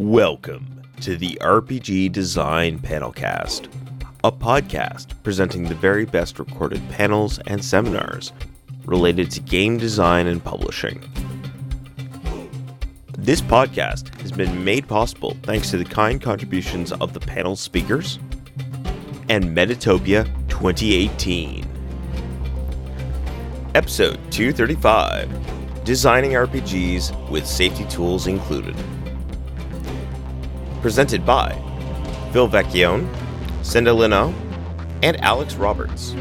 Welcome to the RPG Design Panelcast, a podcast presenting the very best recorded panels and seminars related to game design and publishing. This podcast has been made possible thanks to the kind contributions of the panel speakers and Metatopia 2018. Episode 235 Designing RPGs with Safety Tools Included. Presented by Phil Vecchione, Senda Linaugh, and Alex Roberts.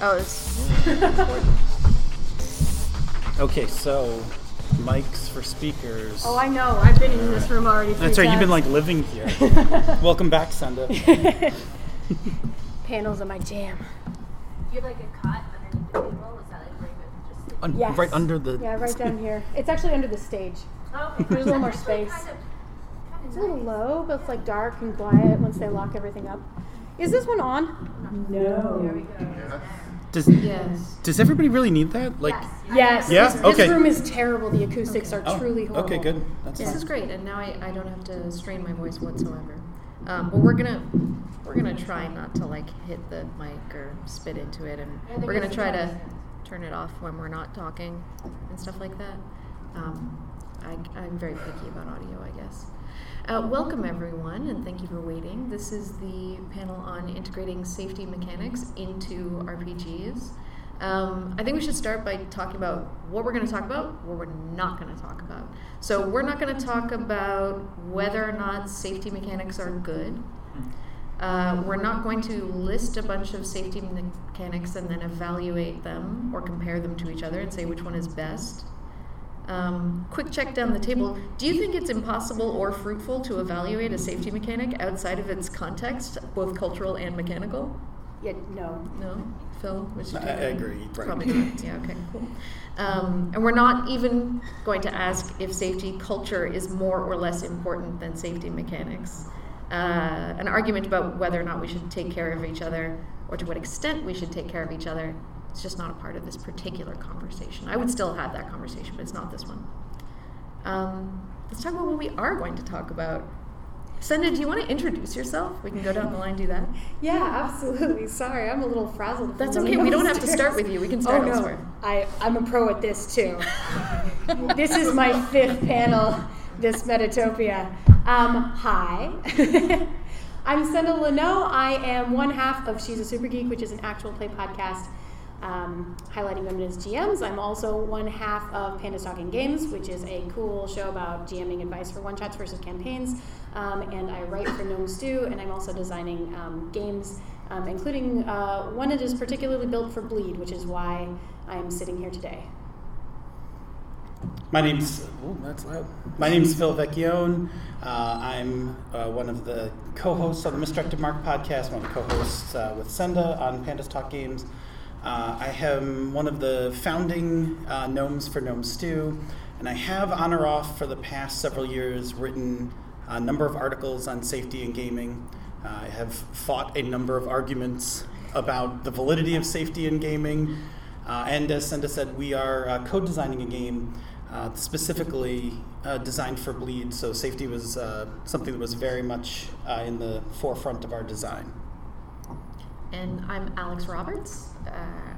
Oh, it's Okay, so mics for speakers. oh, I know. I've been in this room already. That's three right. You've been like living here. Welcome back, Senda. panels are my jam. You had like a cot underneath the table. Was that like where you would just sleep? Un- Yes. Right under the. Yeah, right down here. It's actually under the stage. Oh, okay. There's a little more That's actually space. Kind of, kind It's a little nice. low, but it's like dark and quiet once they lock everything up. Is this one on? No. There we go. Does Yes. Does everybody really need that? Like. Yes. Yes. Yeah? This, Okay. this room is terrible. The acoustics are Oh, truly horrible. Okay, good. That's This fine. is great, and now I, I don't have to strain my voice whatsoever. Um, but we're gonna we're gonna try not to like hit the mic or spit into it, and we're gonna try to turn it off when we're not talking and stuff like that. Um, I, I'm very picky about audio, I guess. Uh, welcome everyone, and thank you for waiting. This is the panel on integrating safety mechanics into RPGs. Um, I think we should start by talking about what we're going to talk about, what we're not going to talk about. So, we're not going to talk about whether or not safety mechanics are good. Uh, we're not going to list a bunch of safety mechanics and then evaluate them or compare them to each other and say which one is best. Um, quick check down the table. Do you think it's impossible or fruitful to evaluate a safety mechanic outside of its context, both cultural and mechanical? Yeah, no. No, Phil, what you I- I agree, right. Probably not. Yeah. Okay. Cool. Um, and we're not even going to ask if safety culture is more or less important than safety mechanics. Uh, an argument about whether or not we should take care of each other, or to what extent we should take care of each other, it's just not a part of this particular conversation. I would still have that conversation, but it's not this one. Um, let's talk about what we are going to talk about. Senda, do you want to introduce yourself? We can go down the line and do that. Yeah, absolutely. Sorry, I'm a little frazzled. That's okay. We don't have to start with you. We can start oh, no. elsewhere. I, I'm a pro at this too. this is my fifth panel, this Metatopia. Um, hi. I'm Senda Linaugh. I am one half of She's a Super Geek, which is an actual play podcast um, highlighting women as GMs. I'm also one half of Pandas Talking Games, which is a cool show about GMing advice for one shots versus campaigns. Um, and I write for Gnome Stew, and I'm also designing um, games, um, including uh, one that is particularly built for Bleed, which is why I'm sitting here today. My name's oh, that's loud. My name's Phil Vecchione. Uh, I'm uh, one of the co-hosts of the Misdirected Mark podcast. One of the co-hosts uh, with Senda on Pandas Talk Games. Uh, I am one of the founding uh, gnomes for Gnome Stew, and I have on or off for the past several years written a number of articles on safety in gaming. Uh, I have fought a number of arguments about the validity of safety in gaming. Uh, and as Senda said, we are uh, co-designing a game uh, specifically uh, designed for bleed. So safety was uh, something that was very much uh, in the forefront of our design. And I'm Alex Roberts. Uh,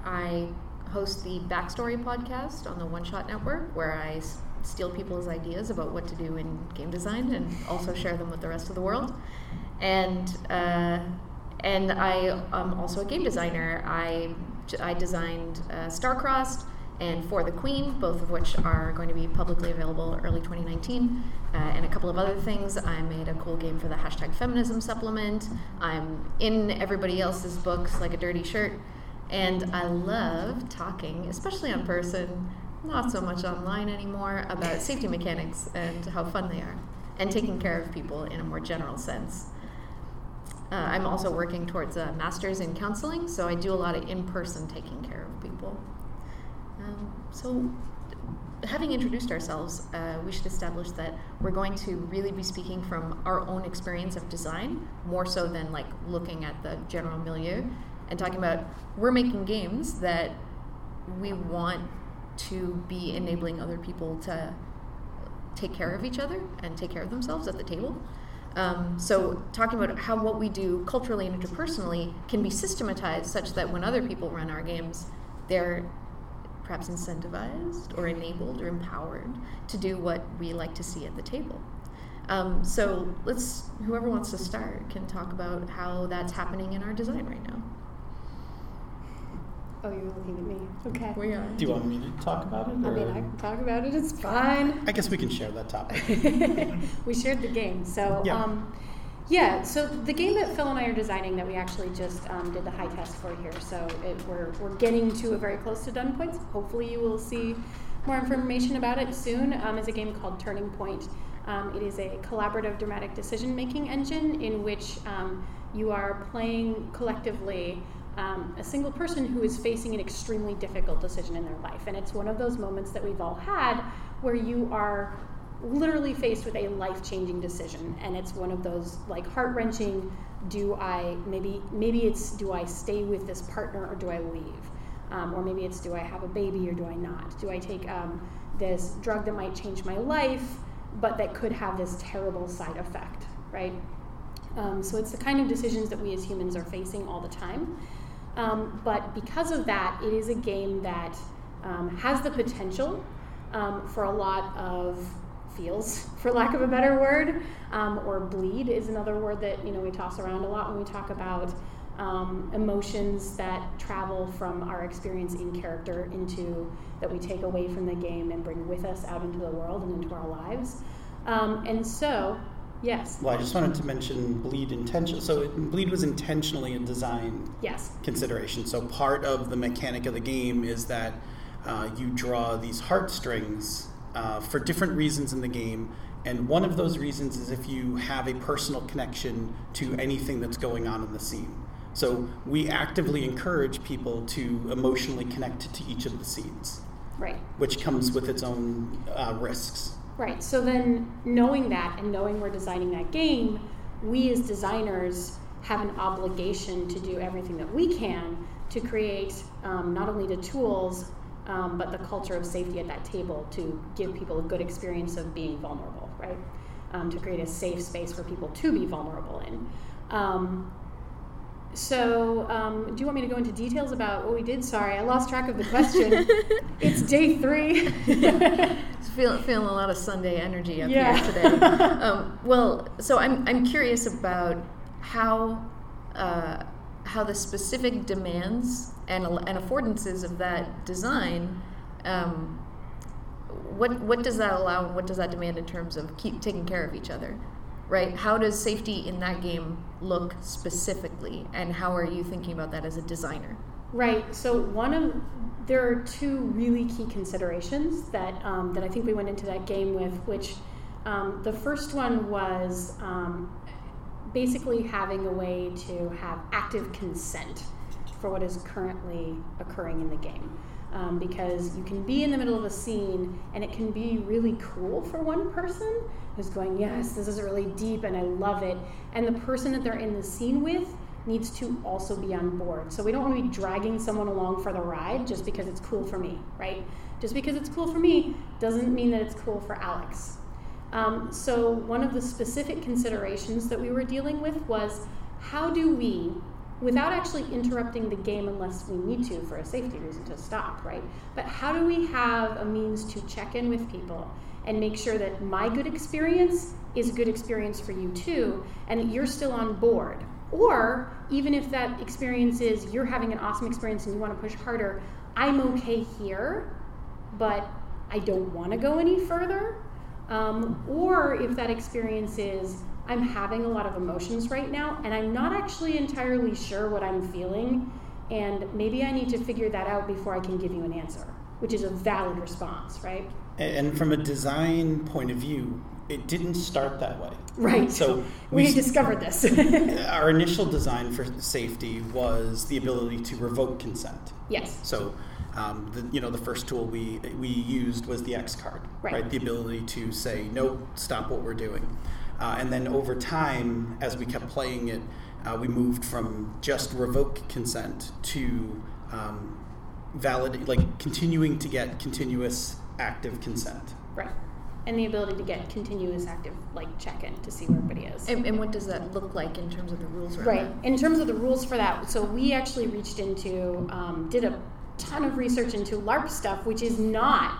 I host the Backstory podcast on the One Shot Network, where I s- steal people's ideas about what to do in game design and also share them with the rest of the world. And uh, and I am also a game designer. I I designed Starcrossed and For the Queen, both of which are going to be publicly available early 2019, uh, and a couple of other things. I made a cool game for the hashtag feminism supplement. I'm in everybody else's books like a dirty shirt, and I love talking, especially on person, not so much online anymore, about safety mechanics and how fun they are, and taking care of people in a more general sense. Uh, I'm also working towards a master's in counseling, so I do a lot of in person taking care of people. Um, so, having introduced ourselves, uh, we should establish that we're going to really be speaking from our own experience of design, more so than like looking at the general milieu. and talking about we're making games that we want to be enabling other people to take care of each other and take care of themselves at the table. Um, so talking about how what we do culturally and interpersonally can be systematized such that when other people run our games, they're perhaps incentivized or enabled or empowered to do what we like to see at the table. Um, so let's whoever wants to start can talk about how that's happening in our design right now. Oh, you're looking at me. Okay. We are. Do you want me to talk about it? I mean, I can talk about it. It's fine. I guess we can share that topic. we shared the game. So, Yeah. um, yeah, so the game that Phil and I are designing that we actually just um, did the high test for here. So it, we're, we're getting to a very close to done points. Hopefully, you will see more information about it soon. Um, is a game called Turning Point. Um, it is a collaborative dramatic decision making engine in which um, you are playing collectively um, a single person who is facing an extremely difficult decision in their life. And it's one of those moments that we've all had where you are literally faced with a life-changing decision. And it's one of those like heart-wrenching do i maybe maybe it's do i stay with this partner or do i leave? Um, or maybe it's do i have a baby or do i not? Do i take um, this drug that might change my life but that could have this terrible side effect right? Um, so it's the kind of decisions that we as humans are facing all the time. Um, but because of that it is a game that um, has the potential um, for a lot of feels, for lack of a better word, um, or bleed is another word that you know we toss around a lot when we talk about um, emotions that travel from our experience in character into that we take away from the game and bring with us out into the world and into our lives. Um, and so, yes, Well, I just wanted to mention bleed intention. So it, bleed was intentionally a design yes, consideration. So part of the mechanic of the game is that uh, you draw these heartstrings uh, for different reasons in the game. And one of those reasons is if you have a personal connection to anything that's going on in the scene. So we actively encourage people to emotionally connect to each of the scenes, right. which comes with its own uh, risks. Right. So then, knowing that and knowing we're designing that game, we as designers have an obligation to do everything that we can to create um, not only the tools, um, but the culture of safety at that table to give people a good experience of being vulnerable, right? Um, to create a safe space for people to be vulnerable in. Um, so, um, do you want me to go into details about what we did? Sorry, I lost track of the question. it's day three. Feeling, feeling a lot of Sunday energy up Yeah. here today. um, well, so I'm, I'm curious about how uh, how the specific demands and, and affordances of that design. Um, what what does that allow and what does that demand in terms of keep taking care of each other, right? How does safety in that game look specifically, and how are you thinking about that as a designer? Right. So one of there are two really key considerations that um, that I think we went into that game with. Which um, the first one was um, basically having a way to have active consent for what is currently occurring in the game. Um, because you can be in the middle of a scene and it can be really cool for one person who's going, Yes, this is really deep and I love it. And the person that they're in the scene with needs to also be on board. So we don't want to be dragging someone along for the ride just because it's cool for me, right? Just because it's cool for me doesn't mean that it's cool for Alex. Um, so one of the specific considerations that we were dealing with was how do we, without actually interrupting the game unless we need to for a safety reason to stop, right? But how do we have a means to check in with people and make sure that my good experience is a good experience for you too, and that you're still on board? Or even if that experience is you're having an awesome experience and you want to push harder, I'm okay here, but I don't want to go any further. Um, or if that experience is I'm having a lot of emotions right now and I'm not actually entirely sure what I'm feeling, and maybe I need to figure that out before I can give you an answer, which is a valid response, right? And from a design point of view, it didn't start that way. Right. So we, we- discovered this. Our initial design for safety was the ability to revoke consent. yes. So, um, the, you know, the first tool we we used was the X card, Right. The ability to say, "Nope, stop what we're doing." Uh, and then over time, as we kept playing it, uh, we moved from just revoke consent to um, valid, like continuing to get continuous active consent. Right. And the ability to get continuous active like check-in to see where everybody is. And, and what does that look like in terms of the rules around Right. In terms of the rules for that, so we actually reached into, um, did a ton of research into LARP stuff, which is not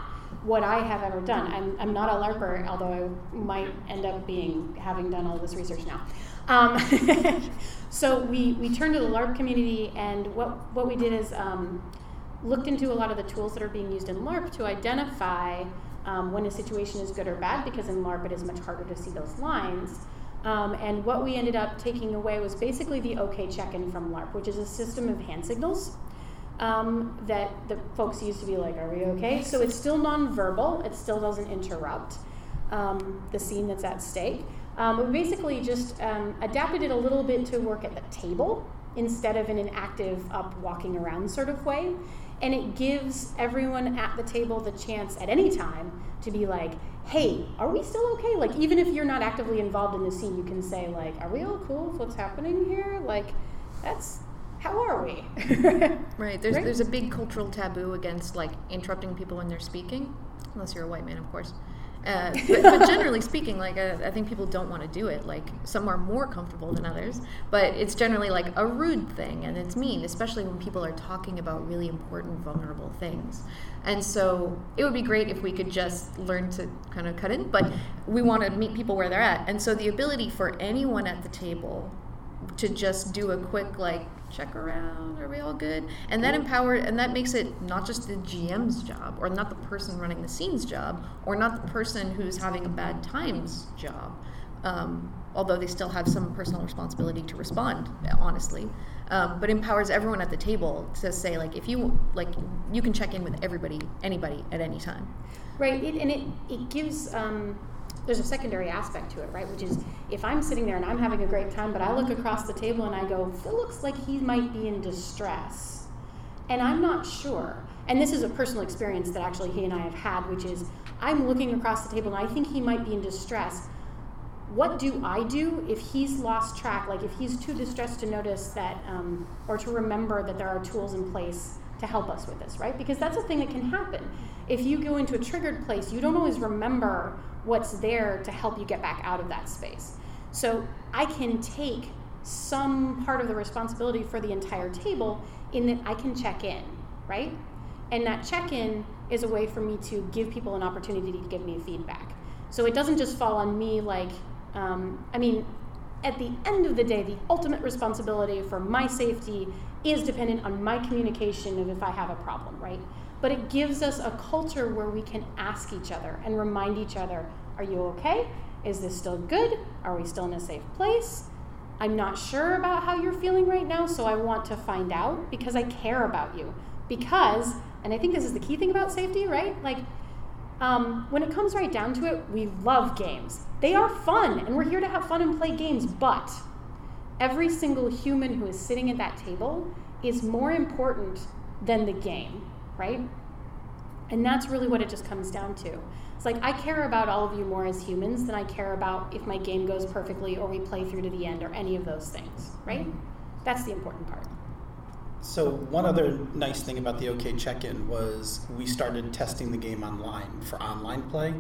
what I have ever done. I'm, I'm not a LARPer, although I might end up being, having done all this research now. Um, so we, we turned to the LARP community, and what, what we did is um, looked into a lot of the tools that are being used in LARP to identify um, when a situation is good or bad, because in LARP it is much harder to see those lines. Um, and what we ended up taking away was basically the OK check in from LARP, which is a system of hand signals um, that the folks used to be like, Are we okay? So it's still nonverbal, it still doesn't interrupt um, the scene that's at stake. Um, we basically just um, adapted it a little bit to work at the table instead of in an active up walking around sort of way. And it gives everyone at the table the chance at any time to be like, hey, are we still okay? Like, even if you're not actively involved in the scene, you can say, like, are we all cool with what's happening here? Like, that's, how are we? Right. There's Right. there's a big cultural taboo against like interrupting people when they're speaking, unless you're a white man, of course. Uh, but, but generally speaking, like uh, I think people don't want to do it. Like some are more comfortable than others, but it's generally like a rude thing, and it's mean, especially when people are talking about really important, vulnerable things. And so it would be great if we could just learn to kind of cut in, but we want to meet people where they're at. And so the ability for anyone at the table to just do a quick like check around are we all good? And that empower and that makes it not just the gm's job or not the person running the scenes job or not the person who's having a bad times job um, although they still have some personal responsibility to respond honestly um, but empowers everyone at the table to say like if you like you can check in with everybody anybody at any time. Right, it, and it, it gives, um, there's a secondary aspect to it, right? Which is if I'm sitting there and I'm having a great time, but I look across the table and I go, Phil looks like he might be in distress. And I'm not sure. And this is a personal experience that actually he and I have had, which is I'm looking across the table and I think he might be in distress. What do I do if he's lost track? Like if he's too distressed to notice that, um, or to remember that there are tools in place to help us with this, right? Because that's a thing that can happen. If you go into a triggered place, you don't always remember what's there to help you get back out of that space. So I can take some part of the responsibility for the entire table in that I can check in, right? And that check in is a way for me to give people an opportunity to give me feedback. So it doesn't just fall on me like, um, I mean, at the end of the day, the ultimate responsibility for my safety is dependent on my communication of if I have a problem, right? But it gives us a culture where we can ask each other and remind each other Are you okay? Is this still good? Are we still in a safe place? I'm not sure about how you're feeling right now, so I want to find out because I care about you. Because, and I think this is the key thing about safety, right? Like, um, when it comes right down to it, we love games. They are fun, and we're here to have fun and play games, but every single human who is sitting at that table is more important than the game, right? And that's really what it just comes down to. It's like I care about all of you more as humans than I care about if my game goes perfectly or we play through to the end or any of those things, right? That's the important part. So one other nice thing about the OK check-in was we started testing the game online for online play,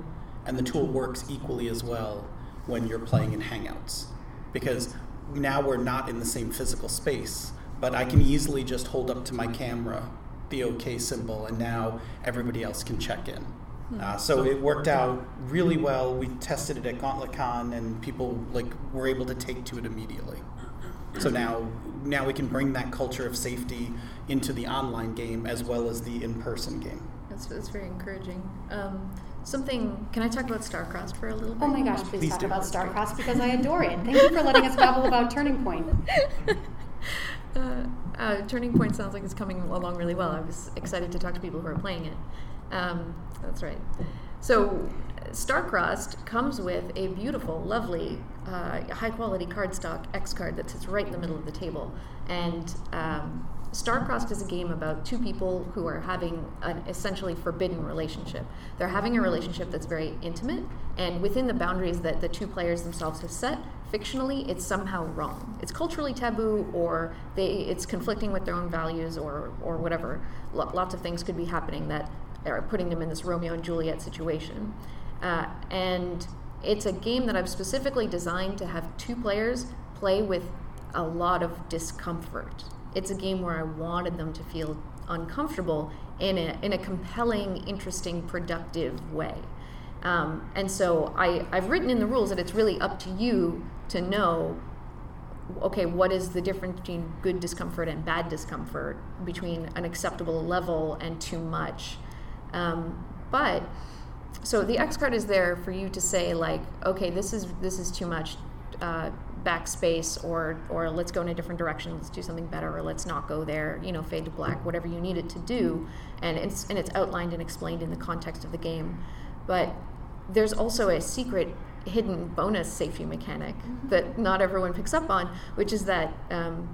and the tool works equally as well when you're playing in Hangouts, because now we're not in the same physical space, but I can easily just hold up to my camera the OK symbol, and now everybody else can check in. Uh, so it worked out really well. We tested it at GauntletCon, and people like were able to take to it immediately. So now, now we can bring that culture of safety into the online game as well as the in-person game. that's, that's very encouraging um, something can i talk about starcrossed for a little bit Oh my gosh, please, Please talk do. about StarCross because I adore it. Thank you for letting us babble about Turning Point. uh, uh, Turning Point sounds like it's coming along really well. I was excited to talk to people who are playing it. Um, that's right. So, Starcrossed comes with a beautiful, lovely, uh, high quality cardstock X card that sits right in the middle of the table. And um, Starcrossed is a game about two people who are having an essentially forbidden relationship. They're having a relationship that's very intimate, and within the boundaries that the two players themselves have set, fictionally, it's somehow wrong. It's culturally taboo, or they, it's conflicting with their own values, or, or whatever. Lo- lots of things could be happening that are putting them in this Romeo and Juliet situation. Uh, and it's a game that I've specifically designed to have two players play with a lot of discomfort. It's a game where I wanted them to feel uncomfortable in a, in a compelling, interesting, productive way. Um, and so I, I've written in the rules that it's really up to you to know okay, what is the difference between good discomfort and bad discomfort, between an acceptable level and too much. Um, but so the X card is there for you to say like, okay, this is this is too much. Uh, backspace or or let's go in a different direction let's do something better or let's not go there you know fade to black whatever you need it to do and it's and it's outlined and explained in the context of the game but there's also a secret hidden bonus safety mechanic that not everyone picks up on which is that um,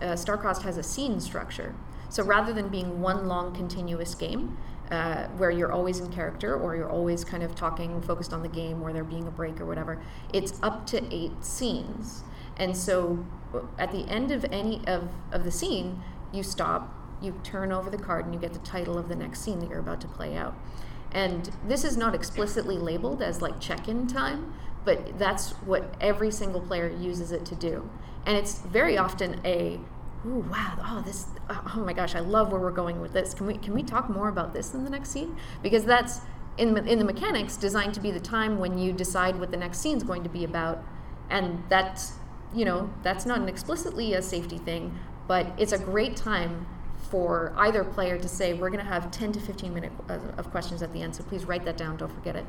uh, starcrossed has a scene structure. So rather than being one long continuous game uh, where you're always in character or you're always kind of talking focused on the game or there being a break or whatever it's up to eight scenes. And so at the end of any of, of the scene you stop you turn over the card and you get the title of the next scene that you're about to play out and this is not explicitly labeled as like check-in time but that's what every single player uses it to do and it's very often a ooh, wow, oh, this, oh my gosh, I love where we're going with this. Can we, can we talk more about this in the next scene? Because that's, in, in the mechanics, designed to be the time when you decide what the next scene is going to be about. And that's, you know, that's not an explicitly a safety thing, but it's a great time for either player to say, we're going to have 10 to 15 minutes uh, of questions at the end, so please write that down, don't forget it.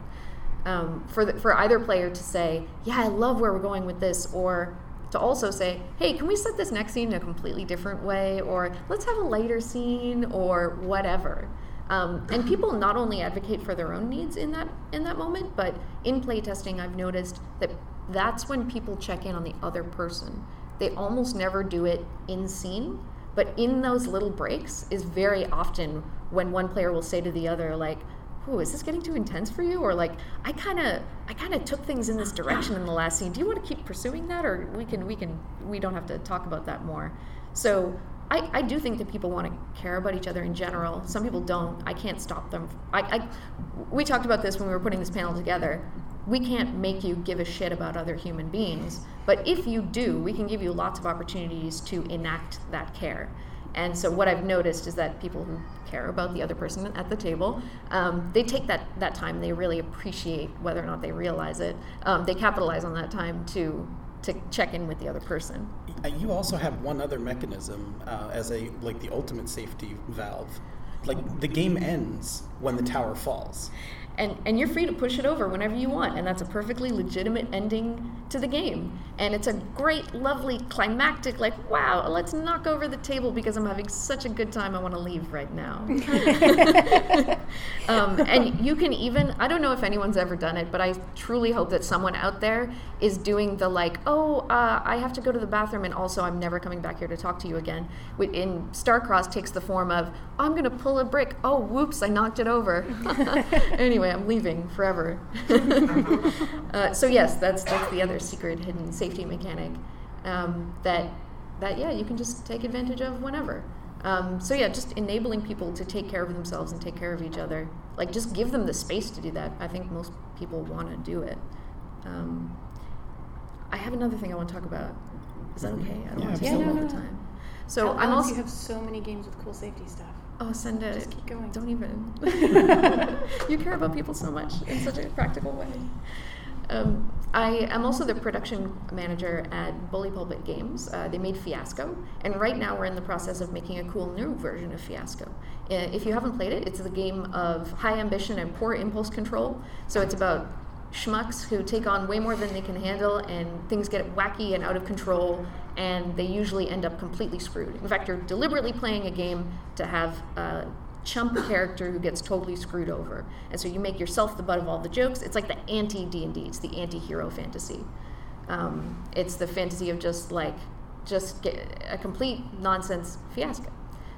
Um, for, the, for either player to say, yeah, I love where we're going with this, or to also say, hey, can we set this next scene in a completely different way? Or let's have a lighter scene or whatever. Um, and people not only advocate for their own needs in that in that moment, but in playtesting, I've noticed that that's when people check in on the other person. They almost never do it in scene, but in those little breaks is very often when one player will say to the other, like, "Ooh, is this getting too intense for you?" Or like, "I kind of, I kind of took things in this direction in the last scene. Do you want to keep pursuing that, or we can, we can, we don't have to talk about that more?" So I, I do think that people want to care about each other in general. Some people don't. I can't stop them. I, I, we talked about this when we were putting this panel together. We can't make you give a shit about other human beings, but if you do, we can give you lots of opportunities to enact that care. And so what I've noticed is that people who care about the other person at the table, um, they take that, that time. They really appreciate whether or not they realize it. Um, they capitalize on that time to to check in with the other person. Uh, You also have one other mechanism uh, as a like the ultimate safety valve. Like the game ends when the tower falls. And and you're free to push it over whenever you want. And that's a perfectly legitimate ending to the game. And it's a great lovely climactic like wow let's knock over the table because i'm having such a good time. I want to leave right now. Um, and you can even i don't know if anyone's ever done it but i truly hope that someone out there is doing the like oh uh, i have to go to the bathroom and also i'm never coming back here to talk to you again. In starcross takes the form of i'm going to pull a brick. Oh whoops i knocked it over. Anyway i'm leaving forever. Uh, so yes that's that's the other secret hidden safety mechanic um, that that yeah you can just take advantage of whenever. Um, so yeah just enabling people to take care of themselves and take care of each other. Like just give them the space to do that. I think most people want to do it. Um, i have another thing i want to talk about. Is that okay? I don't Yeah, want to take absolutely. up all no, the no. time. So Alex, i'm also you have so many games with cool safety stuff. Oh, Senda. Just keep going. Don't even. you care about people so much in such a practical way. Um, I am also the production manager at Bully Pulpit Games. Uh, they made Fiasco, and right now we're in the process of making a cool new version of Fiasco. Uh, if you haven't played it, it's a game of high ambition and poor impulse control. So it's about schmucks who take on way more than they can handle, and things get wacky and out of control, and they usually end up completely screwed. In fact, you're deliberately playing a game to have a chump character who gets totally screwed over, and so you make yourself the butt of all the jokes. It's like the anti D and D. It's the anti-hero fantasy. Um, it's the fantasy of just like just get a complete nonsense fiasco.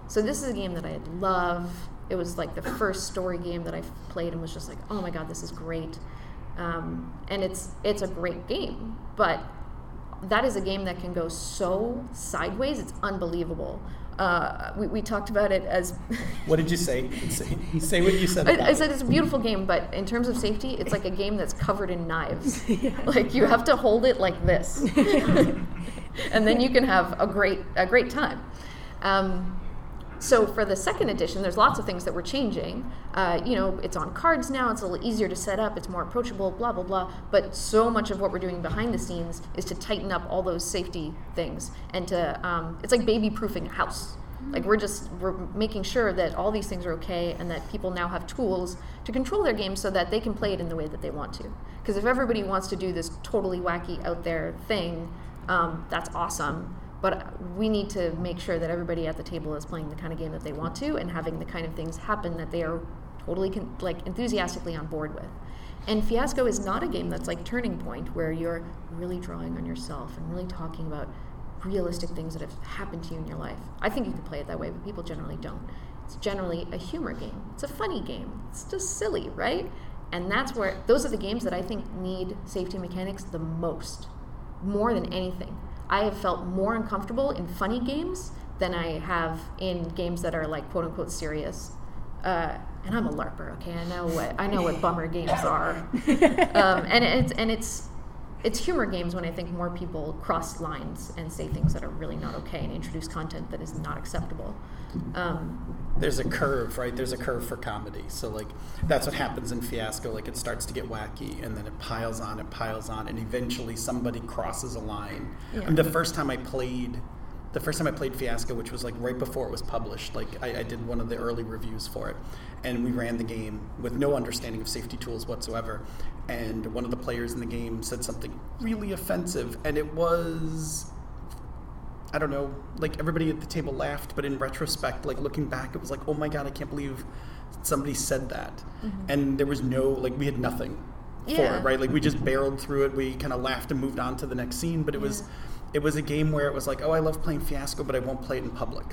So this is a game that I love. It was like the first story game that I played and was just like, oh my god, this is great. Um, and it's it's a great game, but that is a game that can go so sideways. It's unbelievable. Uh, we, we talked about it as. what did you say? say? Say what you said. I, I, said it's a beautiful game, but in terms of safety, it's like a game that's covered in knives. yeah. Like you have to hold it like this, and then you can have a great a great time. Um, so for the second edition, there's lots of things that we're changing. Uh, you know, it's on cards now. It's a little easier to set up. It's more approachable. Blah blah blah. But so much of what we're doing behind the scenes is to tighten up all those safety things and to um, it's like baby proofing a house. Like we're just we're making sure that all these things are okay and that people now have tools to control their game so that they can play it in the way that they want to. Because if everybody wants to do this totally wacky out there thing, um, that's awesome but we need to make sure that everybody at the table is playing the kind of game that they want to and having the kind of things happen that they are totally con- like enthusiastically on board with. And fiasco is not a game that's like turning point where you're really drawing on yourself and really talking about realistic things that have happened to you in your life. I think you can play it that way but people generally don't. It's generally a humor game. It's a funny game. It's just silly right? And that's where those are the games that i think need safety mechanics the most more than anything I have felt more uncomfortable in funny games than I have in games that are like quote unquote serious. Uh, and I'm a larper, okay? I know what I know what bummer games are, um, and it's and it's it's humor games when I think more people cross lines and say things that are really not okay and introduce content that is not acceptable. Um, There's a curve, right? There's a curve for comedy. So like that's what happens in Fiasco. Like it starts to get wacky, and then it piles on, it piles on, and eventually somebody crosses a line. Yeah. And the first time I played the first time I played Fiasco, which was like right before it was published, like I, I, did one of the early reviews for it, and we ran the game with no understanding of safety tools whatsoever. And one of the players in the game said something really offensive, and it was. I don't know, like everybody at the table laughed, but in retrospect, like looking back, it was like, oh my god, I can't believe somebody said that. Mm-hmm. And there was no, like, we had nothing yeah. for it, right? Like, we just barreled through it. We kind of laughed and moved on to the next scene, but it yeah. was it was a game where it was like, oh, I love playing Fiasco, but I won't play it in public.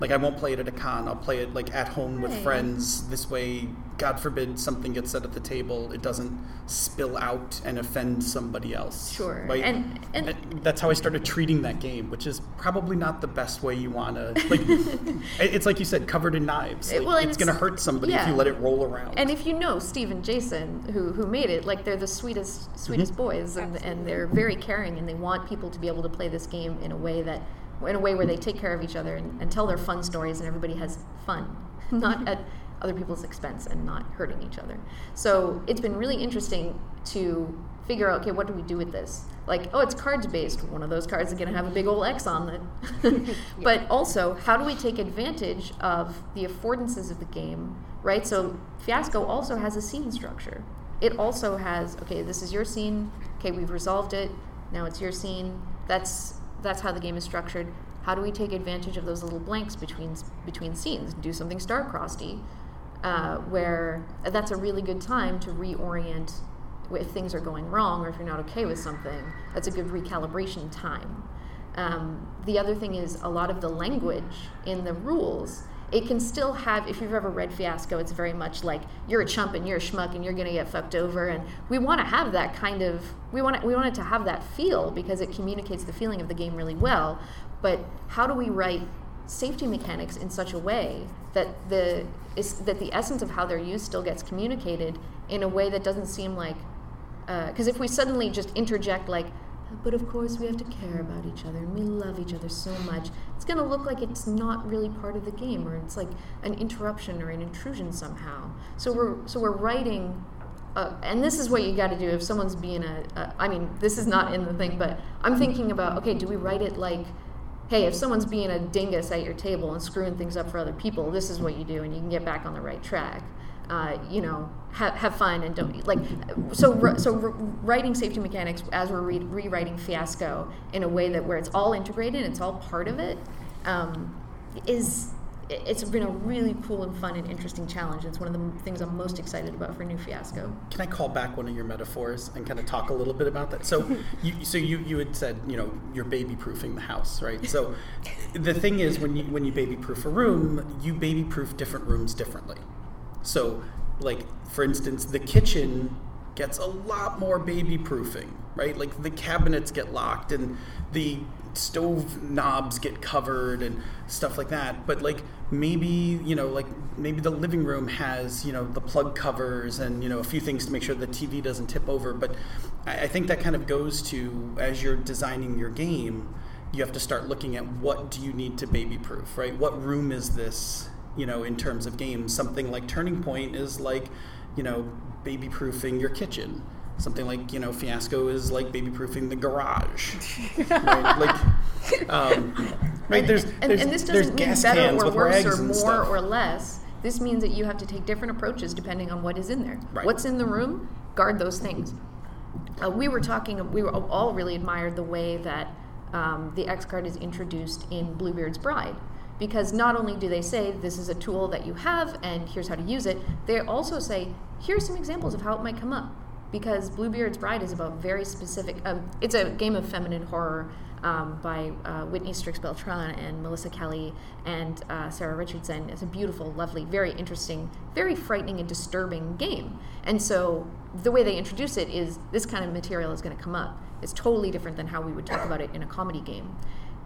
Like I won't play it at a con. I'll play it like at home with friends. This way, God forbid something gets said at the table, it doesn't spill out and offend somebody else. Sure. Right? And, and, and that's how I started treating that game, which is probably not the best way you want to. Like, it's like you said, covered in knives. Like, well, it's, it's going to hurt somebody yeah. if you let it roll around. And if you know Steve and Jason, who who made it, like they're the sweetest sweetest mm-hmm. boys, and, and they're very caring, and they want people to be able to play this game in a way that in a way where they take care of each other and, and tell their fun stories and everybody has fun, not at other people's expense and not hurting each other. So it's been really interesting to figure out okay, what do we do with this? Like, oh, it's cards based. One of those cards is going to have a big old X on it. but also, how do we take advantage of the affordances of the game, right? So Fiasco also has a scene structure. It also has okay, this is your scene. Okay, we've resolved it. Now it's your scene. That's that's how the game is structured. How do we take advantage of those little blanks between between scenes? Do something star-crossedy, uh, where that's a really good time to reorient if things are going wrong or if you're not okay with something. That's a good recalibration time. Um, the other thing is a lot of the language in the rules it can still have if you've ever read fiasco it's very much like you're a chump and you're a schmuck and you're going to get fucked over and we want to have that kind of we want we want it to have that feel because it communicates the feeling of the game really well but how do we write safety mechanics in such a way that the is that the essence of how they're used still gets communicated in a way that doesn't seem like because uh, if we suddenly just interject like but of course, we have to care about each other and we love each other so much. It's going to look like it's not really part of the game or it's like an interruption or an intrusion somehow. So we're so we're writing uh, and this is what you got to do if someone's being a, a. I mean, this is not in the thing, but I'm thinking about okay, do we write it like, hey, if someone's being a dingus at your table and screwing things up for other people, this is what you do, and you can get back on the right track uh, you know, have, have fun and don't like. So so writing safety mechanics as we're re- rewriting Fiasco in a way that where it's all integrated, it's all part of it, um, is it- it's been a really cool and fun and interesting challenge. It's one of the things I'm most excited about for New Fiasco. Can I call back one of your metaphors and kind of talk a little bit about that? So, you, so you, you had said, you know, you're baby proofing the house, right? So, the thing is, when you when you baby proof a room, you baby proof different rooms differently. So, like for instance, the kitchen gets a lot more baby proofing, right? Like the cabinets get locked and the stove knobs get covered and stuff like that. But like maybe, you know, like maybe the living room has, you know, the plug covers and, you know, a few things to make sure the TV doesn't tip over. But I, think that kind of goes to as you're designing your game, you have to start looking at what do you need to baby proof, right? What room is this, you know, in terms of games? Something like Turning Point is like, you know, baby proofing your kitchen. Something like, you know, Fiasco is like baby proofing the garage. right? Like, um, right? There's, and, there's, and this doesn't mean gas better or worse rags or more or less. This means that you have to take different approaches depending on what is in there. Right. What's in the room? Guard those things. Uh, we were talking. We were all really admired the way that um, the X card is introduced in Bluebeard's Bride, because not only do they say this is a tool that you have and here's how to use it, they also say here's some examples of how it might come up. Because Bluebeard's Bride is about very specific. Um, it's a game of feminine horror um, by uh, Whitney Strix Beltran and Marissa Kelly and uh, Sarah Richardson. It's a beautiful, lovely, very interesting, very frightening and disturbing game. And so the way they introduce it is this kind of material is going to come up. It's totally different than how we would talk about it in a comedy game.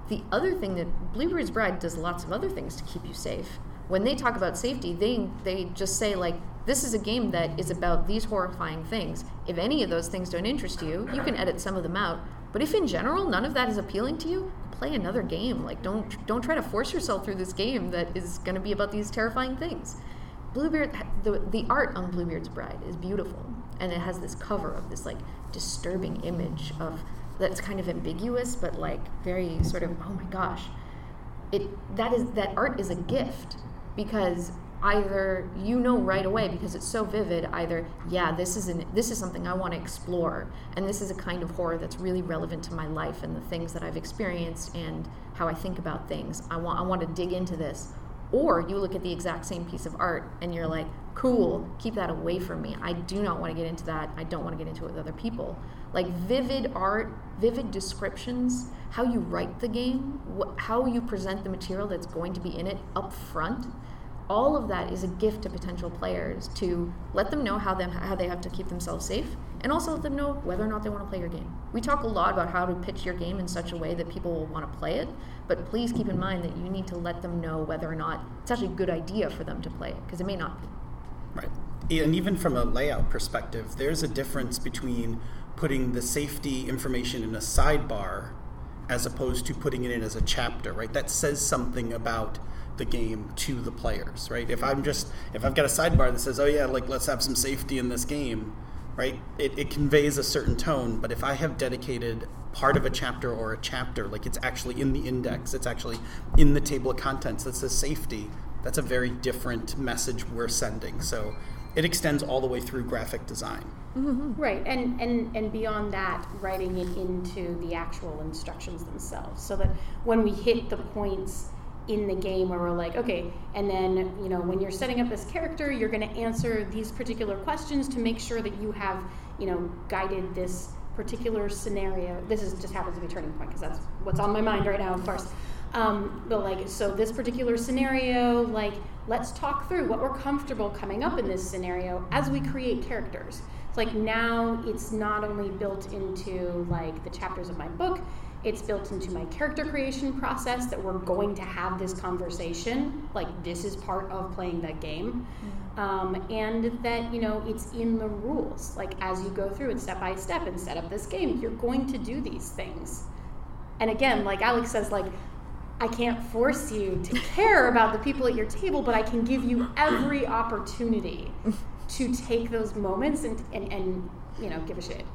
The other thing that Bluebeard's Bride does lots of other things to keep you safe. When they talk about safety, they they just say like this is a game that is about these horrifying things. If any of those things don't interest you, you can edit some of them out. But if in general none of that is appealing to you, play another game. Like don't don't try to force yourself through this game that is going to be about these terrifying things. Bluebeard, the the art on Bluebeard's Bride is beautiful, and it has this cover of this like disturbing image of that's kind of ambiguous, but like very sort of oh my gosh, it that is that art is a gift because either you know right away because it's so vivid either yeah this is an this is something i want to explore and this is a kind of horror that's really relevant to my life and the things that i've experienced and how i think about things. I want i want to dig into this. Or you look at the exact same piece of art and you're like cool keep that away from me. I do not want to get into that. I don't want to get into it with other people like vivid art vivid descriptions how you write the game wh- how you present the material that's going to be in it up front all of that is a gift to potential players to let them know how them how they have to keep themselves safe and also let them know whether or not they want to play your game. We talk a lot about how to pitch your game in such a way that people will want to play it, but please keep in mind that you need to let them know whether or not it's actually a good idea for them to play it because it may not be. Right. And even from a layout perspective, there's a difference between putting the safety information in a sidebar as opposed to putting it in as a chapter, right? That says something about the game to the players, right? If I'm just if I've got a sidebar that says, "Oh yeah, like let's have some safety in this game," right? It, it conveys a certain tone. But if I have dedicated part of a chapter or a chapter, like it's actually in the index, it's actually in the table of contents that says safety, that's a very different message we're sending. So it extends all the way through graphic design. Mm-hmm. Right, and, and, and beyond that, writing it into the actual instructions themselves, so that when we hit the points in the game where we're like, okay, and then you know when you're setting up this character, you're going to answer these particular questions to make sure that you have you know guided this particular scenario. This is just happens to be turning point because that's what's on my mind right now, of course. Um, but like, so this particular scenario, like, let's talk through what we're comfortable coming up in this scenario as we create characters. It's like now it's not only built into like the chapters of my book, it's built into my character creation process that we're going to have this conversation. Like this is part of playing that game. Um, and that you know it's in the rules. Like as you go through it step by step and set up this game, you're going to do these things. And again, like Alex says, like I can't force you to care about the people at your table, but I can give you every opportunity to take those moments and, and, and you know, give a shit.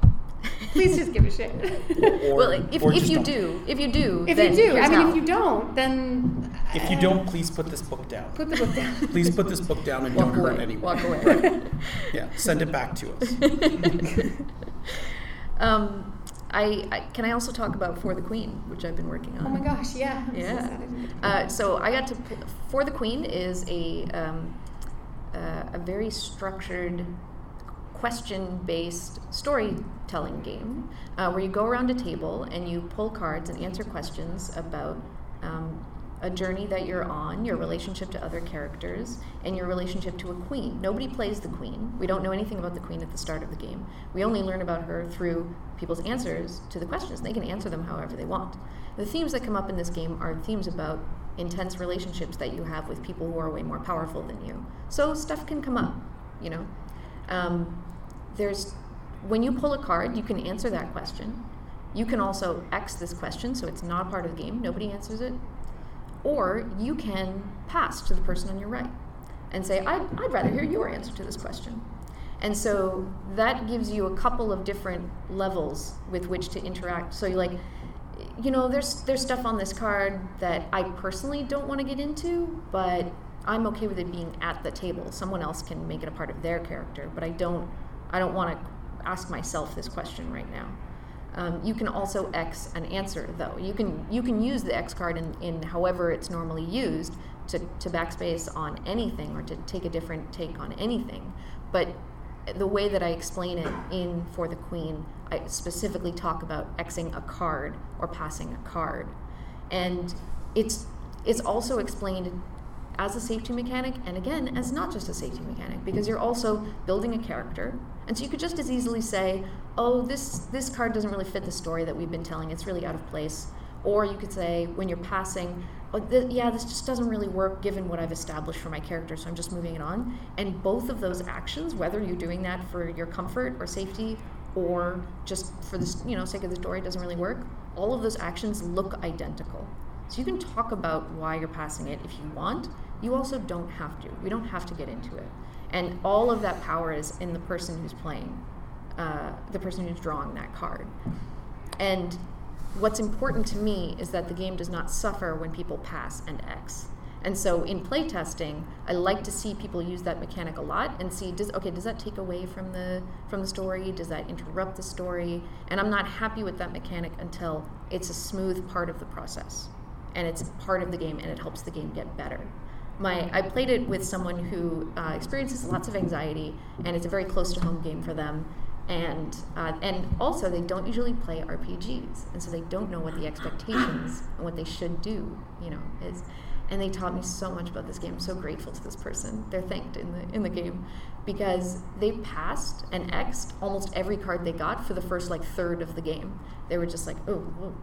Please just give a shit. Or, well, if, if you don't. do, if you do, if then you do, I mean, how. if you don't, then If you don't, please put this book down. put the book down. Please put this book down and walk don't hurt away, anyone. walk away. Yeah, send it back to us. um, I, I can I also talk about For the Queen, which I've been working on. Oh my gosh, yeah. I'm so Yeah. sad I didn't get to Uh, so I got to For the Queen is a um, uh, a very structured question-based storytelling game uh, where you go around a table and you pull cards and answer questions about um, a journey that you're on, your relationship to other characters, and your relationship to a queen. Nobody plays the queen. We don't know anything about the queen at the start of the game. We only learn about her through people's answers to the questions. They can answer them however they want. The themes that come up in this game are themes about intense relationships that you have with people who are way more powerful than you. So stuff can come up, you know. Um, there's when you pull a card, you can answer that question. You can also X this question, so it's not a part of the game. Nobody answers it. Or you can pass to the person on your right and say, I'd, I'd rather hear your answer to this question. And so that gives you a couple of different levels with which to interact. So you like, you know, there's there's stuff on this card that I personally don't want to get into, but I'm okay with it being at the table. Someone else can make it a part of their character, but I don't I don't want to ask myself this question right now. Um, you can also X an answer though. You can you can use the X card in, in however it's normally used to, to backspace on anything or to take a different take on anything. But the way that I explain it in For the Queen, I specifically talk about Xing a card or passing a card. And it's it's also explained as a safety mechanic and again as not just a safety mechanic because you're also building a character and so you could just as easily say oh this this card doesn't really fit the story that we've been telling it's really out of place or you could say when you're passing oh, th- yeah this just doesn't really work given what i've established for my character so i'm just moving it on and both of those actions whether you're doing that for your comfort or safety or just for the you know sake of the story doesn't really work all of those actions look identical so you can talk about why you're passing it if you want. You also don't have to. We don't have to get into it. And all of that power is in the person who's playing, uh, the person who's drawing that card. And what's important to me is that the game does not suffer when people pass and X. And so in playtesting, I like to see people use that mechanic a lot and see does okay does that take away from the from the story? Does that interrupt the story? And I'm not happy with that mechanic until it's a smooth part of the process and it's part of the game and it helps the game get better. My, I played it with someone who uh, experiences lots of anxiety, and it's a very close to home game for them. And uh, and also they don't usually play RPGs, and so they don't know what the expectations and what they should do, you know, is. And they taught me so much about this game. I'm so grateful to this person. They're thanked in the in the game because they passed and X'd almost every card they got for the first like third of the game. They were just like, oh, whoa,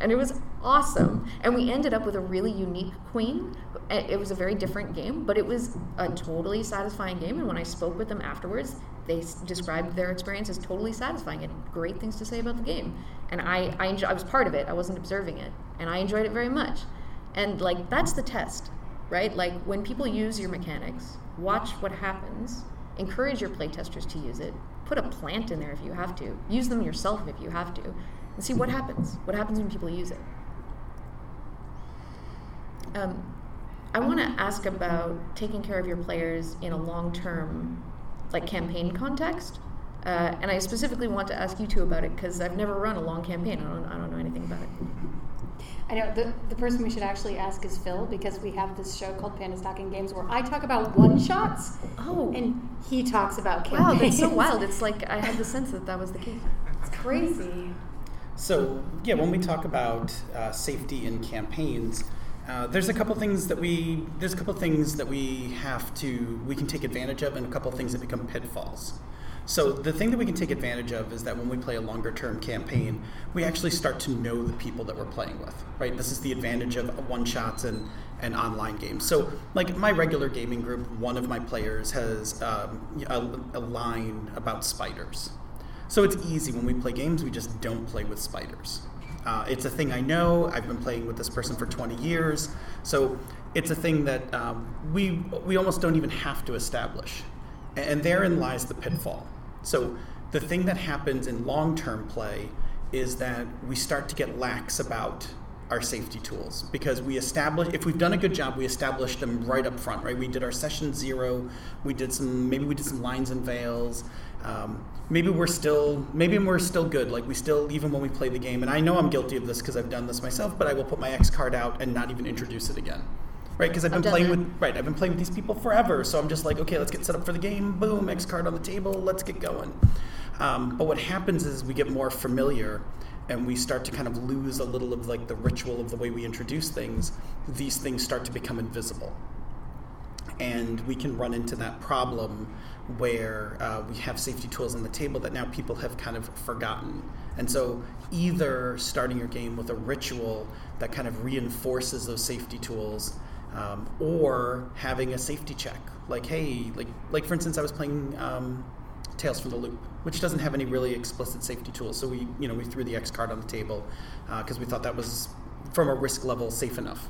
and it was awesome. And we ended up with a really unique queen. It was a very different game, but it was a totally satisfying game. And when I spoke with them afterwards, they s- described their experience as totally satisfying and great things to say about the game. And I, I, enjoy, I was part of it. I wasn't observing it, and I enjoyed it very much. And like that's the test, right? Like when people use your mechanics, watch what happens. Encourage your playtesters to use it. Put a plant in there if you have to. Use them yourself if you have to and see what happens. What happens when people use it? Um, I want to ask about taking care of your players in a long-term, like campaign context, uh, and I specifically want to ask you two about it because I've never run a long campaign. I don't, I don't know anything about it. I know the, the person we should actually ask is Phil because we have this show called Pandas Talking Games where I talk about one shots Oh, and he talks about campaigns. wow, that's so wild. It's like I had the sense that that was the case. It's crazy. So yeah, when we talk about uh, safety in campaigns, uh, there's a couple things that we there's a couple things that we have to we can take advantage of, and a couple things that become pitfalls. So the thing that we can take advantage of is that when we play a longer term campaign, we actually start to know the people that we're playing with, right? This is the advantage of one shots and, and online games. So like my regular gaming group, one of my players has um, a, a line about spiders. So it's easy when we play games, we just don't play with spiders. Uh, it's a thing I know. I've been playing with this person for 20 years. So it's a thing that um, we, we almost don't even have to establish. And therein lies the pitfall. So the thing that happens in long term play is that we start to get lax about our safety tools because we establish if we've done a good job we establish them right up front right we did our session zero we did some maybe we did some lines and veils Um, maybe we're still maybe we're still good. Like we still even when we play the game and i know i'm guilty of this because i've done this myself but i will put my x card out and not even introduce it again. Right? Because i've been playing that. with right i've been playing with these people forever so i'm just like okay let's get set up for the game. Boom x card on the table. Let's get going. Um, but what happens is we get more familiar and we start to kind of lose a little of like the ritual of the way we introduce things. These things start to become invisible. And we can run into that problem where uh, we have safety tools on the table that now people have kind of forgotten. And so, either starting your game with a ritual that kind of reinforces those safety tools, um, or having a safety check, like hey, like like for instance, I was playing um, Tales from the Loop, which doesn't have any really explicit safety tools. So we you know we threw the X card on the table because we thought that was from a risk level safe enough.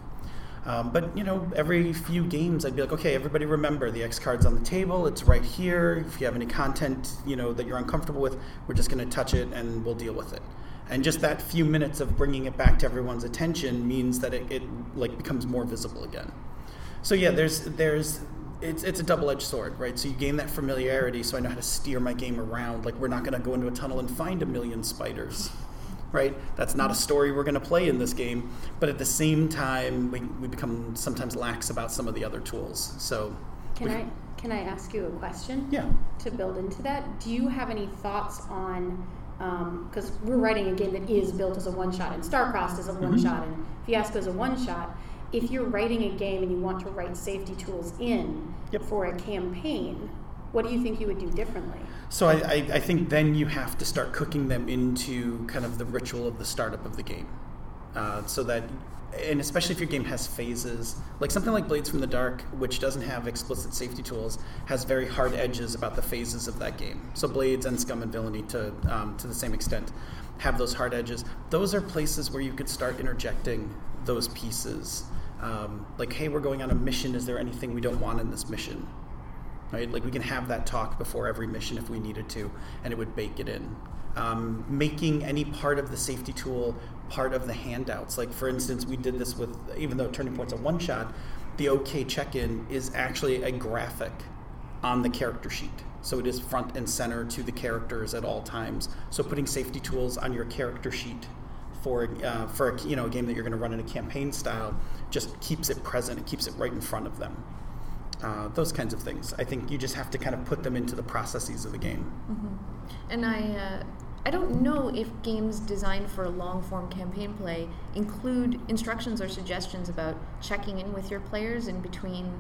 Um, but you know, every few games, I'd be like, okay, everybody remember the X card's on the table. It's right here. If you have any content, you know, that you're uncomfortable with, we're just going to touch it and we'll deal with it. And just that few minutes of bringing it back to everyone's attention means that it, it like becomes more visible again. So yeah, there's there's it's it's a double-edged sword, right? So you gain that familiarity, so I know how to steer my game around. Like we're not going to go into a tunnel and find a million spiders right? That's not a story we're going to play in this game. But at the same time, we, we become sometimes lax about some of the other tools. So, Can I can I ask you a question? Yeah. To build into that, do you have any thoughts on? Um, because we're writing a game that is built as a one shot, and Starcrossed is a mm-hmm. one shot, and Fiasco is a one shot. If you're writing a game and you want to write safety tools in Yep. for a campaign, what do you think you would do differently? So I, I, I think then you have to start cooking them into kind of the ritual of the startup of the game, uh, so that, and especially if your game has phases, like something like Blades from the Dark, which doesn't have explicit safety tools, has very hard edges about the phases of that game. So Blades and Scum and Villainy, to um, to the same extent, have those hard edges. Those are places where you could start interjecting those pieces, um, like, hey, we're going on a mission. Is there anything we don't want in this mission? Right? Like we can have that talk before every mission if we needed to, and it would bake it in. Um, making any part of the safety tool part of the handouts. Like for instance, we did this with even though Turning Point's a one shot, the OK check-in is actually a graphic on the character sheet. So it is front and center to the characters at all times. So putting safety tools on your character sheet for uh, for a, you know a game that you're going to run in a campaign style just keeps it present. It keeps it right in front of them. Uh, those kinds of things. I think you just have to kind of put them into the processes of the game. And I, uh, I don't know if games designed for long form campaign play include instructions or suggestions about checking in with your players in between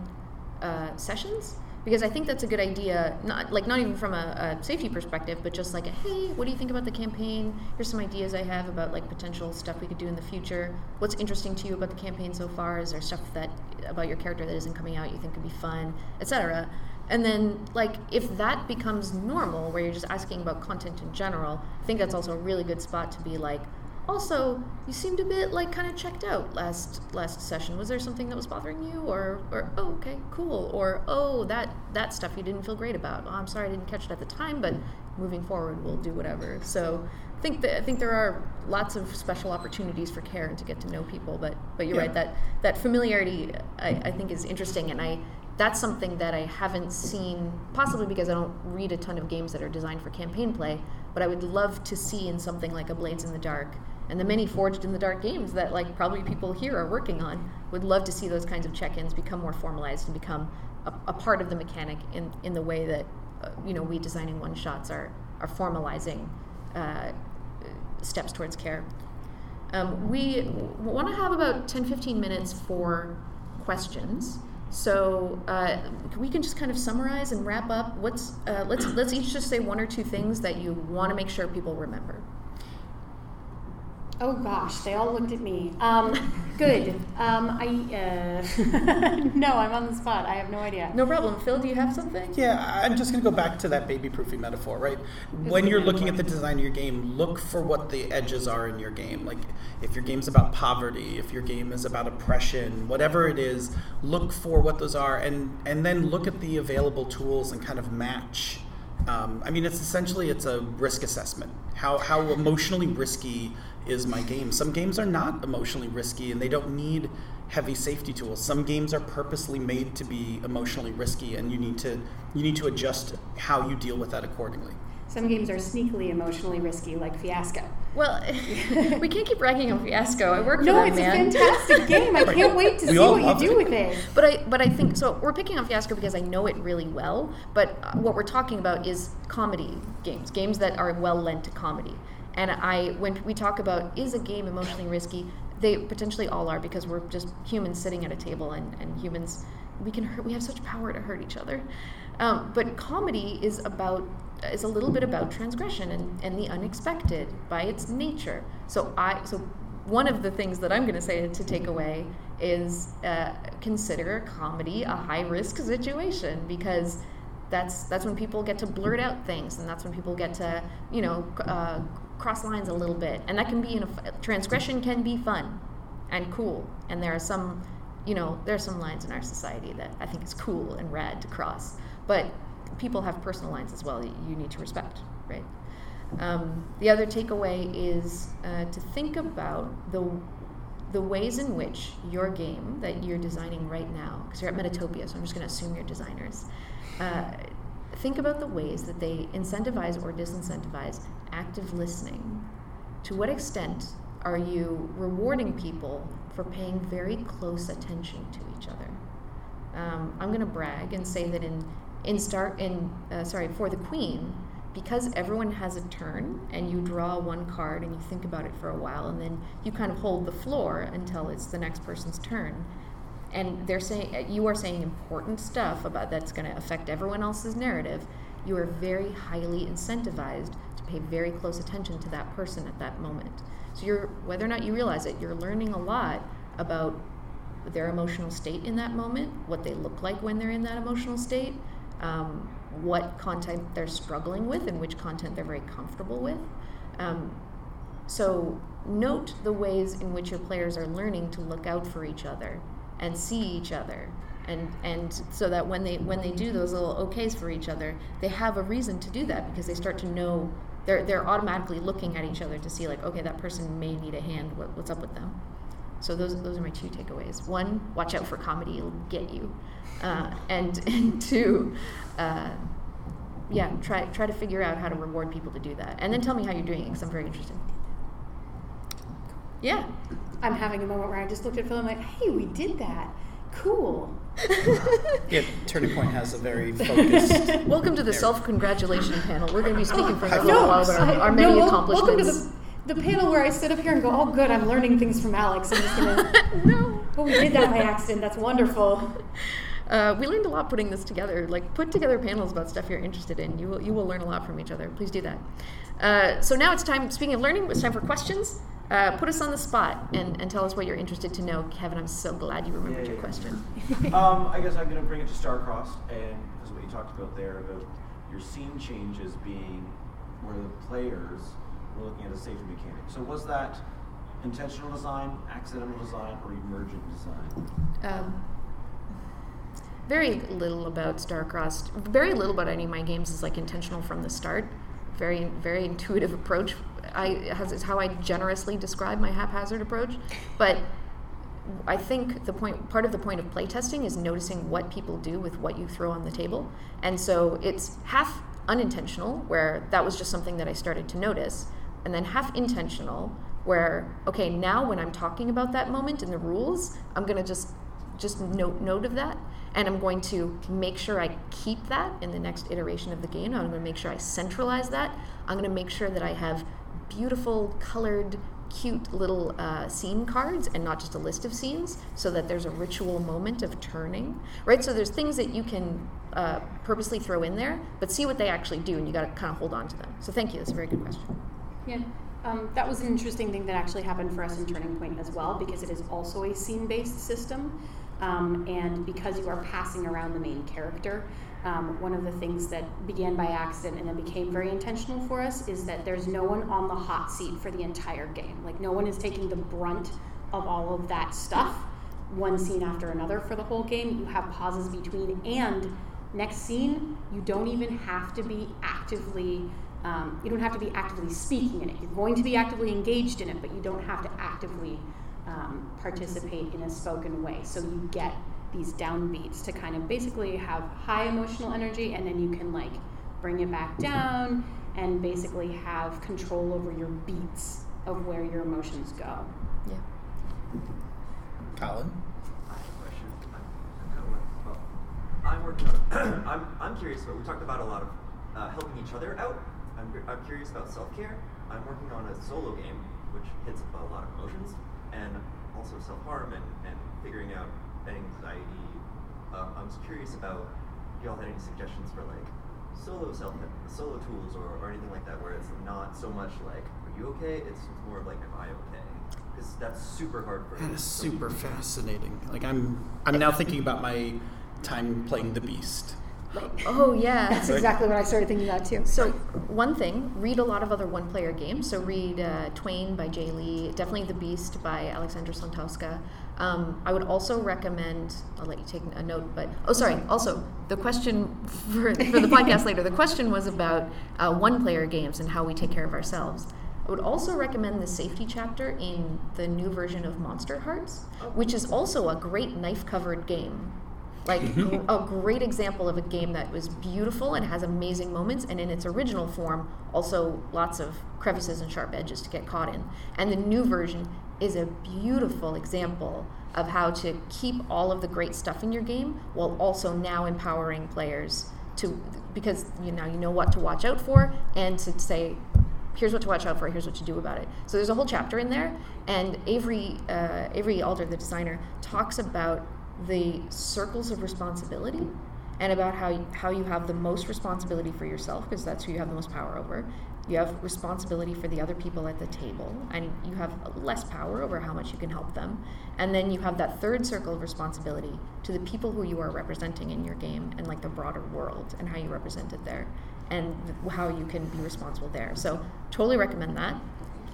uh, sessions. Because I think that's a good idea, not like not even from a, a safety perspective, but just like a hey, what do you think about the campaign? Here's some ideas I have about like potential stuff we could do in the future. What's interesting to you about the campaign so far? Is there stuff that about your character that isn't coming out you think could be fun, etc. And then, like, if that becomes normal, where you're just asking about content in general, I think that's also a really good spot to be like, also, you seemed a bit like kind of checked out last last session. Was there something that was bothering you, or or oh, okay, cool, or oh, that that stuff you didn't feel great about. Oh, I'm sorry I didn't catch it at the time, but moving forward, we'll do whatever. So. I think that I think there are lots of special opportunities for Karen to get to know people, but but you're Yeah. right that that familiarity I, I think is interesting, and I that's something that I haven't seen, possibly because I don't read a ton of games that are designed for campaign play, but I would love to see in something like a Blades in the Dark and the many Forged in the Dark games that like probably people here are working on. Would love to see those kinds of check-ins become more formalized and become a, a part of the mechanic in, in the way that uh, you know we designing one shots are are formalizing uh, steps towards care. Um, we want to have about 10 15 minutes for questions. So uh, we can just kind of summarize and wrap up. What's uh, let's let's each just say one or two things that you want to make sure people remember. Oh gosh, they all looked at me. Um, good. Um, I uh, no, I'm on the spot. I have no idea. No problem, Phil. Do you have something? Yeah, I'm just going to go back to that baby proofing metaphor, right? When you're looking at the design of your game, look for what the edges are in your game. Like if your game's about poverty, if your game is about oppression, whatever it is, look for what those are and and then look at the available tools and kind of match Um, I mean, it's essentially it's a risk assessment. How how emotionally risky is my game? Some games are not emotionally risky, and they don't need heavy safety tools. Some games are purposely made to be emotionally risky, and you need to you need to adjust how you deal with that accordingly. Some games are sneakily emotionally risky, like Fiasco. Well, we can't keep ragging on Fiasco. I work for No, that it's a fantastic game. I can't wait to We see what you do it. with it. But I, but I think so. We're picking on Fiasco because I know it really well. But uh, what we're talking about is comedy games, games that are well lent to comedy. And I, when we talk about is a game emotionally risky, they potentially all are because we're just humans sitting at a table, and, and humans, we can hurt, we have such power to hurt each other. Um, but comedy is about is a little bit about transgression and, and the unexpected by its nature. So I so one of the things that I'm going to say to take away is uh, consider comedy a high risk situation because that's that's when people get to blurt out things and that's when people get to you know uh, cross lines a little bit. And that can be in a transgression can be fun and cool. And there are some you know there are some lines in our society that I think is cool and rad to cross. But people have personal lines as well you need to respect right? Um, the other takeaway is uh, to think about the the ways in which your game that you're designing right now, because you're at Metatopia, so I'm just going to assume you're designers. Uh, think about the ways that they incentivize or disincentivize active listening. To what extent are you rewarding people for paying very close attention to each other? Um, I'm going to brag and say that in in start in uh, sorry for the queen because everyone has a turn and you draw one card and you think about it for a while and then you kind of hold the floor until it's the next person's turn and they're saying you are saying important stuff about that's going to affect everyone else's narrative. You are very highly incentivized to pay very close attention to that person at that moment. So you're whether or not you realize it you're learning a lot about their emotional state in that moment what they look like when they're in that emotional state um, what content they're struggling with and which content they're very comfortable with. Um, so note the ways in which your players are learning to look out for each other and see each other. And, and so that when they when they do those little okays for each other, they have a reason to do that because they start to know they're they're automatically looking at each other to see like okay that person may need a hand what, what's up with them. So those those are my two takeaways. One, watch out for comedy; it'll get you. Uh, and and two, uh, yeah, try try to figure out how to reward people to do that, and then tell me how you're doing because I'm very interested. Yeah. I'm having a moment where I just looked at Phil and I'm like, hey, we did that. Cool. Yeah, Turning Point has a very focused. Welcome to the self congratulation panel. We're going to be speaking for a little No, while about our, our I- many no, wel- accomplishments. Welcome to the, the panel where I sit up here and go, oh, good, I'm learning things from Alex. I'm just gonna. no. Oh, we did that by accident. That's wonderful. Uh, we learned a lot putting this together. Like, put together panels about stuff you're interested in. You will, you will learn a lot from each other. Please do that. Uh, so now it's time. Speaking of learning, it's time for questions. Uh, put us on the spot and, and tell us what you're interested to know. Kevin, I'm so glad you remembered Yeah, your yeah, question. um, I guess I'm going to bring it to Starcrossed, and because what you talked about there about your scene changes being where the players were looking at a safety mechanic. So was that intentional design, accidental design, or emergent design? Um, very little about Starcrossed. Very little about any of my games is like intentional from the start. Very, very intuitive approach. I has how I generously describe my haphazard approach, but I think the point, part of the point of playtesting is noticing what people do with what you throw on the table, and so it's half unintentional, where that was just something that I started to notice, and then half intentional, where okay, now when I'm talking about that moment in the rules, I'm gonna just just note note of that, and I'm going to make sure I keep that in the next iteration of the game. I'm going to make sure I centralize that. I'm going to make sure that I have beautiful, colored, cute little uh, scene cards and not just a list of scenes, so that there's a ritual moment of turning. Right. So there's things that you can uh, purposely throw in there, but see what they actually do, and you got to kind of hold on to them. So thank you. That's a very good question. Yeah. Um, that was an interesting thing that actually happened for us in Turning Point as well, because it is also a scene based system. Um, and because you are passing around the main character, um, one of the things that began by accident and then became very intentional for us is that there's no one on the hot seat for the entire game. Like, no one is taking the brunt of all of that stuff, one scene after another for the whole game. You have pauses between, and next scene, you don't even have to be actively. Um, you don't have to be actively speaking in it. You're going to be actively engaged in it, but you don't have to actively um, participate in a spoken way. So you get these downbeats to kind of basically have high emotional energy, and then you can like bring it back down and basically have control over your beats of where your emotions go. Yeah. Colin? I have a question. I'm, kind of like- well, I'm working on. I'm, I'm curious about. We talked about a lot of uh, helping each other out. I'm, I'm curious about self care. I'm working on a solo game which hits a lot of emotions and also self harm and, and figuring out anxiety. Um, I was curious about if y'all had any suggestions for like solo self solo tools or, or anything like that where it's not so much like are you okay? It's more of like am I okay? Because that's super hard for That is super people. fascinating. Like I'm, I'm now thinking about my time playing the Beast. Oh yeah. That's exactly what I started thinking about too. So one thing, read a lot of other one-player games. So read uh, Twain by Jay Lee, definitely The Beast by Alexandra Sontowska. Um, I would also recommend. I'll let you take a note, but oh, sorry. Also, the question for, for the podcast later. The question was about uh, one-player games and how we take care of ourselves. I would also recommend the safety chapter in the new version of Monsterhearts, which is also a great knife-covered game like a great example of a game that was beautiful and has amazing moments and in its original form also lots of crevices and sharp edges to get caught in and the new version is a beautiful example of how to keep all of the great stuff in your game while also now empowering players to because you know you know what to watch out for and to say here's what to watch out for here's what to do about it. So there's a whole chapter in there and avery uh, avery alder the designer talks about the circles of responsibility and about how how you have the most responsibility for yourself because that's who you have the most power over you have responsibility for the other people at the table and you have less power over how much you can help them and then you have that third circle of responsibility to the people who you are representing in your game and like the broader world and how you represent it there and how you can be responsible there so totally recommend that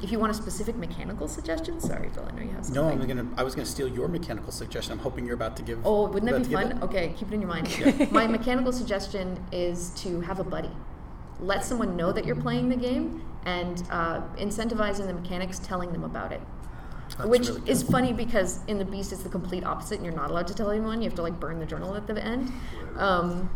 if you want a specific mechanical suggestion sorry phil i know you have something No, I'm gonna. I was gonna steal your mechanical suggestion. I'm hoping you're about to give. Oh, wouldn't that be fun? Okay, keep it in your mind. My mechanical suggestion is to have a buddy. Let someone know that you're playing the game and uh, incentivizing the mechanics, telling them about it. That's Which really is funny because in the Beast it's the complete opposite, and you're not allowed to tell anyone. You have to like burn the journal at the end. Um,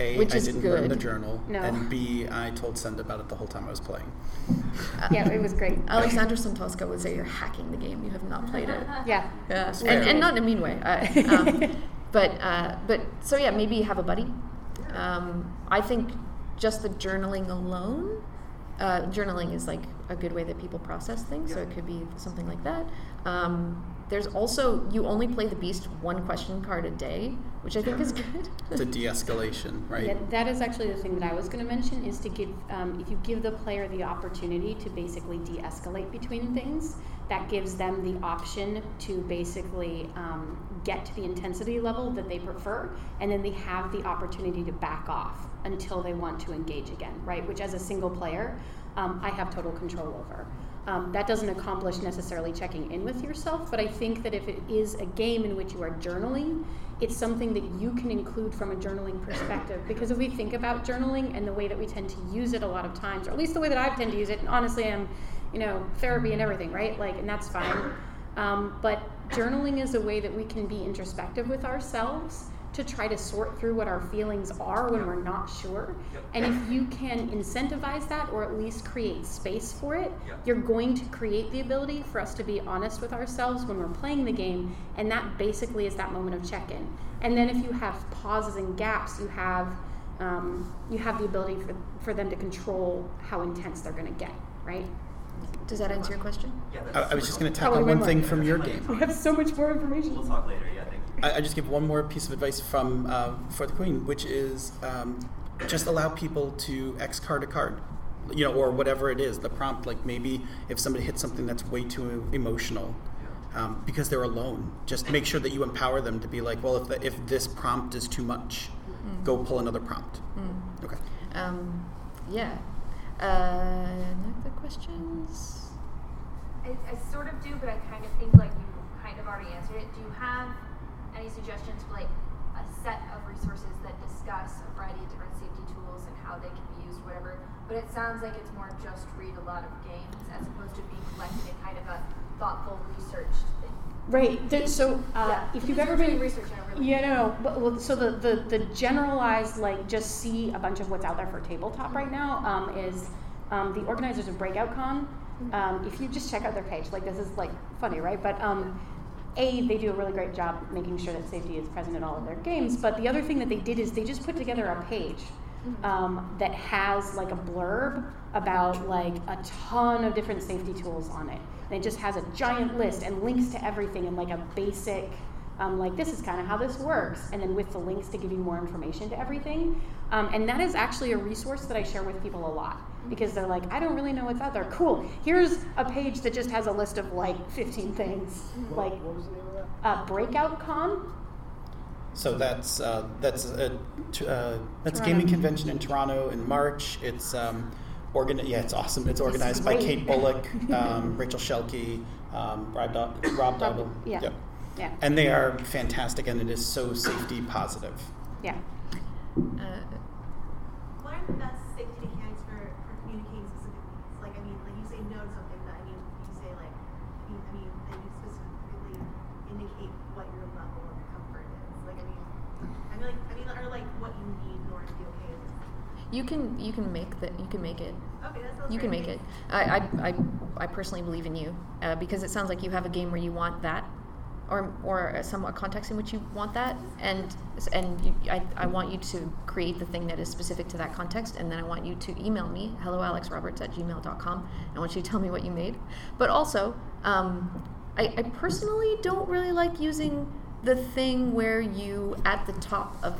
A, which I is didn't burn the good. journal, No. and B, I told Senda about it the whole time I was playing. yeah, it was great. Alexandra Sontowska would say you're hacking the game. You have not played it. Yeah. Yeah, and, and not in a mean way. Uh, um, but uh, but so yeah, maybe you have a buddy. Um, I think just the journaling alone, uh, journaling is like a good way that people process things. So it could be something like that. Um, there's also you only play the beast one question card a day, which I think is good. It's a de-escalation, right? Yeah, that is actually the thing that I was going to mention is to give um, if you give the player the opportunity to basically de-escalate between things, that gives them the option to basically um, get to the intensity level that they prefer, and then they have the opportunity to back off until they want to engage again, right? Which as a single player, um, I have total control over. Um, that doesn't accomplish necessarily checking in with yourself, but I think that if it is a game in which you are journaling, it's something that you can include from a journaling perspective. Because if we think about journaling and the way that we tend to use it a lot of times, or at least the way that I tend to use it, and honestly, I'm, you know, therapy and everything, right? Like, and that's fine. Um, but journaling is a way that we can be introspective with ourselves to try to sort through what our feelings are when we're not sure. And if you can incentivize that or at least create space for it, you're going to create the ability for us to be honest with ourselves when we're playing the game. And that basically is that moment of check in. And then if you have pauses and gaps, you have. Um, you have the ability for, for them to control how intense they're going to get, right? Does that answer your question? Yeah, I, I was just going to helpful. tack on one one thing from your game. We have so much more information. We'll talk later. Yeah, thank you. I, I just give one more piece of advice from uh, for the Queen, which is um, just allow people to X card a card, you know, or whatever it is. The prompt, like maybe if somebody hits something that's way too emotional. Um, because they're alone, just make sure that you empower them to be like, well, if the, if this prompt is too much, go pull another prompt. Okay. Um, yeah. Uh, any other questions? I, I sort of do, but I kind of think like you kind of already answered it. Do you have any suggestions for like a set of resources that discuss a variety of different safety tools and how they can be used, whatever. But it sounds like it's more just read a lot of games as opposed to being collected in kind of a thoughtful, researched thing. Right. There, so uh, Yeah, if you've ever been research on a really Yeah, no. But, well, so the, the, the generalized, like, just see a bunch of what's out there for tabletop right now um, is um, the organizers of Breakout Con. Um, if you just check out their page, like, this is, like, funny, right? But, um, A, they do a really great job making sure that safety is present in all of their games. But the other thing that they did is they just put together a page um, that has, like, a blurb about, like, a ton of different safety tools on it. And it just has a giant list and links to everything and, like, a basic um, like this is kind of how this works, and then with the links to give you more information to everything. Um, and that is actually a resource that I share with people a lot because they're like, I don't really know what's out there. Cool. Here's a page that just has a list of like 15 things. Like What was the name of that? uh, Breakout Con. So that's uh, that's a uh, that's a Toronto. gaming convention in Toronto in March. It's um, organ- yeah, it's awesome. It's organized by. Kate Bullock, um, Rachel Shelkey, um, Rob, Do- Rob Doggle. Yeah. Yep. Yeah. And they are fantastic, and it is so safety positive. Yeah. Uh, What are the best safety mechanics for, for communicating specific needs? Like, I mean, like you say no to something, but I mean, you say like, I mean, I mean, that you specifically indicate what your level of comfort is. Like, I mean, I mean, like, I mean, or like what you need in order to be okay with this. You can you can make that you can make it. Okay, that sounds You can make it. I, I, I, I personally believe in you uh, because it sounds like you have a game where you want that, or or a somewhat context in which you want that, and and you, I, I want you to create the thing that is specific to that context, and then I want you to email me hello alexroberts at gmail.com. I want you to tell me what you made, but also um, I, I personally don't really like using the thing where you at the top of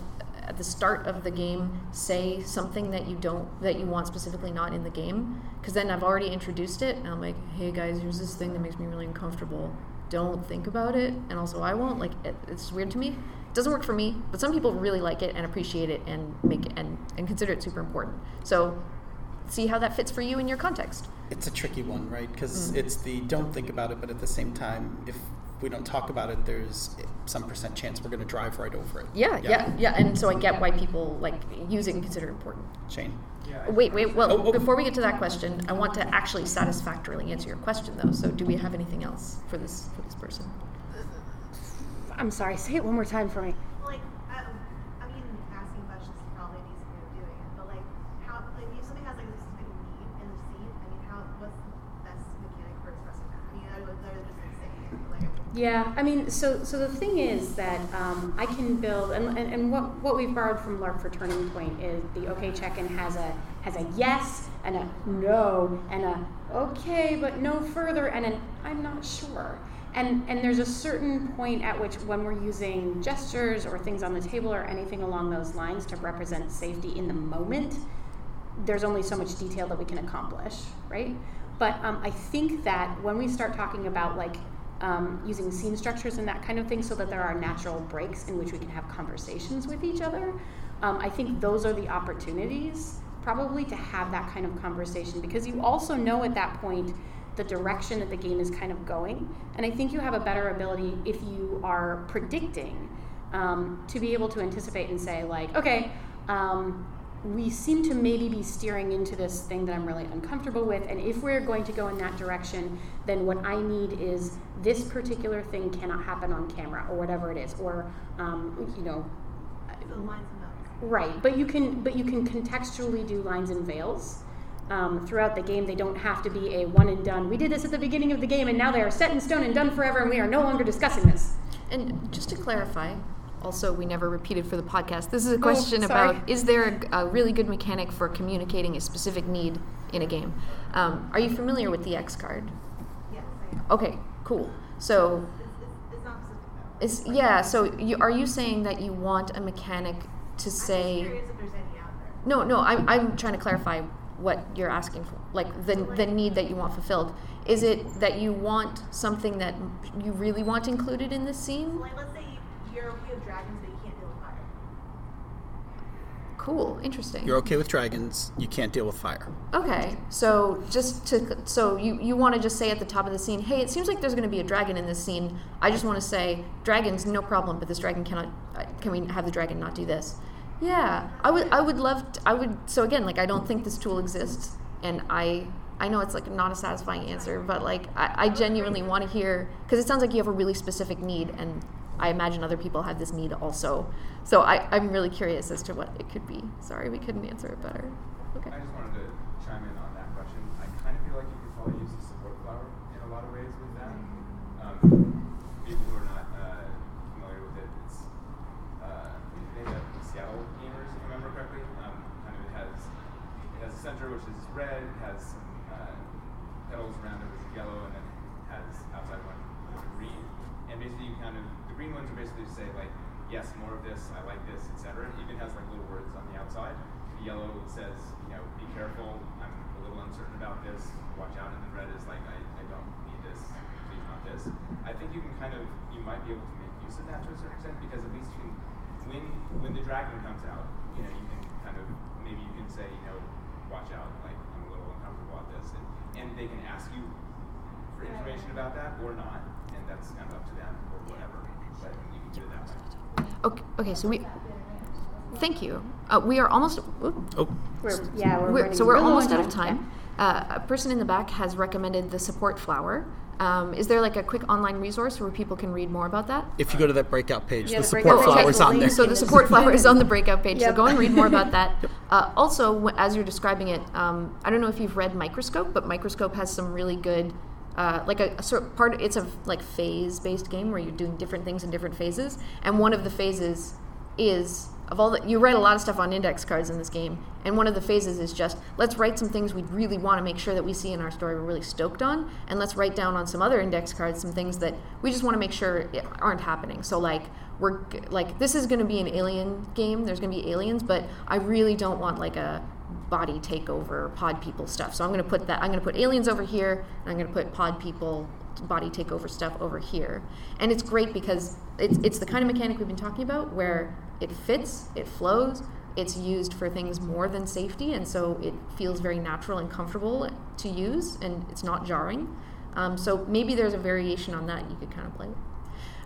at the start of the game say something that you don't that you want specifically not in the game? Because then I've already introduced it and I'm like hey guys here's this thing that makes me really uncomfortable. Don't think about it. And also I won't like it, it's weird to me. It doesn't work for me but some people really like it and appreciate it and make it and, and consider it super important. So see how that fits for you in your context. It's a tricky one, right? Because Mm. it's the don't think about it, but at the same time, if we don't talk about it, there's some percent chance we're going to drive right over it. yeah, yeah yeah and so I get why people like use it and consider it important Shane. Yeah, Wait, wait. Well, Oh, oh. before we get to that question, I want to actually satisfactorily answer your question, though. So, do we have anything else for this for this person? I'm sorry. Say it one more time for me. Like, um, I mean, asking questions is probably an easy way of doing it, but like, how, like, if somebody has like a specific need in the scene, I mean, how, what's the best mechanic for expressing that? I mean, other than just like saying it, but, like, I mean, Yeah, I mean, so so the thing is that um, I can build, and, and, and what, what we've borrowed from LARP for Turning Point is the OK check-in has a has a yes and a no and a okay but no further and an I'm not sure. And and there's a certain point at which when we're using gestures or things on the table or anything along those lines to represent safety in the moment, there's only so much detail that we can accomplish, right? But um, I think that when we start talking about like um, using scene structures and that kind of thing, so that there are natural breaks in which we can have conversations with each other, um, I think those are the opportunities probably to have that kind of conversation because you also know at that point the direction that the game is kind of going. And I think you have a better ability if you are predicting um, to be able to anticipate and say, like, okay, um, we seem to maybe be steering into this thing that I'm really uncomfortable with. And if we're going to go in that direction, then what I need is this particular thing cannot happen on camera or whatever it is. Or, um, you know, lines and notes. Right, but you can but you can contextually do lines and veils um, throughout the game. They don't have to be a one and done. We did this at the beginning of the game, and now they are set in stone and done forever, and we are no longer discussing this. And just to clarify, also we never repeated for the podcast. This is a question Oh, about: Is there a, a really good mechanic for communicating a specific need in a game? Um, are you familiar with the X card? Yes, I am. Okay, cool. So It's, it's, it's not specific though. is yeah. So you, are you saying that you want a mechanic to say? just curious if there's any out there. No, no, I'm, I'm trying to clarify what you're asking for, like the, the need that you want fulfilled. Is it that you want something that you really want included in So, scene? like, let's say you- you're okay with dragons, but you can't deal with fire. Cool, interesting. You're okay with dragons. You can't deal with fire. Okay, so just to so you you want to just say at the top of the scene, hey, it seems like there's going to be a dragon in this scene. I just want to say, dragons, no problem, but this dragon cannot uh, can we have the dragon not do this? Yeah, I would. I would love. To, I would. So again, like I don't think this tool exists, and I. I know it's like not a satisfying answer, but like I, I genuinely want to hear because it sounds like you have a really specific need, and I imagine other people have this need also. So I, I'm really curious as to what it could be. Sorry, we couldn't answer it better. Okay. I just wanted to chime in on that question. I kind of feel like you could probably use the support flower in a lot of ways with that. Um, people who are not uh, familiar with it, it's uh, made at Seattle Gamers, if I remember correctly. Um, kind of it has it has a center which is red, it has some uh, petals around it which is yellow, and then it has outside one green. And basically, you kind of green ones are basically to say like, yes, more of this, I like this, etc. It even has like little words on the outside. The yellow says, you know, be careful. I'm a little uncertain about this. Watch out. And the red is like, I, I don't need this. Please not this. I think you can kind of, you might be able to make use of that to a certain extent because at least you can, when when the dragon comes out, you know, you can kind of maybe you can say, you know, watch out. Like I'm a little uncomfortable about this, and and they can ask you for information about that or not, and that's kind of up to them Okay. Okay. So we. Thank you. Uh, we are almost. oop. Oh, We're, yeah, we're, We're- so we're really almost out of time. Uh, a person in the back has recommended the support flower. Um, is there like a quick online resource where people can read more about that? if you go to that breakout page, Yeah, the the support breakout flower page is on there. So the the support flower is on the breakout page. Yep. So go and read more about that. Uh, also, as you're describing it, um, I don't know if you've read Microscope, but Microscope has some really good, uh, like a, a sort of part. It's a like phase-based game where you're doing different things in different phases, and one of the phases is of all that you write a lot of stuff on index cards in this game, and one of the phases is just let's write some things we really want to make sure that we see in our story we're really stoked on, and let's write down on some other index cards some things that we just want to make sure aren't happening. So like we're like this is going to be an alien game. There's going to be aliens, but I really don't want like a body takeover pod people stuff. So I'm going to put that I'm going to put aliens over here, and I'm going to put pod people body takeover stuff over here. And it's great because it's it's the kind of mechanic we've been talking about where it fits, it flows, it's used for things more than safety, and so it feels very natural and comfortable to use, and it's not jarring. Um, so maybe there's a variation on that you could kind of play with.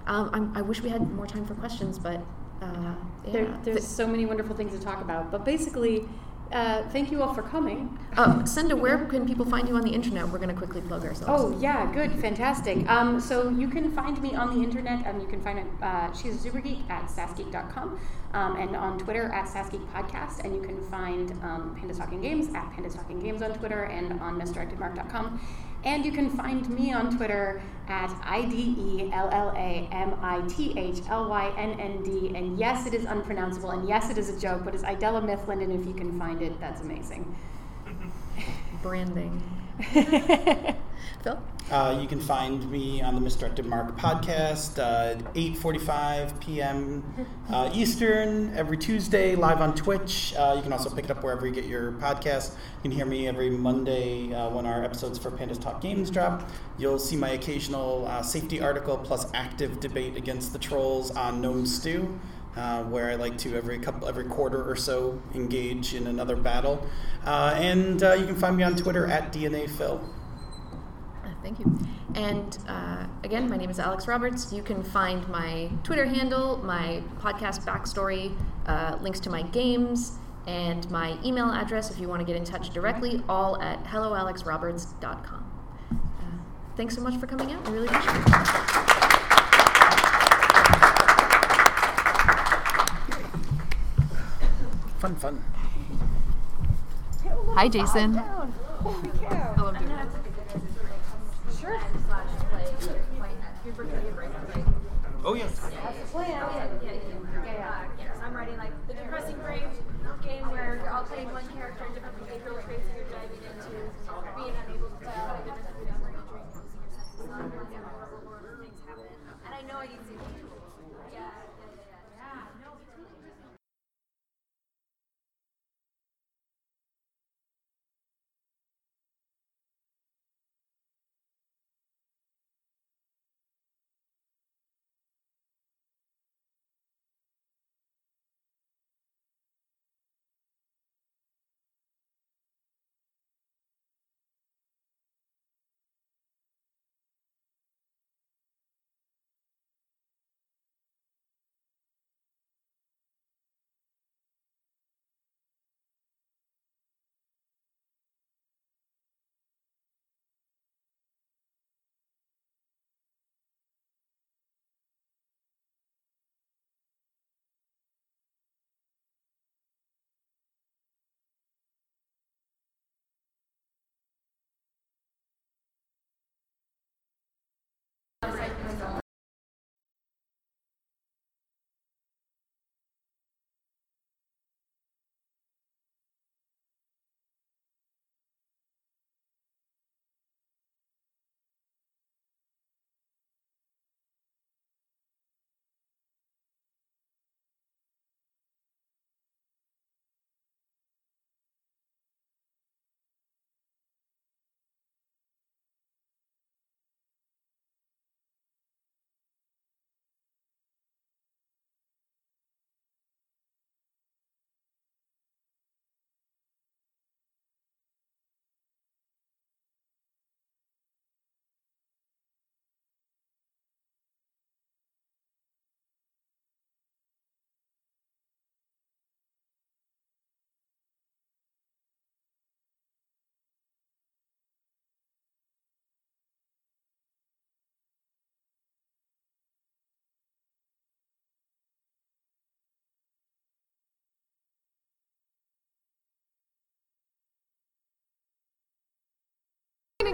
Um, I'm, I wish we had more time for questions, but uh, yeah. There, there's so many wonderful things to talk about. But basically, uh, thank you all for coming. Uh, Senda, where can people find you on the internet? We're going to quickly plug ourselves. Oh yeah, good, fantastic. Um, so you can find me on the internet. Um, you can find it. Uh, she's a super geek at sassgeek.com, um, and on Twitter at sassgeek podcast. And you can find um, Pandas Talking Games at Pandas Talking Games on Twitter and on misdirectedmark.com. And you can find me on Twitter at I D E L L A M I T H L Y N N D. And yes, it is unpronounceable, and yes, it is a joke, but it's Idella Mifflin, and if you can find it, that's amazing. Branding. Phil? Uh, you can find me on the Misdirected Mark podcast, uh, 8.45 p.m. Uh, Eastern, every Tuesday, live on Twitch. Uh, you can also pick it up wherever you get your podcast. You can hear me every Monday uh, when our episodes for Pandas Talk Games drop. You'll see my occasional uh, safety article plus active debate against the trolls on Gnome Stew. Uh, where I like to every couple, every quarter or so engage in another battle, uh, and uh, you can find me on Twitter at DNA Phil. Thank you. And uh, again, my name is Alex Roberts. You can find my Twitter handle, my podcast backstory, uh, links to my games, and my email address if you want to get in touch directly, all at helloalexroberts.com. Uh, thanks so much for coming out. I really appreciate it. Fun, fun. Hi, Jason. Sure. Slash play, play at your birthday break. Oh yes. Yeah, yeah, yeah, yeah.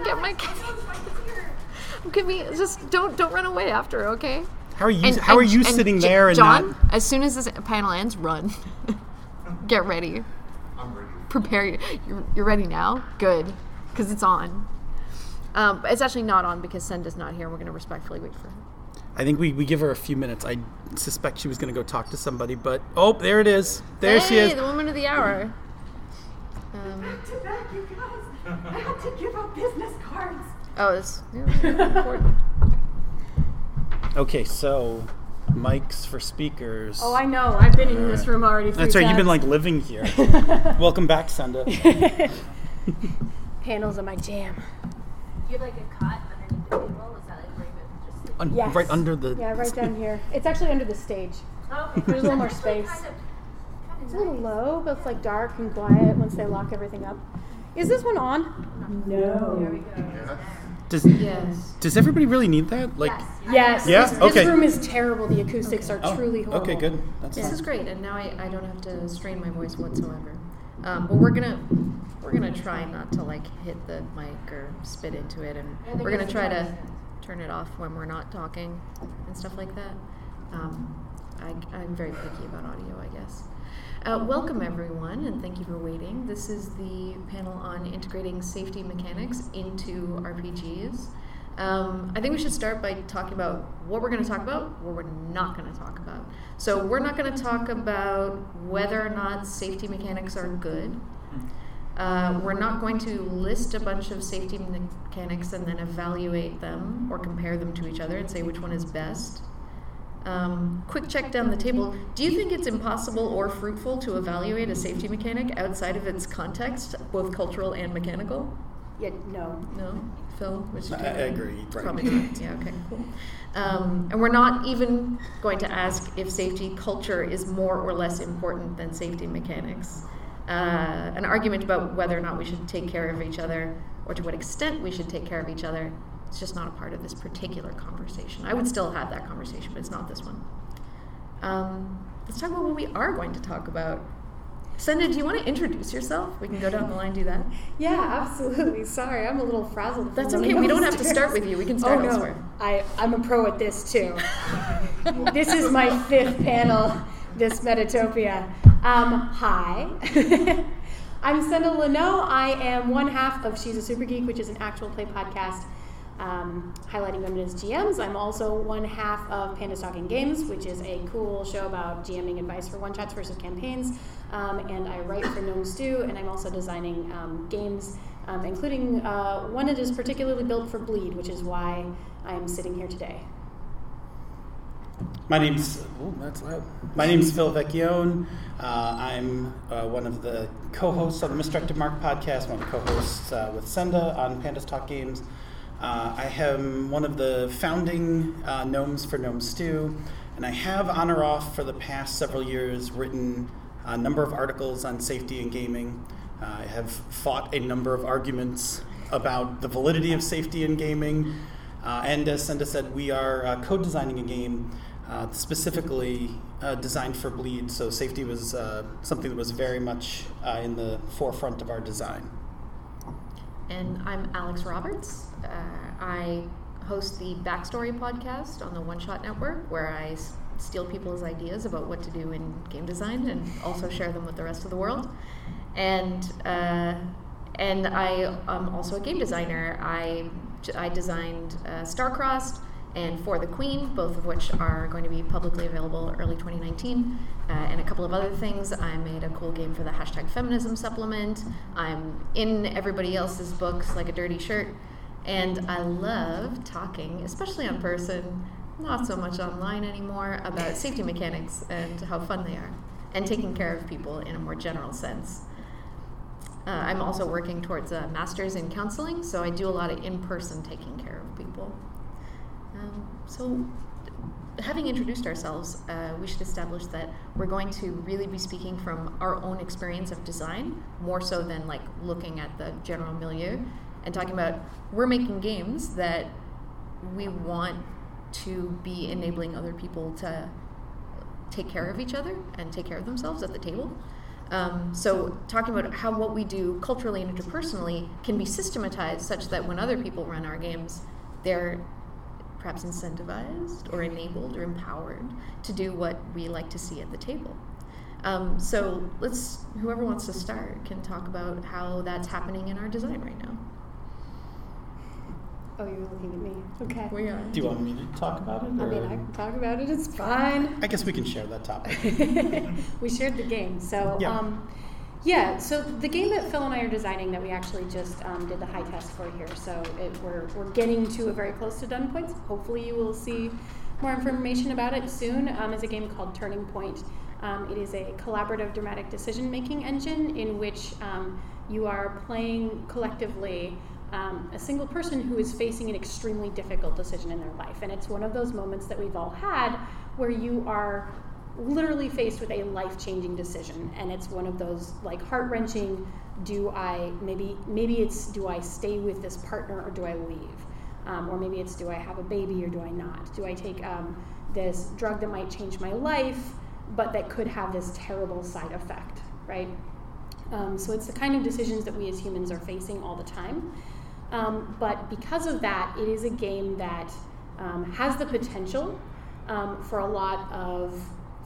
Gonna get my. Give me just don't don't run away after, okay? How are you? And- how are you sitting J- there and John? not? As soon as this panel ends, run. Get ready. I'm ready. Prepare. you- You're, you're ready now. Good, because it's on. Um, it's actually not on because Senda's not here. We're gonna respectfully wait for her. I think we, we give her a few minutes. I suspect she was going to go talk to somebody, but oh, there it is. There she Hey, is. the woman of the hour. Um, To bed, you guys. I had to give out business cards. oh, it's yeah, important. Okay, so mics for speakers. Oh, I know. I've been in this room already. Three That's right. You've been like living here. Welcome back, Senda. panels are my jam. Do you have like a cot underneath the table? Is that like where you would just like Un- Yes. Right under the. Yeah, right down here. It's actually under the stage. Oh, okay. There's a little more Actually space. Kind of, kind It's of a little nice. low, but it's like dark and quiet once they lock everything up. Is this one on? No. There we go. Does Yes. Does everybody really need that? Like. Yes. Yeah? This, Okay. this room is terrible. The acoustics are Oh, truly horrible. okay, good. That's This fine. is great, and now I, I don't have to strain my voice whatsoever. Um, but we're gonna we're gonna try not to like hit the mic or spit into it, and we're gonna try to turn it off when we're not talking and stuff like that. Um, I, I'm very picky about audio, I guess. Uh, welcome everyone, and thank you for waiting. This is the panel on integrating safety mechanics into RPGs. Um, I think we should start by talking about what we're going to talk about, what we're not going to talk about. So, we're not going to talk about whether or not safety mechanics are good. Uh, we're not going to list a bunch of safety mechanics and then evaluate them or compare them to each other and say which one is best. Um, quick check down the table. Do you think it's impossible or fruitful to evaluate a safety mechanic outside of its context, both cultural and mechanical? Yeah, no. No, Phil. Which I- I agree, right. Probably not. Yeah. Okay. Cool. Um, and we're not even going to ask if safety culture is more or less important than safety mechanics. Uh, an argument about whether or not we should take care of each other, or to what extent we should take care of each other, it's just not a part of this particular conversation. I would still have that conversation, but it's not this one. Um, let's talk about what we are going to talk about. Senda, do you want to introduce yourself? We can go down the line and do that. Yeah, absolutely. Sorry, I'm a little frazzled. That's okay. We don't have to start with you. We can start oh, no. elsewhere. I, I'm a pro at this too. this is my fifth panel, this Metatopia. Um, hi. I'm Senda Linaugh. I am one half of She's a Super Geek, which is an actual play podcast um, highlighting women as GMs. I'm also one half of Pandas Talking Games, which is a cool show about GMing advice for one shots versus campaigns. Um, and I write for Gnome Stew, and I'm also designing um, games, um, including uh, one that is particularly built for Bleed, which is why I'm sitting here today. My name's oh, that's loud. My name's Phil Vecchione. Uh, I'm uh, one of the co-hosts on the Misdirected Mark podcast. One of the co-hosts uh, with Senda on Pandas Talk Games. Uh, I am one of the founding uh, gnomes for Gnome Stew, and I have on or off for the past several years written a number of articles on safety and gaming. Uh, I have fought a number of arguments about the validity of safety in gaming. Uh, and as Senda said, we are uh, co-designing a game uh, specifically designed for bleed. So safety was something that was very much in the forefront of our design. And I'm Alex Roberts. Uh, I host the Backstory podcast on the One Shot Network, where I s- steal people's ideas about what to do in game design and also share them with the rest of the world. And uh, and I am also a game designer. I I designed uh, Starcrossed and For the Queen, both of which are going to be publicly available early 2019, uh, and a couple of other things. I made a cool game for the hashtag feminism supplement. I'm in everybody else's books like a dirty shirt, and I love talking, especially on person, not so much online anymore, about safety mechanics and how fun they are, and taking care of people in a more general sense. Uh, I'm also working towards a master's in counseling, so I do a lot of in person taking care of people. Um, so, having introduced ourselves, uh, we should establish that we're going to really be speaking from our own experience of design, more so than like looking at the general milieu and talking about we're making games that we want to be enabling other people to take care of each other and take care of themselves at the table. Um, so talking about how what we do culturally and interpersonally can be systematized such that when other people run our games, they're perhaps incentivized or enabled or empowered to do what we like to see at the table. Um, so let's whoever wants to start can talk about how that's happening in our design right now. Oh, you're looking at me. Okay. We are. Do you want me to talk about it? I mean, I can talk about it. It's fine. I guess we can share that topic. we shared the game. So, Yeah. um, yeah, so the game that Phil and I are designing that we actually just um, did the high test for here. So it, we're, we're getting to a very close to done points. Hopefully, you will see more information about it soon. Um, is a game called Turning Point. Um, it is a collaborative dramatic decision making engine in which um, you are playing collectively um, a single person who is facing an extremely difficult decision in their life. And it's one of those moments that we've all had where you are literally faced with a life changing decision. And it's one of those like heart wrenching do I, maybe, maybe it's do I stay with this partner or do I leave? Um, or maybe it's do I have a baby or do I not? Do I take um, this drug that might change my life, but that could have this terrible side effect, right? Um, so it's the kind of decisions that we as humans are facing all the time. Um, but because of that, it is a game that um, has the potential um, for a lot of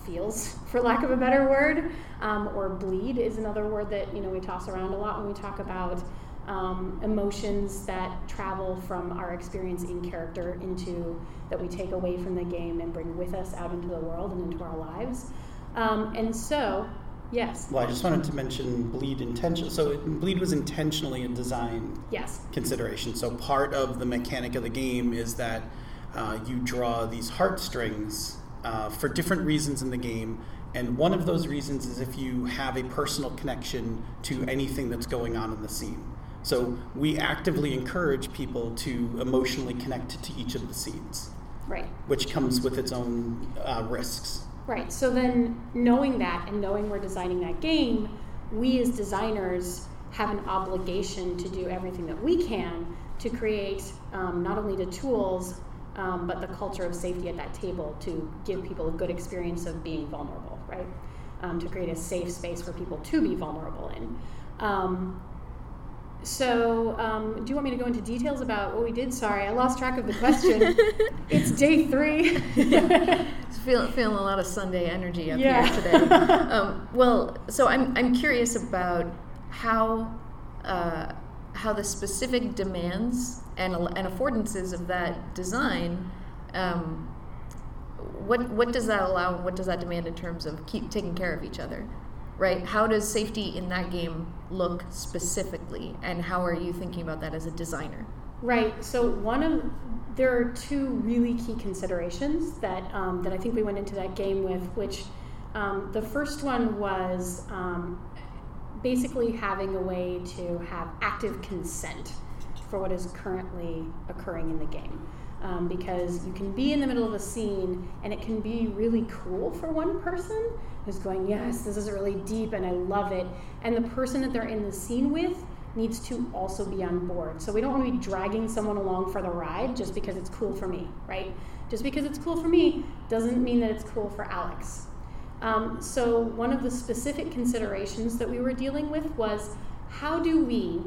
feels, for lack of a better word, um, or bleed is another word that you know we toss around a lot when we talk about um, emotions that travel from our experience in character into that we take away from the game and bring with us out into the world and into our lives. Um, and so, yes, Well, I just wanted to mention bleed intention. So it- bleed was intentionally a design yes, consideration. So part of the mechanic of the game is that uh, you draw these heartstrings uh, for different reasons in the game. And one of those reasons is if you have a personal connection to anything that's going on in the scene. So we actively encourage people to emotionally connect to each of the scenes, right. which comes with its own uh, risks. Right. So then, knowing that and knowing we're designing that game, we as designers have an obligation to do everything that we can to create um, not only the tools, um, but the culture of safety at that table to give people a good experience of being vulnerable, right? Um, to create a safe space for people to be vulnerable in. Um, so, um, do you want me to go into details about what we did? Sorry, I lost track of the question. it's day three. Feeling feeling a lot of Sunday energy up Yeah. here today. um, well, so I'm I'm curious about how uh, how the specific demands and and affordances of that design. Um, what what does that allow and what does that demand in terms of keep taking care of each other, right? How does safety in that game look specifically, and how are you thinking about that as a designer? Right. So one of there are two really key considerations that um, that I think we went into that game with. Which um, the first one was um, basically having a way to have active consent for what is currently occurring in the game. Um, because you can be in the middle of a scene and it can be really cool for one person who's going, Yes, this is really deep and I love it. And the person that they're in the scene with needs to also be on board. So we don't want to be dragging someone along for the ride just because it's cool for me, right? Just because it's cool for me doesn't mean that it's cool for Alex. Um, so one of the specific considerations that we were dealing with was how do we,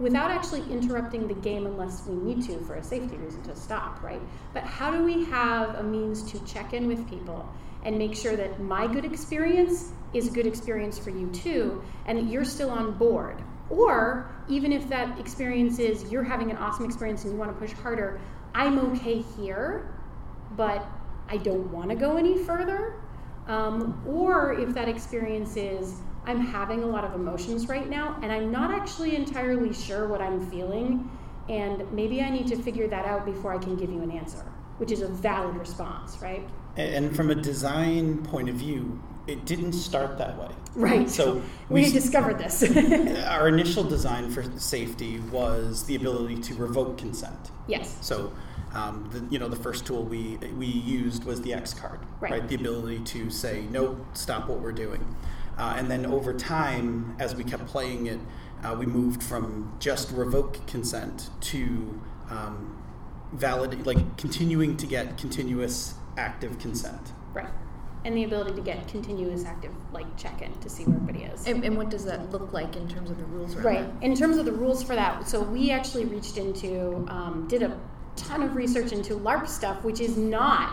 without actually interrupting the game unless we need to for a safety reason to stop, right? But how do we have a means to check in with people and make sure that my good experience is a good experience for you too, and that you're still on board? Or even if that experience is you're having an awesome experience and you want to push harder, I'm okay here, but I don't want to go any further. Um, or if that experience is I'm having a lot of emotions right now and I'm not actually entirely sure what I'm feeling, and maybe I need to figure that out before I can give you an answer, which is a valid response, right? And from a design point of view, it didn't start that way. Right. So we, we- discovered this. Our initial design for safety was the ability to revoke consent. yes. So, um, the, you know, the first tool we we used was the X card, Right. The ability to say no, stop what we're doing, uh, and then over time, as we kept playing it, uh, we moved from just revoke consent to um, valid, like continuing to get continuous active consent. Right. and the ability to get continuous active like check-in to see where everybody is. And, and what does that look like in terms of the rules around Right. that? In terms of the rules for that, so we actually reached into, um, did a ton of research into LARP stuff, which is not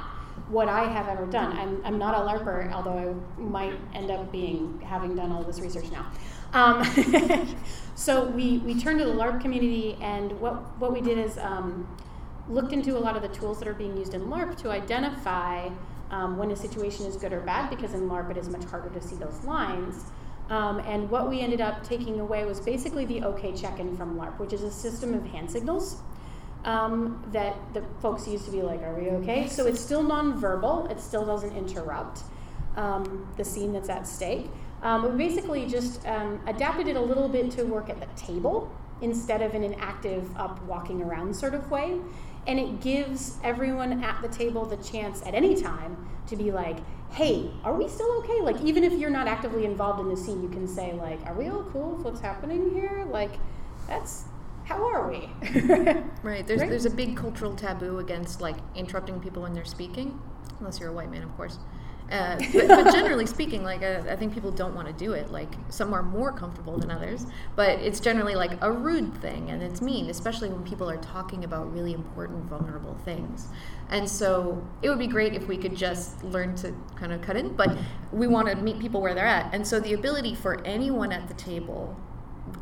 what I have ever done. I'm, I'm not a LARPer, although I might end up being, having done all this research now. Um, so we, we turned to the LARP community, and what, what we did is um, looked into a lot of the tools that are being used in LARP to identify um, when a situation is good or bad, because in LARP it is much harder to see those lines. Um, and what we ended up taking away was basically the OK check in from LARP, which is a system of hand signals um, that the folks used to be like, Are we okay? So it's still nonverbal, it still doesn't interrupt um, the scene that's at stake. Um, we basically just um, adapted it a little bit to work at the table instead of in an active up walking around sort of way. And it gives everyone at the table the chance at any time to be like, hey, are we still okay? Like, even if you're not actively involved in the scene, you can say, like, are we all cool with what's happening here? Like, that's, how are we? Right. There's Right. there's a big cultural taboo against like interrupting people when they're speaking, unless you're a white man, of course. Uh, but, but generally speaking, like uh, I think people don't want to do it. Like some are more comfortable than others, but it's generally like a rude thing, and it's mean, especially when people are talking about really important, vulnerable things. And so it would be great if we could just learn to kind of cut in, but we want to meet people where they're at. And so the ability for anyone at the table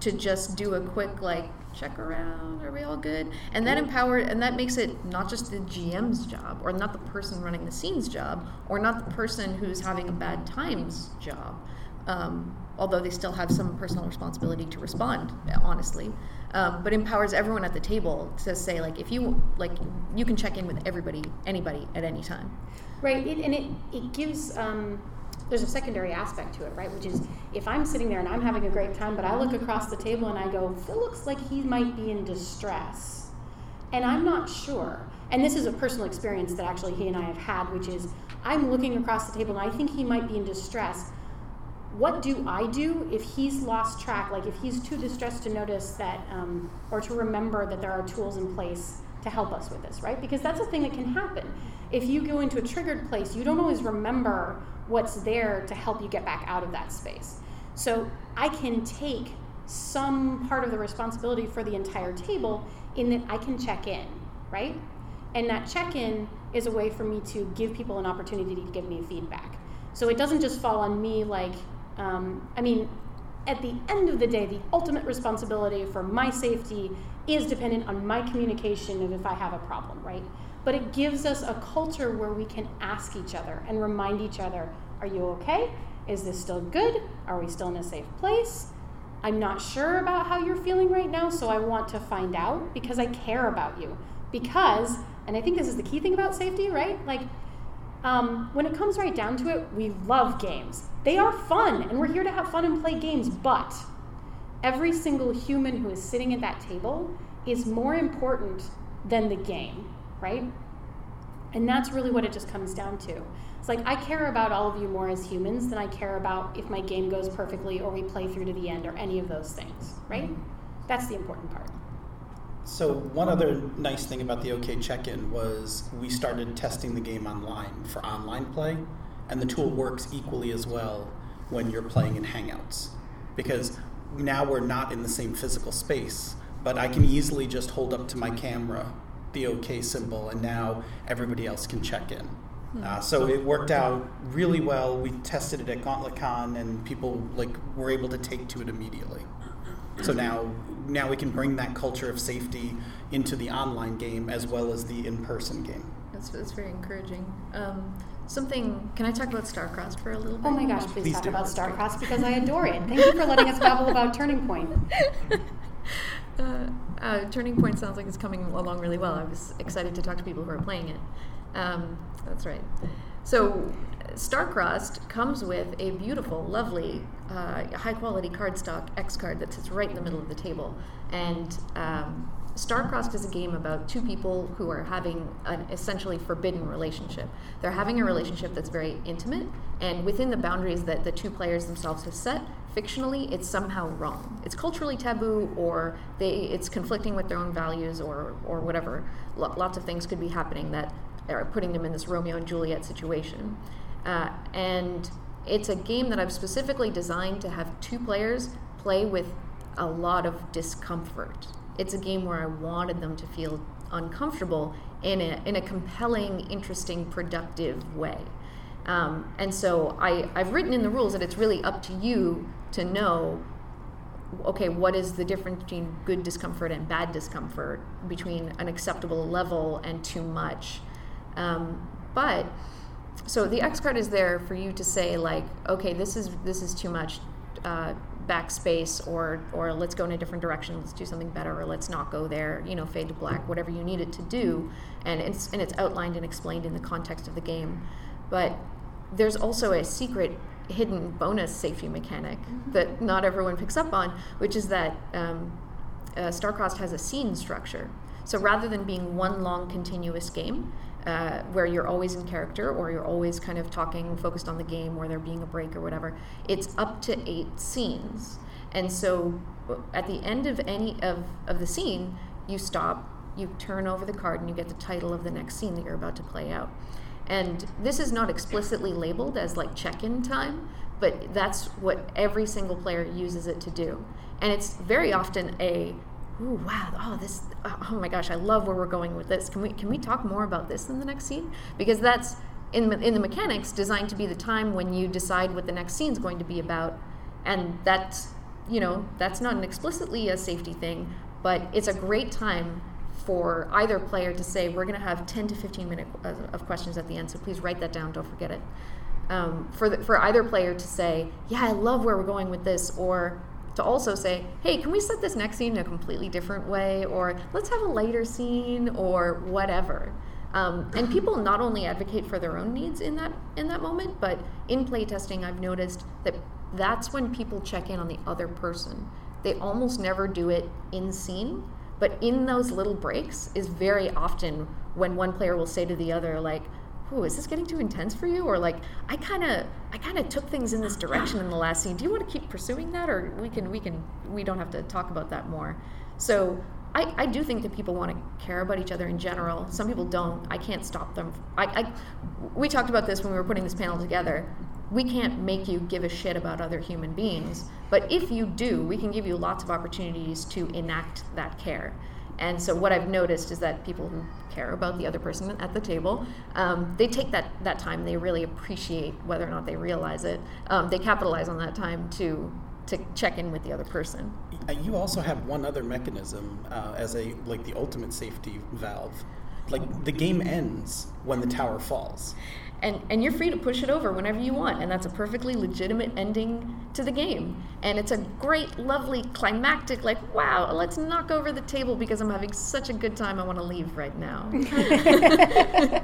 to just do a quick like check around are we all good? And that empower and that makes it not just the gm's job or not the person running the scenes job or not the person who's having a bad times job um, although they still have some personal responsibility to respond honestly um, but empowers everyone at the table to say like if you like you can check in with everybody anybody at any time. Right, it, and it, it gives, um, there's a secondary aspect to it, right? Which is if I'm sitting there and I'm having a great time, but I look across the table and I go, Phil looks like he might be in distress. And I'm not sure. And this is a personal experience that actually he and I have had, which is I'm looking across the table and I think he might be in distress. What do I do if he's lost track? Like if he's too distressed to notice that, um, or to remember that there are tools in place to help us with this, right? Because that's a thing that can happen. If you go into a triggered place, you don't always remember what's there to help you get back out of that space. So I can take some part of the responsibility for the entire table in that I can check in, right? And that check in is a way for me to give people an opportunity to give me feedback. So it doesn't just fall on me like, um, I mean, at the end of the day, the ultimate responsibility for my safety is dependent on my communication of if I have a problem, right? But it gives us a culture where we can ask each other and remind each other Are you okay? Is this still good? Are we still in a safe place? I'm not sure about how you're feeling right now, so I want to find out because I care about you. Because, and I think this is the key thing about safety, right? Like, um, when it comes right down to it, we love games. They are fun, and we're here to have fun and play games, but every single human who is sitting at that table is more important than the game, right? And that's really what it just comes down to. It's like I care about all of you more as humans than I care about if my game goes perfectly or we play through to the end or any of those things, right? That's the important part. So one other nice thing about the OK check-in was we started testing the game online for online play, and the tool works equally as well when you're playing in Hangouts, because now we're not in the same physical space, but I can easily just hold up to my camera the OK symbol, and now everybody else can check in. Uh, so it worked out really well. We tested it at GauntletCon, and people like were able to take to it immediately. So now, now we can bring that culture of safety into the online game as well as the in-person game. that's, that's very encouraging um, something can i talk about starcrossed for a little bit Oh my gosh, please, Please talk do. about Starcrossed because I adore it. Thank you for letting us babble about Turning Point. uh, uh, Turning Point sounds like it's coming along really well. I was excited to talk to people who are playing it. Um, that's right. So, Starcrossed comes with a beautiful, lovely, uh, high quality cardstock X card that sits right in the middle of the table. And um, Starcrossed is a game about two people who are having an essentially forbidden relationship. They're having a relationship that's very intimate, and within the boundaries that the two players themselves have set, fictionally, it's somehow wrong. It's culturally taboo, or they, it's conflicting with their own values, or, or whatever. Lo- lots of things could be happening that are putting them in this Romeo and Juliet situation. Uh, and it's a game that I've specifically designed to have two players play with a lot of discomfort. It's a game where I wanted them to feel uncomfortable in a, in a compelling, interesting, productive way. Um, and so I, I've written in the rules that it's really up to you to know okay, what is the difference between good discomfort and bad discomfort, between an acceptable level and too much. Um, but so the X card is there for you to say like, okay, this is this is too much. Uh, backspace or or let's go in a different direction let's do something better or let's not go there you know fade to black whatever you need it to do and it's and it's outlined and explained in the context of the game but there's also a secret hidden bonus safety mechanic mm-hmm. that not everyone picks up on which is that um, uh, starcrossed has a scene structure. So rather than being one long continuous game uh, where you're always in character or you're always kind of talking focused on the game or there being a break or whatever it's up to eight scenes. And so at the end of any of, of the scene you stop you turn over the card and you get the title of the next scene that you're about to play out and this is not explicitly labeled as like check-in time but that's what every single player uses it to do and it's very often a ooh, wow, oh, this, oh, oh my gosh, I love where we're going with this. Can we, can we talk more about this in the next scene? Because that's, in, in the mechanics, designed to be the time when you decide what the next scene is going to be about. And that's, you know, that's not an explicitly a safety thing, but it's a great time for either player to say, we're going to have 10 to 15 minutes of questions at the end, so please write that down, don't forget it. Um, for, the, for either player to say, yeah, I love where we're going with this, or to also say, hey, can we set this next scene in a completely different way? Or let's have a lighter scene or whatever. Um, and people not only advocate for their own needs in that in that moment, but in playtesting, I've noticed that that's when people check in on the other person. They almost never do it in scene, but in those little breaks is very often when one player will say to the other, like, "Ooh, is this getting too intense for you?" Or like, "I kind of, I kind of took things in this direction in the last scene. Do you want to keep pursuing that, or we can, we can, we don't have to talk about that more." So I, I do think that people want to care about each other in general. Some people don't. I can't stop them. I, I, we talked about this when we were putting this panel together. We can't make you give a shit about other human beings, but if you do, we can give you lots of opportunities to enact that care. And so what I've noticed is that people who care about the other person at the table, um, they take that, that time. They really appreciate whether or not they realize it. Um, they capitalize on that time to to check in with the other person. You also have one other mechanism uh, as a like the ultimate safety valve. Like the game ends when the tower falls and and you're free to push it over whenever you want and that's a perfectly legitimate ending to the game. And it's a great lovely climactic like wow let's knock over the table because i'm having such a good time i want to leave right now.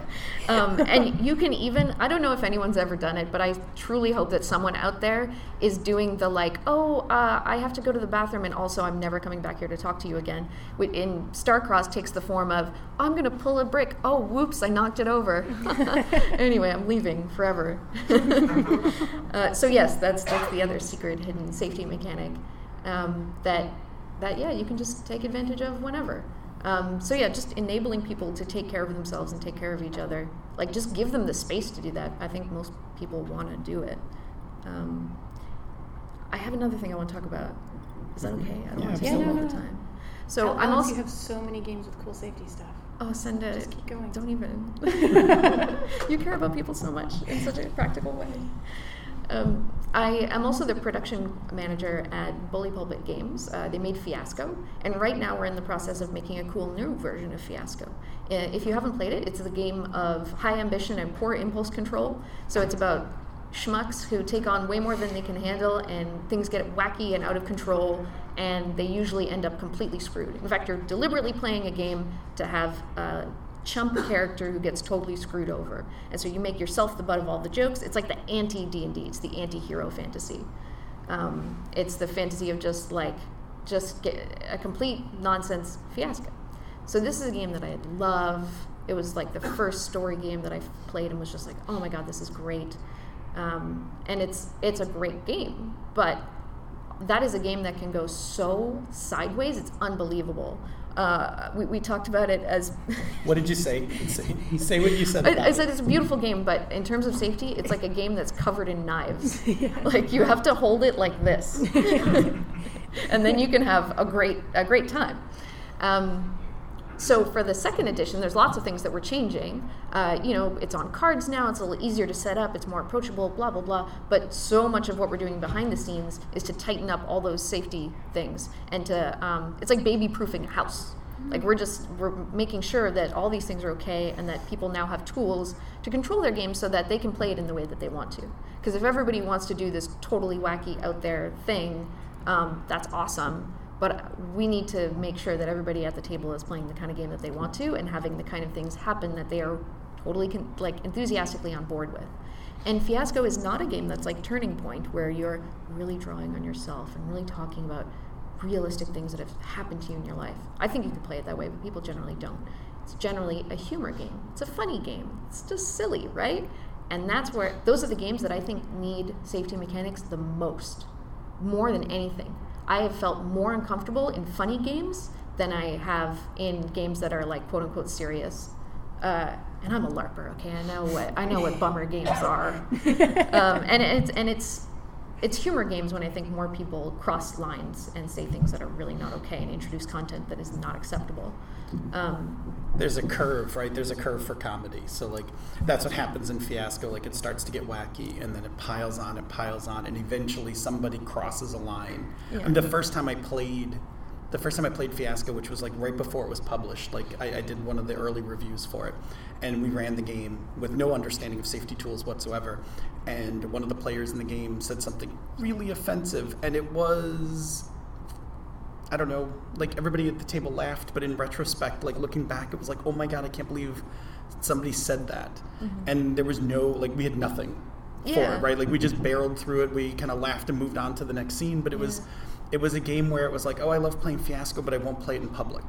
Um, and you can even i don't know if anyone's ever done it but i truly hope that someone out there is doing the like oh uh, i have to go to the bathroom and also i'm never coming back here to talk to you again. In starcross takes the form of i'm going to pull a brick. Oh whoops i knocked it over. Anyway anyway, I'm leaving forever. uh, so yes, that's that's the other secret hidden safety mechanic um, that that yeah you can just take advantage of whenever. Um, so yeah, just enabling people to take care of themselves and take care of each other. Like just give them the space to do that. I think most people want to do it. Um, I have another thing I want to talk about. Is that okay? I don't yeah, want to take take all all no, the time. So Tell I'm also you have so many games with cool safety stuff. Oh, send it. Just keep going. Don't even. you care about people so much in such a practical way. Um, I am also the production manager at Bully Pulpit Games. Uh, they made Fiasco, and right now we're in the process of making a cool new version of Fiasco. Uh, if you haven't played it, it's a game of high ambition and poor impulse control. So it's about schmucks who take on way more than they can handle, and things get wacky and out of control, and they usually end up completely screwed. In fact, you're deliberately playing a game to have a chump character who gets totally screwed over, and so you make yourself the butt of all the jokes. It's like the anti D and D. It's the anti-hero fantasy. Um, it's the fantasy of just like just a complete nonsense fiasco. So this is a game that I love. It was like the first story game that I played and was just like, oh my god, this is great. Um, and it's it's a great game, but that is a game that can go so sideways. It's unbelievable. Uh, we, we talked about it as What did you say? Say, say what you said. I, about I it. said it's a beautiful game, but in terms of safety, it's like a game that's covered in knives. Like you have to hold it like this, and then you can have a great a great time. Um, so for the second edition, there's lots of things that we're changing. Uh, you know, it's on cards now. It's a little easier to set up. It's more approachable. Blah blah blah. But so much of what we're doing behind the scenes is to tighten up all those safety things and to um, it's like baby proofing a house. Like we're just we're making sure that all these things are okay and that people now have tools to control their game so that they can play it in the way that they want to. Because if everybody wants to do this totally wacky out there thing, um, that's awesome. But we need to make sure that everybody at the table is playing the kind of game that they want to and having the kind of things happen that they are totally con- like enthusiastically on board with. And Fiasco is not a game that's like Turning Point where you're really drawing on yourself and really talking about realistic things that have happened to you in your life. I think you could play it that way, but people generally don't. It's generally a humor game. It's a funny game. It's just silly, right? And that's where those are the games that I think need safety mechanics the most, more than anything. I have felt more uncomfortable in funny games than I have in games that are like quote unquote serious. Uh, and I'm a larper, okay? I know what I know what bummer games are, um, and it's and it's it's humor games when I think more people cross lines and say things that are really not okay and introduce content that is not acceptable. Um, there's a curve, right? There's a curve for comedy. So like that's what happens in Fiasco. Like it starts to get wacky, and then it piles on, it piles on, and eventually somebody crosses a line. Yeah. And the first time I played, the first time I played Fiasco, which was like right before it was published, like I, I did one of the early reviews for it, and we ran the game with no understanding of safety tools whatsoever. And one of the players in the game said something really offensive, and it was I don't know, like everybody at the table laughed, but in retrospect, like looking back, it was like, oh my god, I can't believe somebody said that. Mm-hmm. And there was no, like, we had nothing for it, right? Like, we just barreled through it. We kind of laughed and moved on to the next scene, but it was, it was a game where it was like, oh, I love playing Fiasco, but I won't play it in public.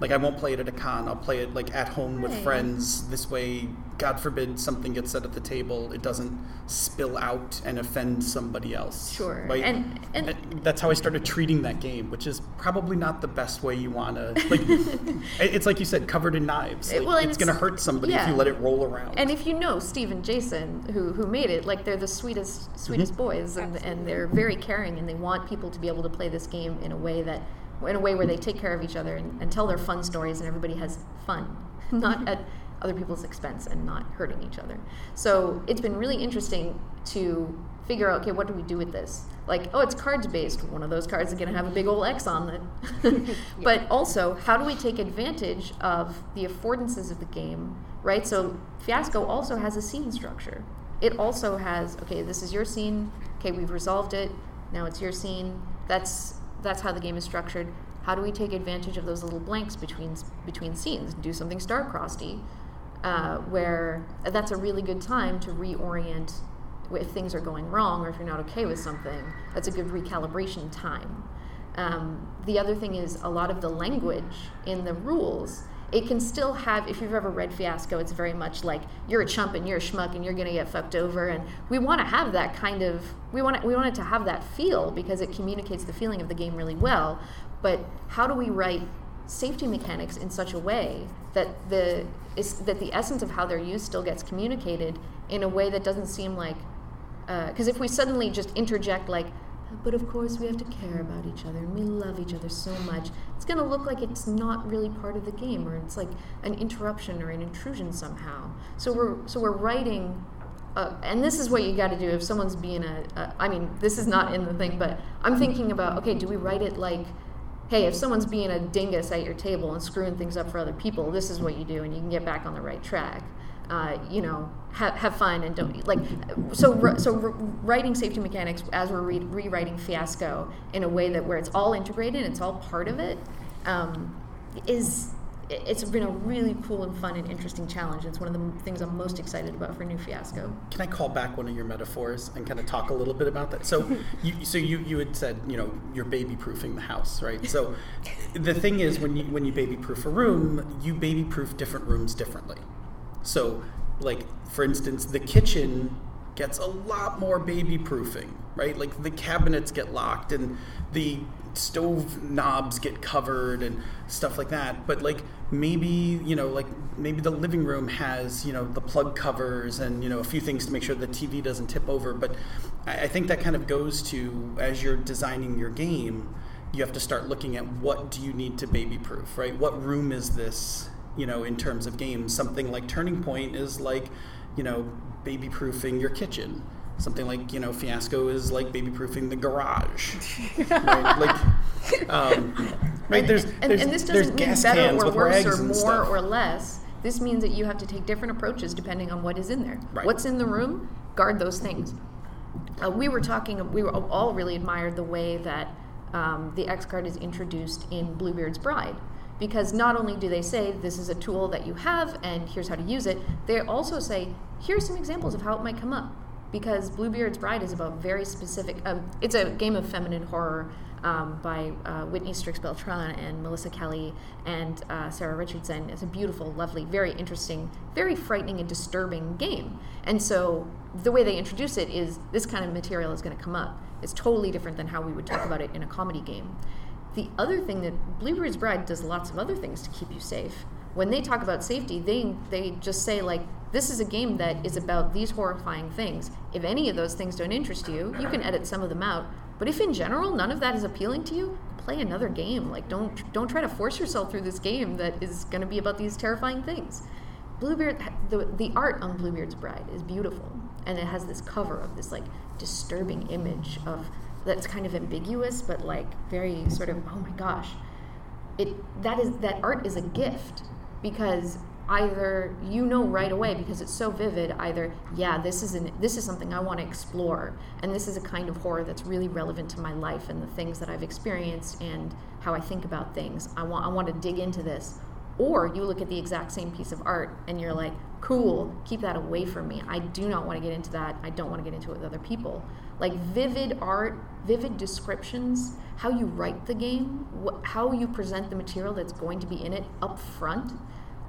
Like, I won't play it at a con. I'll play it like at home with Right. friends. This way, God forbid something gets said at the table, it doesn't spill out and offend somebody else. Sure. Right? And- and- that's how I started treating that game, which is probably not the best way you want to. Like, it- it's like you said, covered in knives. It- Like, well, and it's, going to it's- hurt somebody if yeah. you let it roll around. And if you know Steve and Jason, who who made it, like they're the sweetest sweetest mm-hmm. boys, and and they're very caring, and they want people to be able to play this game in a way that, in a way where they take care of each other and, and tell their fun stories, and everybody has fun, not at other people's expense and not hurting each other. So it's been really interesting to figure out, okay, what do we do with this? Like, oh, it's cards based. One of those cards is going to have a big old X on it. but also, how do we take advantage of the affordances of the game, right? So Fiasco also has a scene structure. It also has, okay, this is your scene. Okay, we've resolved it. Now it's your scene. That's that's how the game is structured. How do we take advantage of those little blanks between between scenes? Do something star-crossedy, uh, where that's a really good time to reorient if things are going wrong or if you're not okay with something. That's a good recalibration time. Um, the other thing is a lot of the language in the rules. It can still have, if you've ever read Fiasco, it's very much like you're a chump and you're a schmuck and you're going to get fucked over. And we want to have that kind of, we want it, we want it to have that feel because it communicates the feeling of the game really well. But how do we write safety mechanics in such a way that the is that the essence of how they're used still gets communicated in a way that doesn't seem like uh, because if we suddenly just interject like but of course we have to care about each other and we love each other so much it's going to look like it's not really part of the game or it's like an interruption or an intrusion somehow so we're so we're writing uh, and this is what you got to do if someone's being a, a i mean this is not in the thing but i'm thinking about okay do we write it like hey, if someone's being a dingus at your table and screwing things up for other people, this is what you do, and you can get back on the right track. Uh, you know, have, have fun and don't like. So, so writing safety mechanics as we're re- rewriting Fiasco in a way that where it's all integrated, it's all part of it, um, is it- it's been a really cool and fun and interesting challenge. It's one of the things I'm most excited about for New Fiasco. Can I call back one of your metaphors and kind of talk a little bit about that? So, you, so you, you had said, you know, you're baby proofing the house, right? So, the thing is, when you when you baby proof a room, you baby proof different rooms differently. So, like for instance, the kitchen gets a lot more baby proofing right? Like the cabinets get locked and the stove knobs get covered and stuff like that. But like maybe you know like maybe the living room has you know the plug covers and you know a few things to make sure the TV doesn't tip over. But I, think that kind of goes to as you're designing your game, you have to start looking at what do you need to baby proof, right? What room is this? You know, in terms of games, something like Turning Point is like, you know, baby proofing your kitchen something like you know fiasco is like baby proofing the garage right? like um, right there's, and, there's and this doesn't mean better or worse or more or less. This means that you have to take different approaches depending on what is in there. Right. What's in the room? Guard those things. Uh, we were talking. We were all really admired the way that um, the X card is introduced in Bluebeard's Bride, because not only do they say this is a tool that you have and here's how to use it, they also say here's some examples of how it might come up. Because Bluebeard's Bride is about very specific. Um, it's a game of feminine horror um, by uh, Whitney Strix Beltran and Marissa Kelly and uh, Sarah Richardson. It's a beautiful, lovely, very interesting, very frightening and disturbing game. And so the way they introduce it is this kind of material is going to come up. It's totally different than how we would talk about it in a comedy game. The other thing that Bluebeard's Bride does lots of other things to keep you safe. When they talk about safety, they they just say like this is a game that is about these horrifying things. If any of those things don't interest you, you can edit some of them out. But if in general none of that is appealing to you, play another game. Like don't don't try to force yourself through this game that is going to be about these terrifying things. Bluebeard, the the art on Bluebeard's Bride is beautiful, and it has this cover of this like disturbing image of that's kind of ambiguous, but like very sort of oh my gosh, it that is that art is a gift because either you know right away because it's so vivid either yeah this is an this is something i want to explore and this is a kind of horror that's really relevant to my life and the things that i've experienced and how i think about things. I want i want to dig into this. Or you look at the exact same piece of art and you're like cool keep that away from me. I do not want to get into that. I don't want to get into it with other people like vivid art vivid descriptions how you write the game wh- how you present the material that's going to be in it up front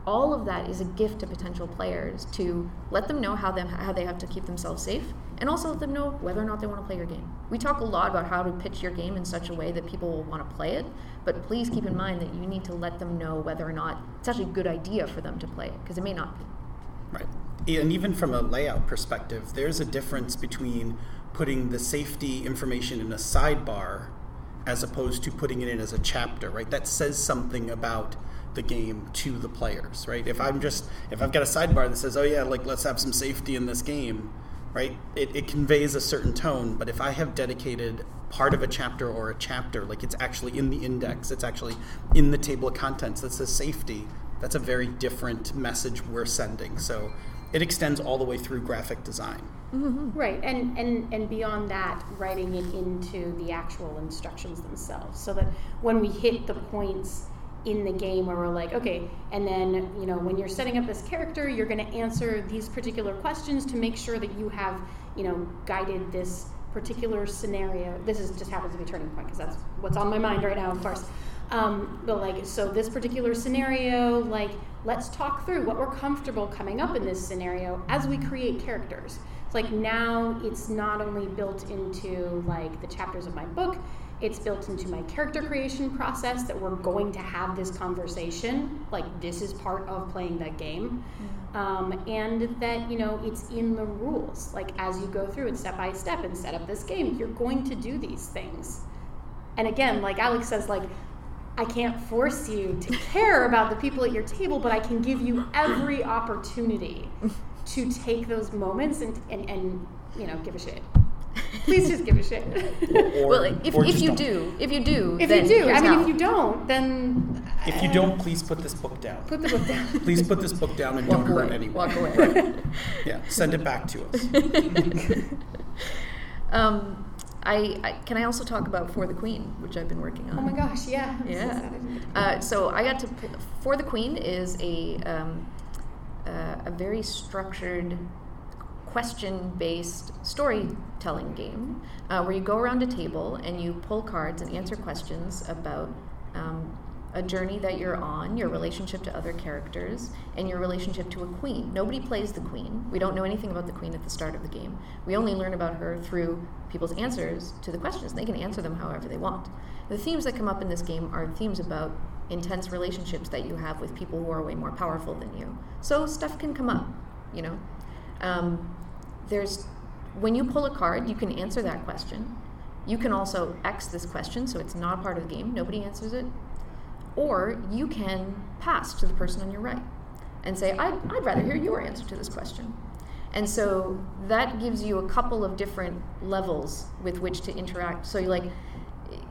all of that is a gift to potential players to let them know how them how they have to keep themselves safe and also let them know whether or not they want to play your game. We talk a lot about how to pitch your game in such a way that people will want to play it, but please keep in mind that you need to let them know whether or not it's actually a good idea for them to play it because it may not be. Right. And even from a layout perspective, there's a difference between putting the safety information in a sidebar as opposed to putting it in as a chapter, right? That says something about the game to the players, right? If I'm just if I've got a sidebar that says, "Oh yeah, like let's have some safety in this game," right? It, it conveys a certain tone. But if I have dedicated part of a chapter or a chapter, like it's actually in the index, it's actually in the table of contents that says safety, that's a very different message we're sending. So it extends all the way through graphic design. Right, and, and, and beyond that, writing it into the actual instructions themselves so that when we hit the points in the game where we're like, okay, and then, you know, when you're setting up this character, you're going to answer these particular questions to make sure that you have, you know, guided this particular scenario. This is just happens to be turning point because that's what's on my mind right now, of course. Um, but like, so this particular scenario, like, let's talk through what we're comfortable coming up in this scenario as we create characters. Like now it's not only built into like the chapters of my book, it's built into my character creation process that we're going to have this conversation. Like this is part of playing that game. Um, and that you know it's in the rules. Like as you go through it step by step and set up this game, you're going to do these things. And again, like Alex says, like I can't force you to care about the people at your table, but I can give you every opportunity to take those moments and, and, and you know, give a shit. Please just give a shit. Or, well, if, or if just you don't. do, if you do, if then you do, here's I mean, how. if you don't, then If you don't, please put this book down. put the book down. Please put this book down and Walk don't hurt anyone. Walk away. Yeah, send it back to us. um, I, I can I also talk about For the Queen, which I've been working on. Oh my gosh, yeah. I'm so Yeah. sad I didn't get to Uh, so I got to For the Queen is a um, a very structured question-based storytelling game uh, where you go around a table and you pull cards and answer questions about um, a journey that you're on, your relationship to other characters, and your relationship to a queen. Nobody plays the queen. We don't know anything about the queen at the start of the game. We only learn about her through people's answers to the questions. They can answer them however they want. The themes that come up in this game are themes about intense relationships that you have with people who are way more powerful than you. So stuff can come up, you know. Um, there's when you pull a card, you can answer that question. You can also X this question, so it's not a part of the game. Nobody answers it. Or you can pass to the person on your right and say, I'd, I'd rather hear your answer to this question. And so that gives you a couple of different levels with which to interact. So you like,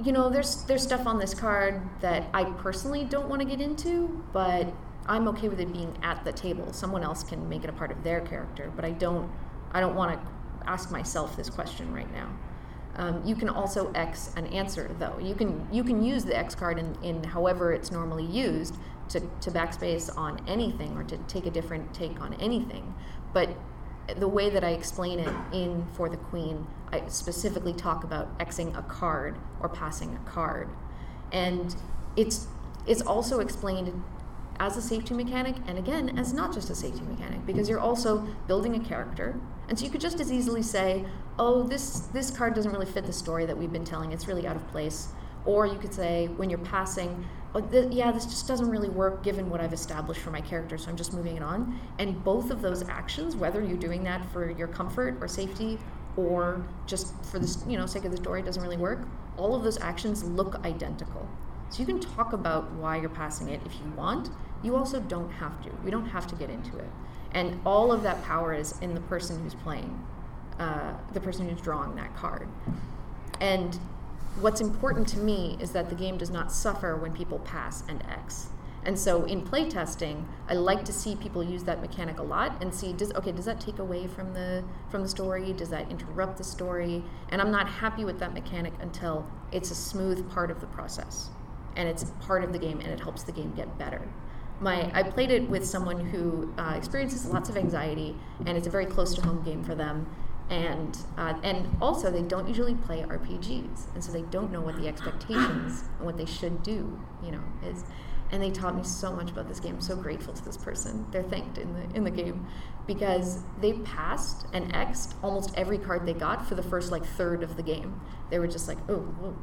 you know, there's there's stuff on this card that I personally don't want to get into, but I'm okay with it being at the table. Someone else can make it a part of their character, but I don't I don't want to ask myself this question right now. Um, you can also X an answer though. You can you can use the X card in, in however it's normally used to, to backspace on anything or to take a different take on anything. But the way that I explain it in For the Queen, I specifically talk about Xing a card or passing a card. And it's it's also explained as a safety mechanic and again as not just a safety mechanic because you're also building a character. And so you could just as easily say oh this this card doesn't really fit the story that we've been telling. It's really out of place. Or you could say when you're passing oh, th- yeah this just doesn't really work given what i've established for my character so i'm just moving it on. And both of those actions whether you're doing that for your comfort or safety or just for the you know sake of the story it doesn't really work all of those actions look identical so you can talk about why you're passing it if you want you also don't have to. We don't have to get into it. And all of that power is in the person who's playing, uh, the person who's drawing that card. And what's important to me is that the game does not suffer when people pass and X. And so in playtesting, I like to see people use that mechanic a lot and see does okay, does that take away from the from the story? Does that interrupt the story? And I'm not happy with that mechanic until it's a smooth part of the process. And it's part of the game and it helps the game get better my I played it with someone who uh, experiences lots of anxiety, and it's a very close to home game for them. And uh, and also they don't usually play RPGs, and so they don't know what the expectations and what they should do, you know, is. And they taught me so much about this game. I'm so grateful to this person. They're thanked in the in the game because they passed and X'd almost every card they got for the first like third of the game. They were just like, oh,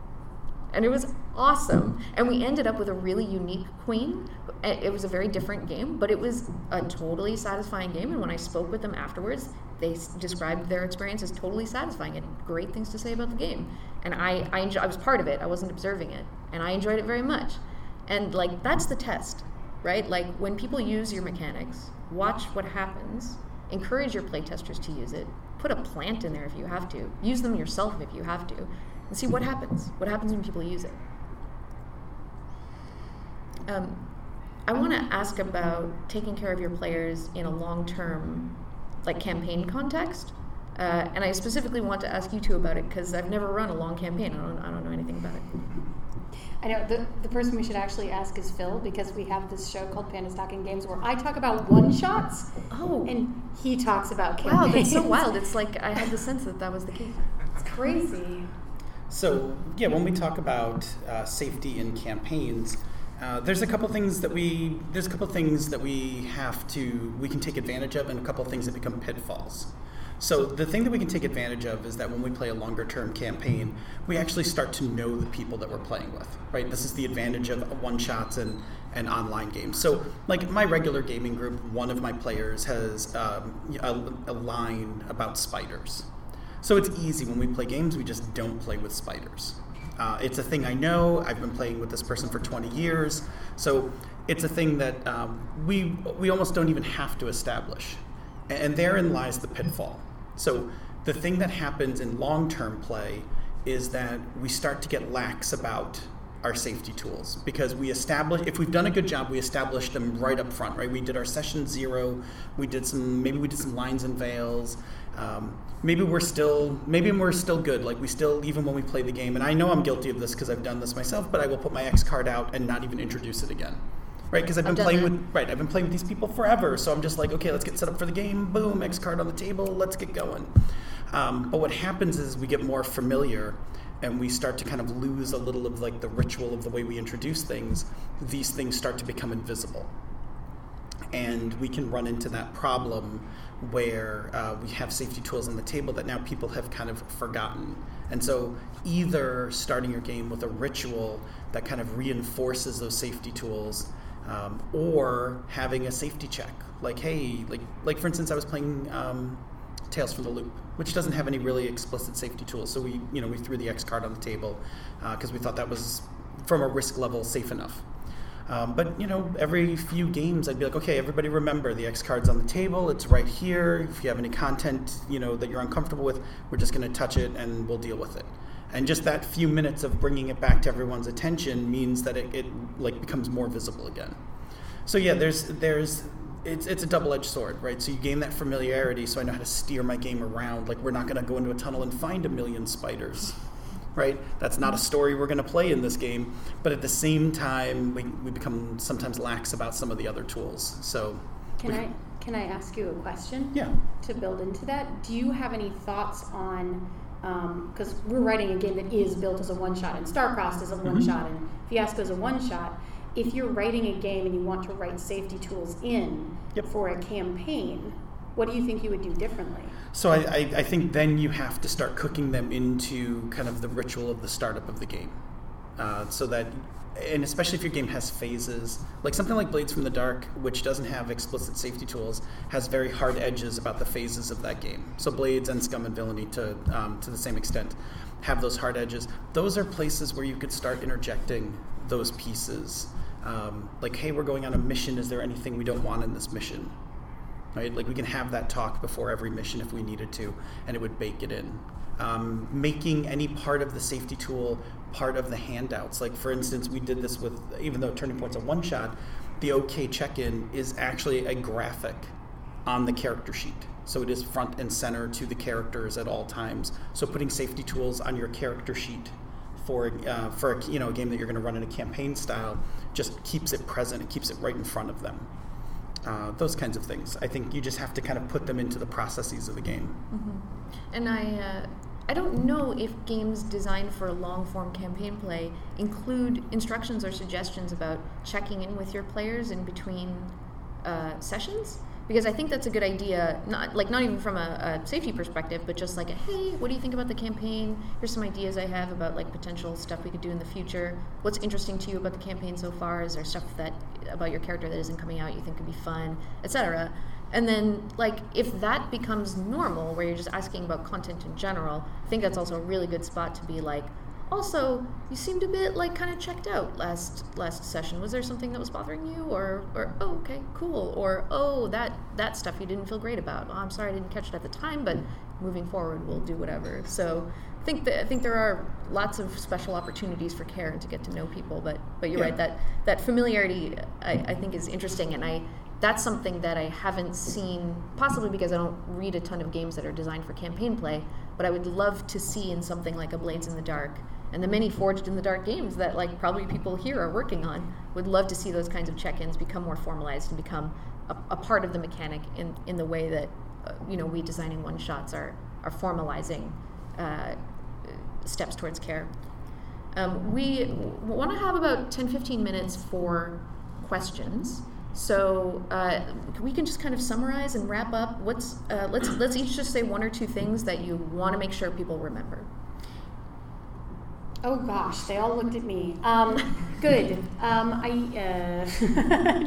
and it was awesome. And we ended up with a really unique queen. It was a very different game, but it was a totally satisfying game. And when I spoke with them afterwards, they described their experience as totally satisfying and great things to say about the game. And I, I, enjoy, I was part of it. I wasn't observing it, and I enjoyed it very much. And like that's the test, right? Like when people use your mechanics, watch what happens. Encourage your playtesters to use it. Put a plant in there if you have to. Use them yourself if you have to and see what happens. What happens when people use it? Um, I want to ask about taking care of your players in a long-term, like campaign context, uh, and I specifically want to ask you two about it because I've never run a long campaign. I don't, I don't know anything about it. I know the, the person we should actually ask is Phil because we have this show called Pandas Talking Games where I talk about one shots. Oh, and he talks about campaigns. Wow, that's so wild! It's like I had the sense that that was the case. It's crazy. So, yeah, when we talk about uh, safety in campaigns, uh, there's a couple things that we there's a couple things that we have to we can take advantage of, and a couple things that become pitfalls. So the thing that we can take advantage of is that when we play a longer term campaign, we actually start to know the people that we're playing with, right? This is the advantage of one shots and, and online games. So like my regular gaming group, one of my players has um, a, a line about spiders, so it's easy when we play games, we just don't play with spiders. Uh, it's a thing I know. I've been playing with this person for 20 years. So it's a thing that um, we, we almost don't even have to establish. And therein lies the pitfall. So the thing that happens in long term play is that we start to get lax about our safety tools because we establish if we've done a good job we establish them right up front right? We did our session zero we did some maybe we did some lines and veils um, maybe we're still maybe we're still good like we still even when we play the game and i know i'm guilty of this because i've done this myself but i will put my x card out and not even introduce it again right because i've been I've playing that. with right i've been playing with these people forever so i'm just like okay let's get set up for the game boom x card on the table let's get going um, but what happens is we get more familiar and we start to kind of lose a little of like the ritual of the way we introduce things, these things start to become invisible and we can run into that problem where uh, we have safety tools on the table that now people have kind of forgotten. And so, either starting your game with a ritual that kind of reinforces those safety tools, um, or having a safety check, like hey, like like for instance, I was playing um, Tales from the Loop, which doesn't have any really explicit safety tools. So we you know we threw the X card on the table because uh, we thought that was from a risk level safe enough. Um, but you know, every few games, I'd be like, okay, everybody remember the X card's on the table. It's right here. If you have any content, you know, that you're uncomfortable with, we're just going to touch it and we'll deal with it. And just that few minutes of bringing it back to everyone's attention means that it, it like becomes more visible again. So yeah, there's there's it's it's a double-edged sword, right? So you gain that familiarity, so I know how to steer my game around. Like we're not going to go into a tunnel and find a million spiders right? That's not a story we're going to play in this game. But at the same time, we, we become sometimes lax about some of the other tools. So, can I can I ask you a question? Yeah. To build into that, do you have any thoughts on? Because um, we're writing a game that is built as a one shot, and Starcrossed is a one shot, mm-hmm. and Fiasco is a one shot. If you're writing a game and you want to write safety tools in yep. for a campaign, what do you think you would do differently? So I, I, I, think then you have to start cooking them into kind of the ritual of the startup of the game, uh, so that and especially if your game has phases, like something like Blades from the Dark, which doesn't have explicit safety tools, has very hard edges about the phases of that game. So Blades and Scum and Villainy, to um, to the same extent, have those hard edges. Those are places where you could start interjecting those pieces. Um, like, hey, we're going on a mission. Is there anything we don't want in this mission? right? Like we can have that talk before every mission if we needed to, and it would bake it in. Um, making any part of the safety tool part of the handouts. Like for instance, we did this with even though Turning Point's a one shot, the OK check-in is actually a graphic on the character sheet. So it is front and center to the characters at all times. So putting safety tools on your character sheet for uh, for a, you know a game that you're going to run in a campaign style just keeps it present. It keeps it right in front of them uh, those kinds of things. I think you just have to kind of put them into the processes of the game. Mm-hmm. And I, uh, I don't know if games designed for long form campaign play include instructions or suggestions about checking in with your players in between uh, sessions because I think that's a good idea. Not like not even from a, a, safety perspective, but just like a, hey, what do you think about the campaign? Here's some ideas I have about like potential stuff we could do in the future. What's interesting to you about the campaign so far? Is there stuff that about your character that isn't coming out you think could be fun, etc. And then, like, if that becomes normal, where you're just asking about content in general, I think that's also a really good spot to be like, also, you seemed a bit like kind of checked out last last session. Was there something that was bothering you, or or oh okay cool, or oh that that stuff you didn't feel great about? Oh, I'm sorry I didn't catch it at the time, but moving forward we'll do whatever. So I think that I think there are lots of special opportunities for care and to get to know people. But but you're yeah. right that that familiarity I, I think is interesting, and I that's something that I haven't seen, possibly because I don't read a ton of games that are designed for campaign play, but I would love to see in something like a Blades in the Dark and the many forged in the dark games that like probably people here are working on. Would love to see those kinds of check-ins become more formalized and become a, a part of the mechanic in, in the way that uh, you know we designing one shots are are formalizing uh, steps towards care. Um, we want to have about 10 15 minutes for questions so uh, we can just kind of summarize and wrap up. What's uh, let's let's each just say one or two things that you want to make sure people remember Oh gosh, they all looked at me. Um, good. Um, I uh,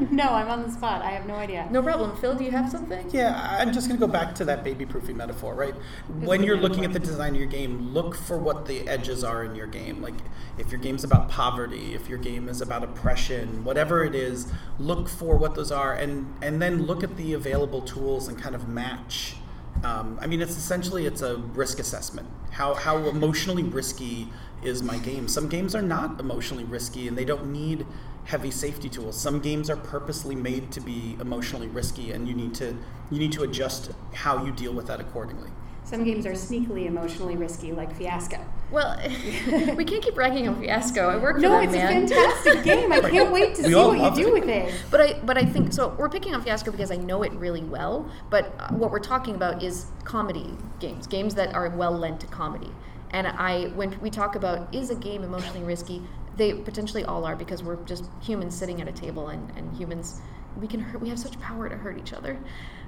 no, I'm on the spot. I have no idea. No problem. Phil, do you have something? Yeah, I'm just going to go back to that baby proofing metaphor, right? When you're looking at the design of your game, look for what the edges are in your game. Like if your game's about poverty, if your game is about oppression, whatever it is, look for what those are, and and then look at the available tools and kind of match. Um, I mean, it's essentially it's a risk assessment. How how emotionally risky is my game. Some games are not emotionally risky and they don't need heavy safety tools. Some games are purposely made to be emotionally risky and you need to you need to adjust how you deal with that accordingly. Some games are sneakily emotionally risky, like Fiasco. Well, we can't keep ragging on Fiasco. I work for no, that it's a fantastic game. I can't wait to we see what you do it. with it. But I, but I think so. We're picking on Fiasco because I know it really well. But uh, what we're talking about is comedy games, games that are well lent to comedy And I, when we talk about is a game emotionally risky, they potentially all are because we're just humans sitting at a table, and, and humans we can hurt. We have such power to hurt each other.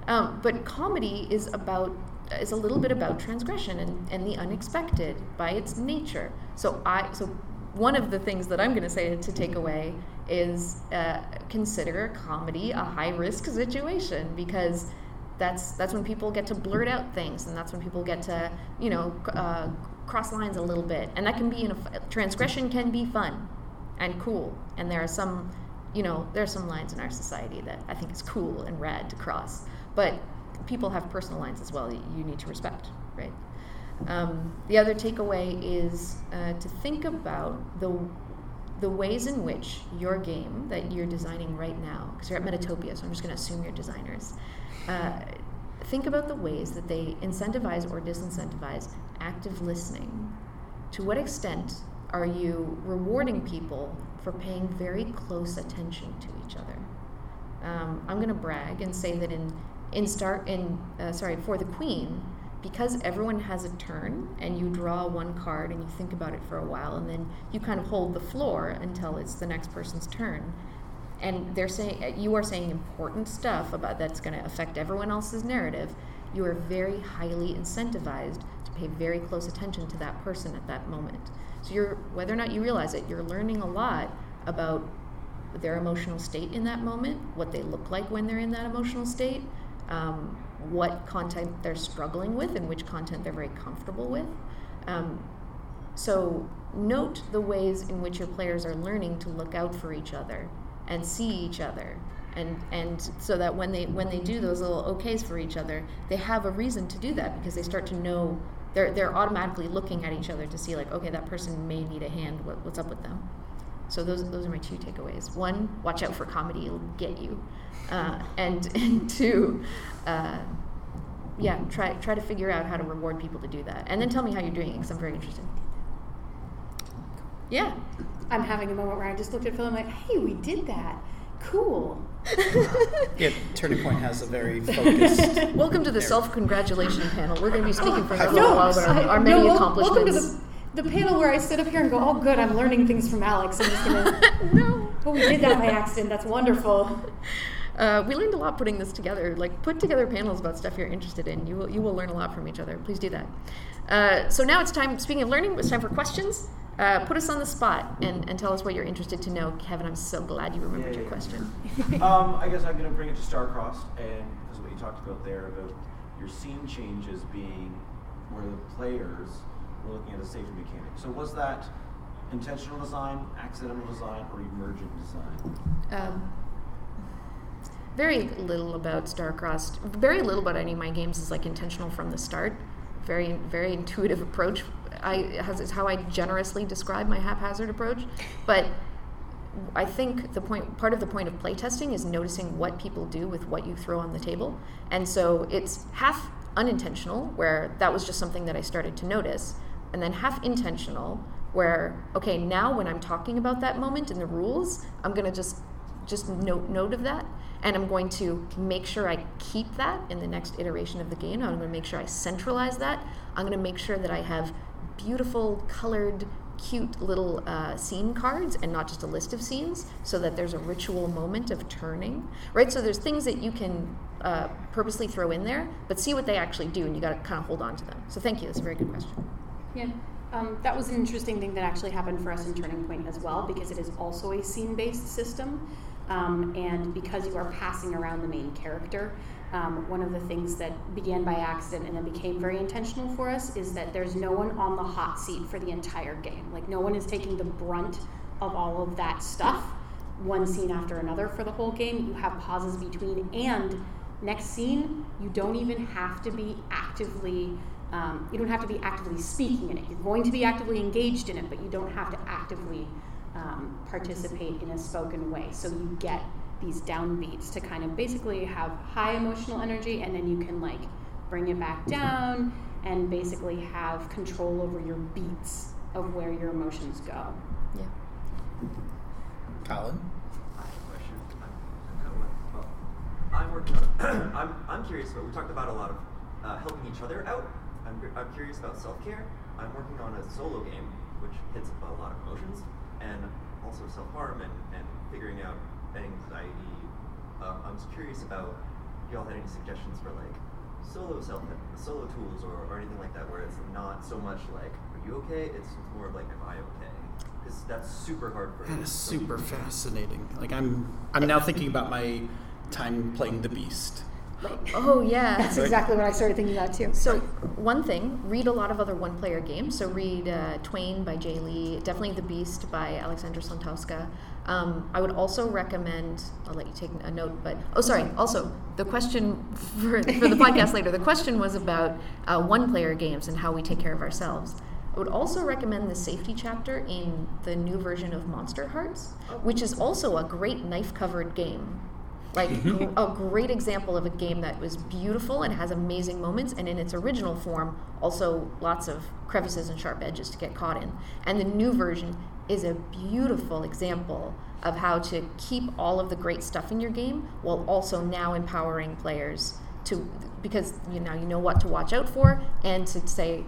Um, but comedy is about is a little bit about transgression and, and the unexpected by its nature. So I so one of the things that I'm going to say to take away is uh, consider comedy a high risk situation because that's that's when people get to blurt out things and that's when people get to you know uh, cross lines a little bit. And that can be in a transgression can be fun and cool. And there are some you know there are some lines in our society that I think is cool and rad to cross. But people have personal lines as well you need to respect right? Um, the other takeaway is uh, to think about the the ways in which your game that you're designing right now, because you're at Metatopia, so I'm just going to assume you're designers, uh, think about the ways that they incentivize or disincentivize active listening. To what extent are you rewarding people for paying very close attention to each other? Um, I'm going to brag and say that in in start in uh, sorry for the Queen, because everyone has a turn and you draw one card and you think about it for a while and then you kind of hold the floor until it's the next person's turn and they're saying you are saying important stuff about that's going to affect everyone else's narrative you are very highly incentivized to pay very close attention to that person at that moment so you're whether or not you realize it you're learning a lot about their emotional state in that moment what they look like when they're in that emotional state um, what content they're struggling with and which content they're very comfortable with. Um, so note the ways in which your players are learning to look out for each other and see each other and and so that when they when they do those little okays for each other they have a reason to do that because they start to know they're they're automatically looking at each other to see like okay that person may need a hand. What, what's up with them? So those those are my two takeaways. One watch out for comedy. It'll get you. Uh, and, and two, uh, yeah, try try to figure out how to reward people to do that, and then tell me how you're doing because I'm very interested. Yeah, I'm having a moment where I just looked at Phil and I'm like, hey, we did that. Cool. yeah, Turning Point has a very focused. welcome to the self congratulation panel. We're going to be speaking for a little no, while about our, our many no, accomplishments. Welcome to the, the panel where I sit up here and go, oh, good, I'm learning things from Alex. I'm just going to. no. But we did that by accident. That's wonderful. Uh, we learned a lot putting this together. Like, put together panels about stuff you're interested in. You will, you will learn a lot from each other. Please do that. Uh, so now it's time, speaking of learning, it's time for questions. Uh, put us on the spot and, and tell us what you're interested to know. Kevin, I'm so glad you remembered yeah, your yeah, question. um, I guess I'm going to bring it to Starcrossed, and because what you talked about there, about your scene changes being where the players were looking at a safety mechanic. So was that intentional design, accidental design, or emergent design? Um, very little about Starcrossed. Very little about any of my games is like intentional from the start. Very, very intuitive approach. I has is how I generously describe my haphazard approach, but. I think the point, part of the point of playtesting is noticing what people do with what you throw on the table. And so it's half unintentional, where that was just something that I started to notice, and then half intentional, where okay, now when I'm talking about that moment in the rules, I'm gonna just just note note of that and I'm going to make sure I keep that in the next iteration of the game. I'm going to make sure I centralize that. I'm going to make sure that I have beautiful, colored, cute little uh, scene cards and not just a list of scenes so that there's a ritual moment of turning, right? So there's things that you can uh, purposely throw in there, but see what they actually do and you got to kind of hold on to them. So thank you. That's a very good question. Yeah. Um, that was an interesting thing that actually happened for us in Turning Point as well, because it is also a scene based system. Um, and because you are passing around the main character, um, one of the things that began by accident and then became very intentional for us is that there's no one on the hot seat for the entire game. Like, no one is taking the brunt of all of that stuff, one scene after another for the whole game. You have pauses between, and next scene, you don't even have to be actively. Um, you don't have to be actively speaking in it. You're going to be actively engaged in it, but you don't have to actively um, participate in a spoken way. So you get these downbeats to kind of basically have high emotional energy, and then you can like bring it back down and basically have control over your beats of where your emotions go. Yeah. Colin? I have a question. I'm, kind of, well, I'm working on. I'm, I'm curious about. We talked about a lot of uh, helping each other out. I'm, I'm curious about self care. I'm working on a solo game which hits a lot of emotions and also self harm and, and figuring out anxiety. Um, I'm curious about if y'all had any suggestions for like solo self solo tools or, or anything like that where it's not so much like are you okay? It's more of like am I okay? Because that's super hard for That is some super fascinating. Like I'm, I'm now thinking about my time playing the Beast. Oh yeah. That's exactly what I started thinking about too. So one thing, read a lot of other one-player games. So read uh, Twain by Jay Lee, definitely The Beast by Alexandra Sontowska. Um, I would also recommend. I'll let you take a note, but oh, sorry. Also, the question for, for the podcast later. The question was about uh, one-player games and how we take care of ourselves. I would also recommend the safety chapter in the new version of Monsterhearts, which is also a great knife-covered game. Like a great example of a game that was beautiful and has amazing moments, and in its original form, also lots of crevices and sharp edges to get caught in. And the new version is a beautiful example of how to keep all of the great stuff in your game while also now empowering players to because you know you know what to watch out for and to say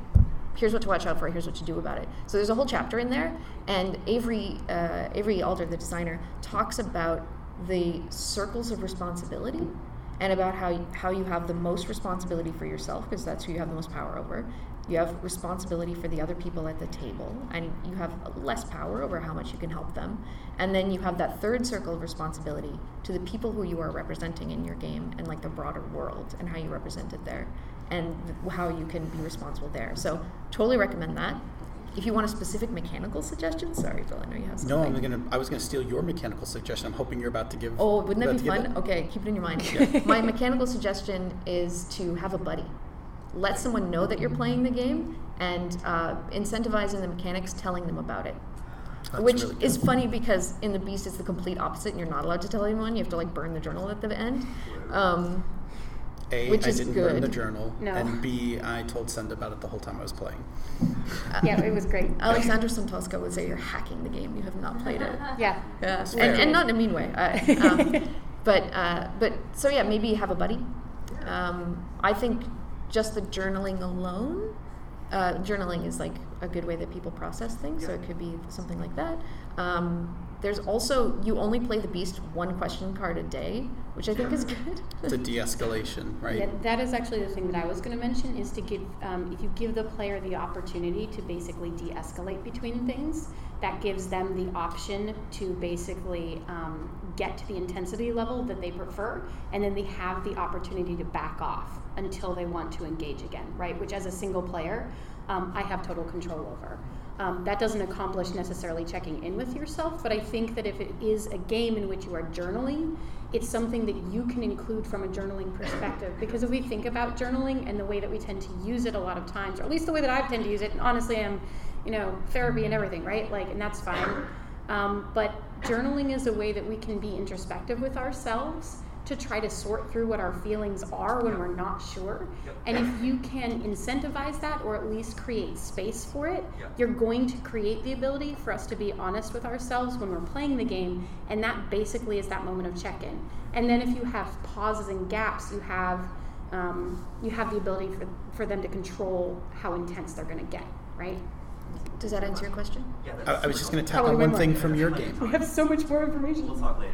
here's what to watch out for here's what to do about it so there's a whole chapter in there and avery uh, avery alder the designer talks about the circles of responsibility and about how you, how you have the most responsibility for yourself because that's who you have the most power over. You have responsibility for the other people at the table and you have less power over how much you can help them. And then you have that third circle of responsibility to the people who you are representing in your game and like the broader world and how you represent it there and how you can be responsible there. So totally recommend that if you want a specific mechanical suggestion sorry bill i know you have something No, I'm gonna. I was gonna steal your mechanical suggestion. I'm hoping you're about to give. Oh, wouldn't that be fun? Okay, keep it in your mind. My mechanical suggestion is to have a buddy. Let someone know that you're playing the game and uh, incentivizing the mechanics, telling them about it. That's Which really is funny because in the Beast it's the complete opposite, and you're not allowed to tell anyone. You have to like burn the journal at the end. Um, A, which I is didn't burn the good. journal, No. and B, I told Senda about it the whole time I was playing. yeah, it was great. Alexander Sontowska would say you're hacking the game. You have not played it. Yeah. Yeah, and, and not in a mean way. Uh, um, but uh, but so yeah, maybe have a buddy. Um, I think just the journaling alone. Uh, journaling is like a good way that people process things, so it could be something like that. Um, there's also you only play the beast one question card a day, which I think is good. It's a de-escalation, right? Yeah, that is actually the thing that I was going to mention is to give um, if you give the player the opportunity to basically de-escalate between things, that gives them the option to basically um, get to the intensity level that they prefer, and then they have the opportunity to back off until they want to engage again, right? Which as a single player, um, I have total control over. Um, that doesn't accomplish necessarily checking in with yourself, but I think that if it is a game in which you are journaling, it's something that you can include from a journaling perspective. Because if we think about journaling and the way that we tend to use it a lot of times, or at least the way that I tend to use it, and honestly, I'm, you know, therapy and everything, right? Like, and that's fine. Um, but journaling is a way that we can be introspective with ourselves to try to sort through what our feelings are when we're not sure. And if you can incentivize that or at least create space for it, Yeah. you're going to create the ability for us to be honest with ourselves when we're playing the game. And that basically is that moment of check in. And then if you have pauses and gaps, you have. Um, you have the ability for, for them to control how intense they're going to get, right? Does that answer your question? Yeah, I, I was just going to helpful. tap on one more. thing from your game. We have so much more information. We'll talk later.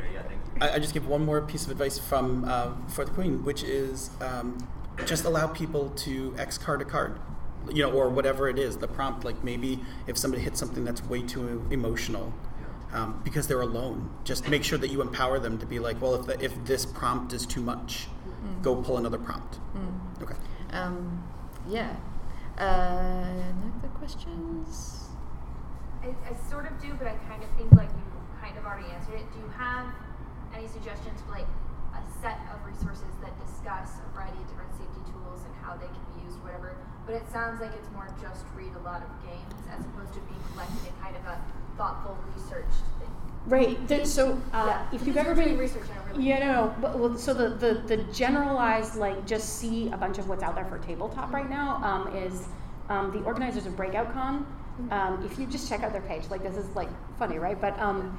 Yeah, thank you. I, I just give one more piece of advice from uh, for the Queen, which is um, just allow people to X card a card, you know, or whatever it is. The prompt, like maybe if somebody hits something that's way too emotional. Um, because they're alone, just make sure that you empower them to be like, well, if the, if this prompt is too much, go pull another prompt. Okay. Um, yeah. Uh, any other questions? I, I sort of do, but I kind of think like you kind of already answered it. Do you have any suggestions for like a set of resources that discuss a variety of different safety tools and how they can be used, whatever? But it sounds like it's more just read a lot of games as opposed to being collected in kind of a thoughtful, researched thing. Right. There, so uh, Yeah. if you've ever been research on a really Yeah, no, no. But, well, so the, the the generalized like just see a bunch of what's out there for tabletop right now um, is um, the organizers of Breakout Con. Um, if you just check out their page, like this is like funny, right? But um,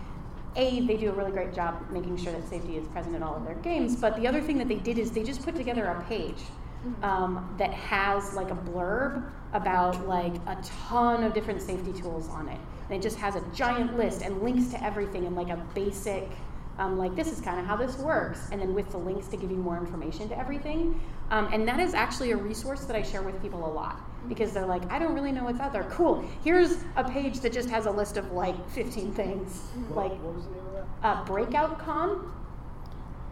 a they do a really great job making sure that safety is present in all of their games. But the other thing that they did is they just put together a page um, that has like a blurb about like a ton of different safety tools on it. And it just has a giant list and links to everything and like a basic, um, like this is kind of how this works, and then with the links to give you more information to everything. Um, and that is actually a resource that I share with people a lot because they're like, I don't really know what's out there. Cool. Here's a page that just has a list of like 15 things. Like uh, Breakout Con.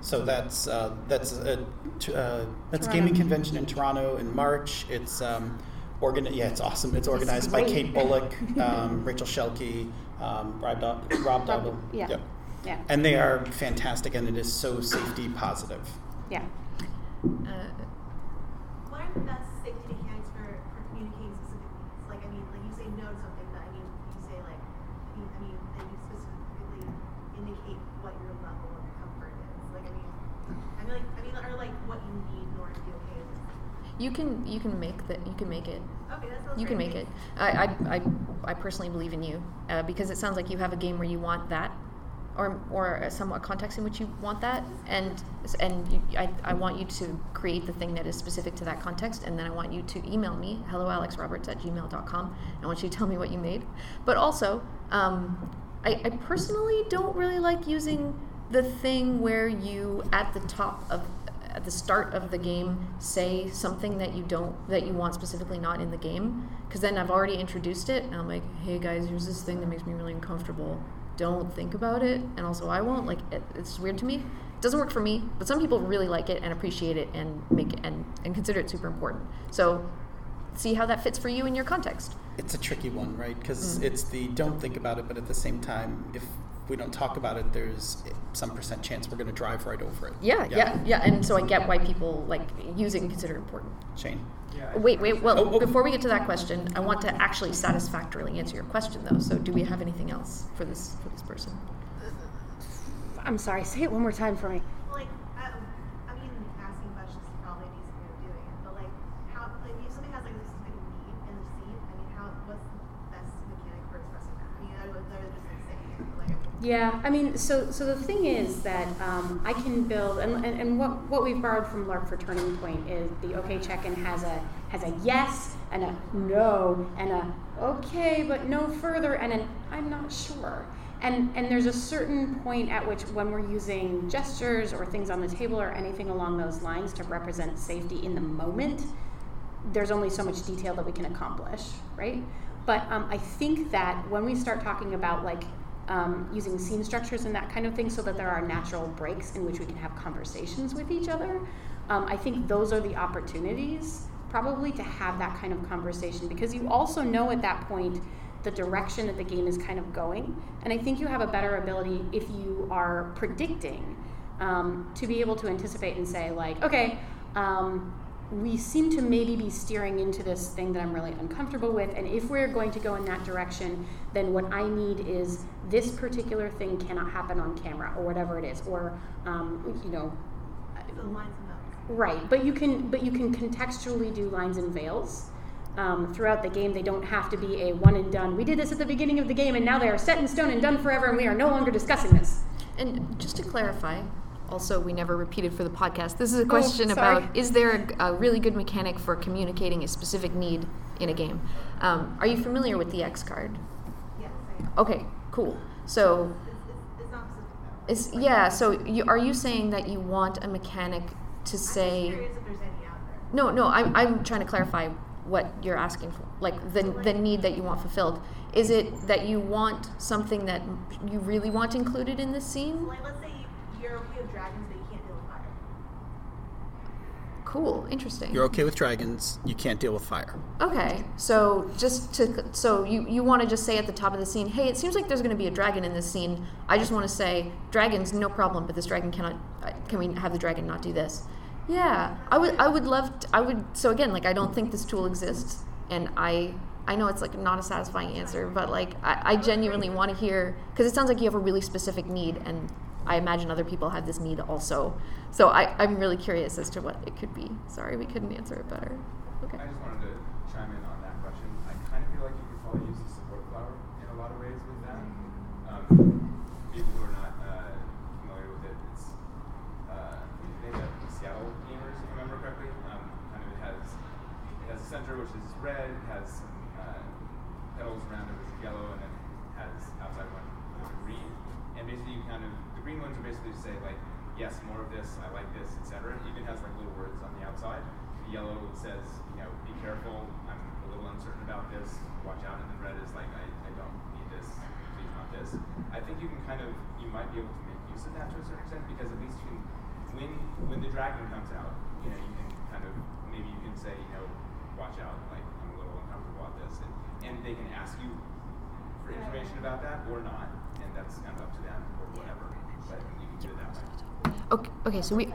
So that's uh, that's a, uh, that's Toronto. gaming convention in Toronto in March. It's um, organ- Yeah, it's awesome. It's organized by. Kate Bullock, um, Rachel Shelkey, um, Rob, Do- Rob Double. yeah. Yep. Yeah. And they are fantastic, and it is so safety positive. Yeah. Uh, What are the best safety mechanics for, for communicating specific needs? Like, I mean, like you say no to something, but I mean, you say like, I mean, I mean, that you specifically indicate what your level of comfort is. Like, I mean, I mean, like, I mean, or like what you need in order to be okay with. You can you can make that you can make it Okay, you can make it. I, I, I, I personally believe in you uh, because it sounds like you have a game where you want that, or or some a context in which you want that, and and you, I, I want you to create the thing that is specific to that context, and then I want you to email me hello alexroberts at gmail.com. I want you to tell me what you made, but also um, I, I personally don't really like using the thing where you at the top of at the start of the game say something that you don't that you want specifically not in the game? Because then I've already introduced it and I'm like hey guys here's this thing that makes me really uncomfortable. Don't think about it. And also I won't like it, it's weird to me. It doesn't work for me but some people really like it and appreciate it and make it and, and consider it super important. So see how that fits for you in your context. It's a tricky one, right? Because Mm. it's the don't think about it, but at the same time, if we don't talk about it, there's some percent chance we're going to drive right over it. yeah yeah yeah and so I get why people like use it and consider it important Shane. Yeah, Wait, wait. Well, Oh, oh. before we get to that question, I want to actually satisfactorily answer your question, though. So, do we have anything else for this for this person? I'm sorry. Say it one more time for me. Like, I, I mean, asking questions is probably a decent way of doing it, but like, how, like, if somebody has like a specific need in the scene, I mean, how, what's the best mechanic for expressing that? I mean, I would, I would just like saying it, but, like, Yeah, I mean, so so the thing is that um, I can build, and, and, and what, what we've borrowed from LARP for Turning Point is the OK check-in has a has a yes and a no and a okay but no further and an I'm not sure. And and there's a certain point at which when we're using gestures or things on the table or anything along those lines to represent safety in the moment, there's only so much detail that we can accomplish, right? But um, I think that when we start talking about like um, using scene structures and that kind of thing, so that there are natural breaks in which we can have conversations with each other, um, I think those are the opportunities probably to have that kind of conversation because you also know at that point the direction that the game is kind of going, and I think you have a better ability if you are predicting um, to be able to anticipate and say like, okay. Um, we seem to maybe be steering into this thing that I'm really uncomfortable with. And if we're going to go in that direction, then what I need is this particular thing cannot happen on camera or whatever it is, or um, you know, the lines and those. right. But you can, but you can contextually do lines and veils. Um, throughout the game, they don't have to be a one and done. We did this at the beginning of the game, and now they are set in stone and done forever, and we are no longer discussing this. And just to clarify, also we never repeated for the podcast. This is a question Oh, about: Is there a, a really good mechanic for communicating a specific need in a game? Um, are you familiar with the X card? Yes, I am. Okay, cool. So It's, it's, it's not specific though. Yeah. So you, are you saying that you want a mechanic to I'm say? curious if there's any out there. No, no. I'm I'm trying to clarify what you're asking for, like the the need that you want fulfilled. Is it that you want something that you really want included in this scene? You're okay with dragons, but you can't deal with fire. Cool, interesting. You're okay with dragons. You can't deal with fire. Okay, so just to so you you want to just say at the top of the scene, hey, it seems like there's going to be a dragon in this scene. I just want to say, dragons, no problem, but this dragon cannot. uh, Can we have the dragon not do this? Yeah, I would. I would love. To, I would. So again, like I don't think this tool exists, and I. I know it's like not a satisfying answer, but like I, I genuinely want to hear because it sounds like you have a really specific need, and I imagine other people have this need also. So I, I'm really curious as to what it could be. Sorry, we couldn't answer it better. Okay. I just wanted to chime in on that question. I kind of feel like you could probably use the support flower in a lot of ways with that. Um, people who are not uh, familiar with it, it's uh, made up Seattle gamers, if I remember correctly. Um, kind of it has it has a center which is red, it has some uh, petals around it which is yellow, and then it has outside one which green. And basically, you kind of green ones are basically to say like yes, more of this, I like this, etc. It even has like little words on the outside. The yellow says, you know, be careful, I'm a little uncertain about this, watch out, and then red is like I, I don't need this, please not this. I think you can kind of you might be able to make use of that to a certain extent because at least you can when when the dragon comes out, you know, you can kind of maybe you can say, you know, watch out, like I'm a little uncomfortable about this, and, and they can ask you for information about that or not, and that's kind of up to them or whatever. But you can do it that way. Okay, okay so we.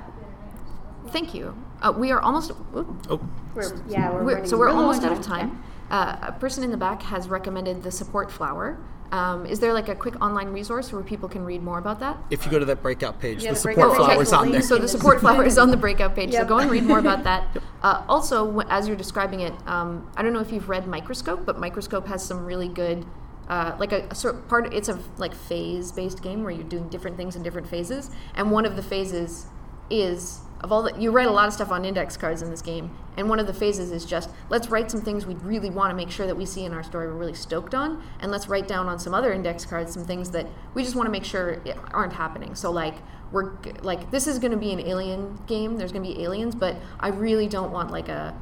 Thank you. Uh, we are almost. oop. Oh, We're, yeah, we're, We're- so we're real almost out of time. Uh, a person in the back has recommended the support flower. Um, is there like a quick online resource where people can read more about that? if you go to that breakout page, Yeah, the the breakout support page has flowers on there. So the support flower is on the breakout page. So go and read more about that. Uh, also, as you're describing it, um, I don't know if you've read Microscope, but Microscope has some really good, uh, like a, a sort part. It's a like phase-based game where you're doing different things in different phases, and one of the phases is of all that you write a lot of stuff on index cards in this game, and one of the phases is just let's write some things we really want to make sure that we see in our story we're really stoked on, and let's write down on some other index cards some things that we just want to make sure aren't happening. So like we're like this is going to be an alien game. There's going to be aliens, but I really don't want like a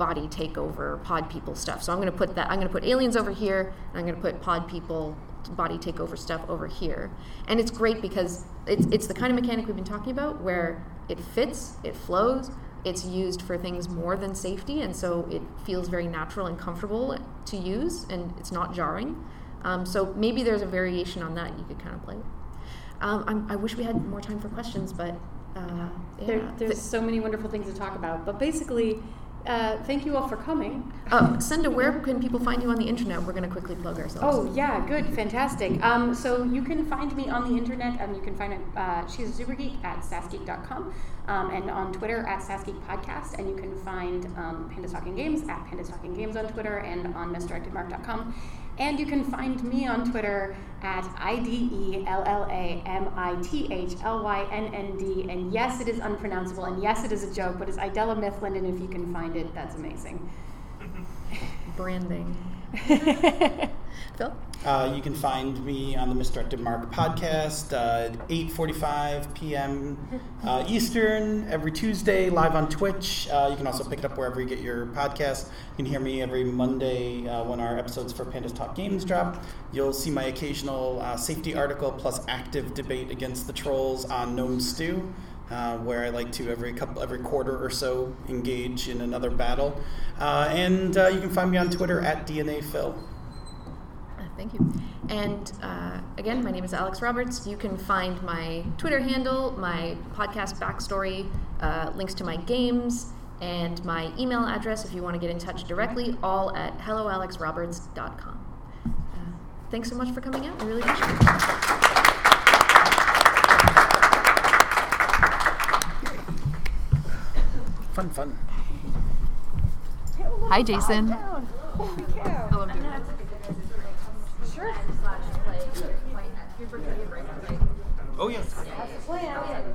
body takeover pod people stuff. So I'm going to put that I'm going to put aliens over here, and I'm going to put pod people body takeover stuff over here. And it's great because it's it's the kind of mechanic we've been talking about where it fits, it flows, it's used for things more than safety, and so it feels very natural and comfortable to use, and it's not jarring. Um, so maybe there's a variation on that you could kind of play with. Um, I'm, I wish we had more time for questions, but uh, yeah. There, there's so many wonderful things to talk about. But basically, uh, thank you all for coming. Uh, Senda, where can people find you on the internet? We're going to quickly plug ourselves. Oh yeah, good, fantastic. Um, so you can find me on the internet. Um, you can find it. Uh, she's a supergeek at sassgeek.com, um, and on Twitter at sassgeek podcast. And you can find um, Pandas Talking Games at Pandas Talking Games on Twitter and on misdirectedmark.com. And you can find me on Twitter at I D E L L A M I T H L Y N N D. And yes, it is unpronounceable, and yes, it is a joke, but it's Idella Mifflin, and if you can find it, that's amazing. Branding. Phil? Uh, you can find me on the Misdirected Mark podcast, uh, 8.45 p.m. Uh, Eastern, every Tuesday, live on Twitch. Uh, you can also pick it up wherever you get your podcast. You can hear me every Monday uh, when our episodes for Pandas Talk Games drop. You'll see my occasional uh, safety article plus active debate against the trolls on Gnome Stew. Uh, where I like to every couple, every quarter or so engage in another battle, uh, and uh, you can find me on Twitter at DNA Phil. Thank you. And uh, again, my name is Alex Roberts. You can find my Twitter handle, my podcast backstory, uh, links to my games, and my email address if you want to get in touch directly, all at helloalexroberts.com. Uh, thanks so much for coming out. I really appreciate it. Fun, fun. Hi, Jason. Sure. Oh, yes. That's the plan.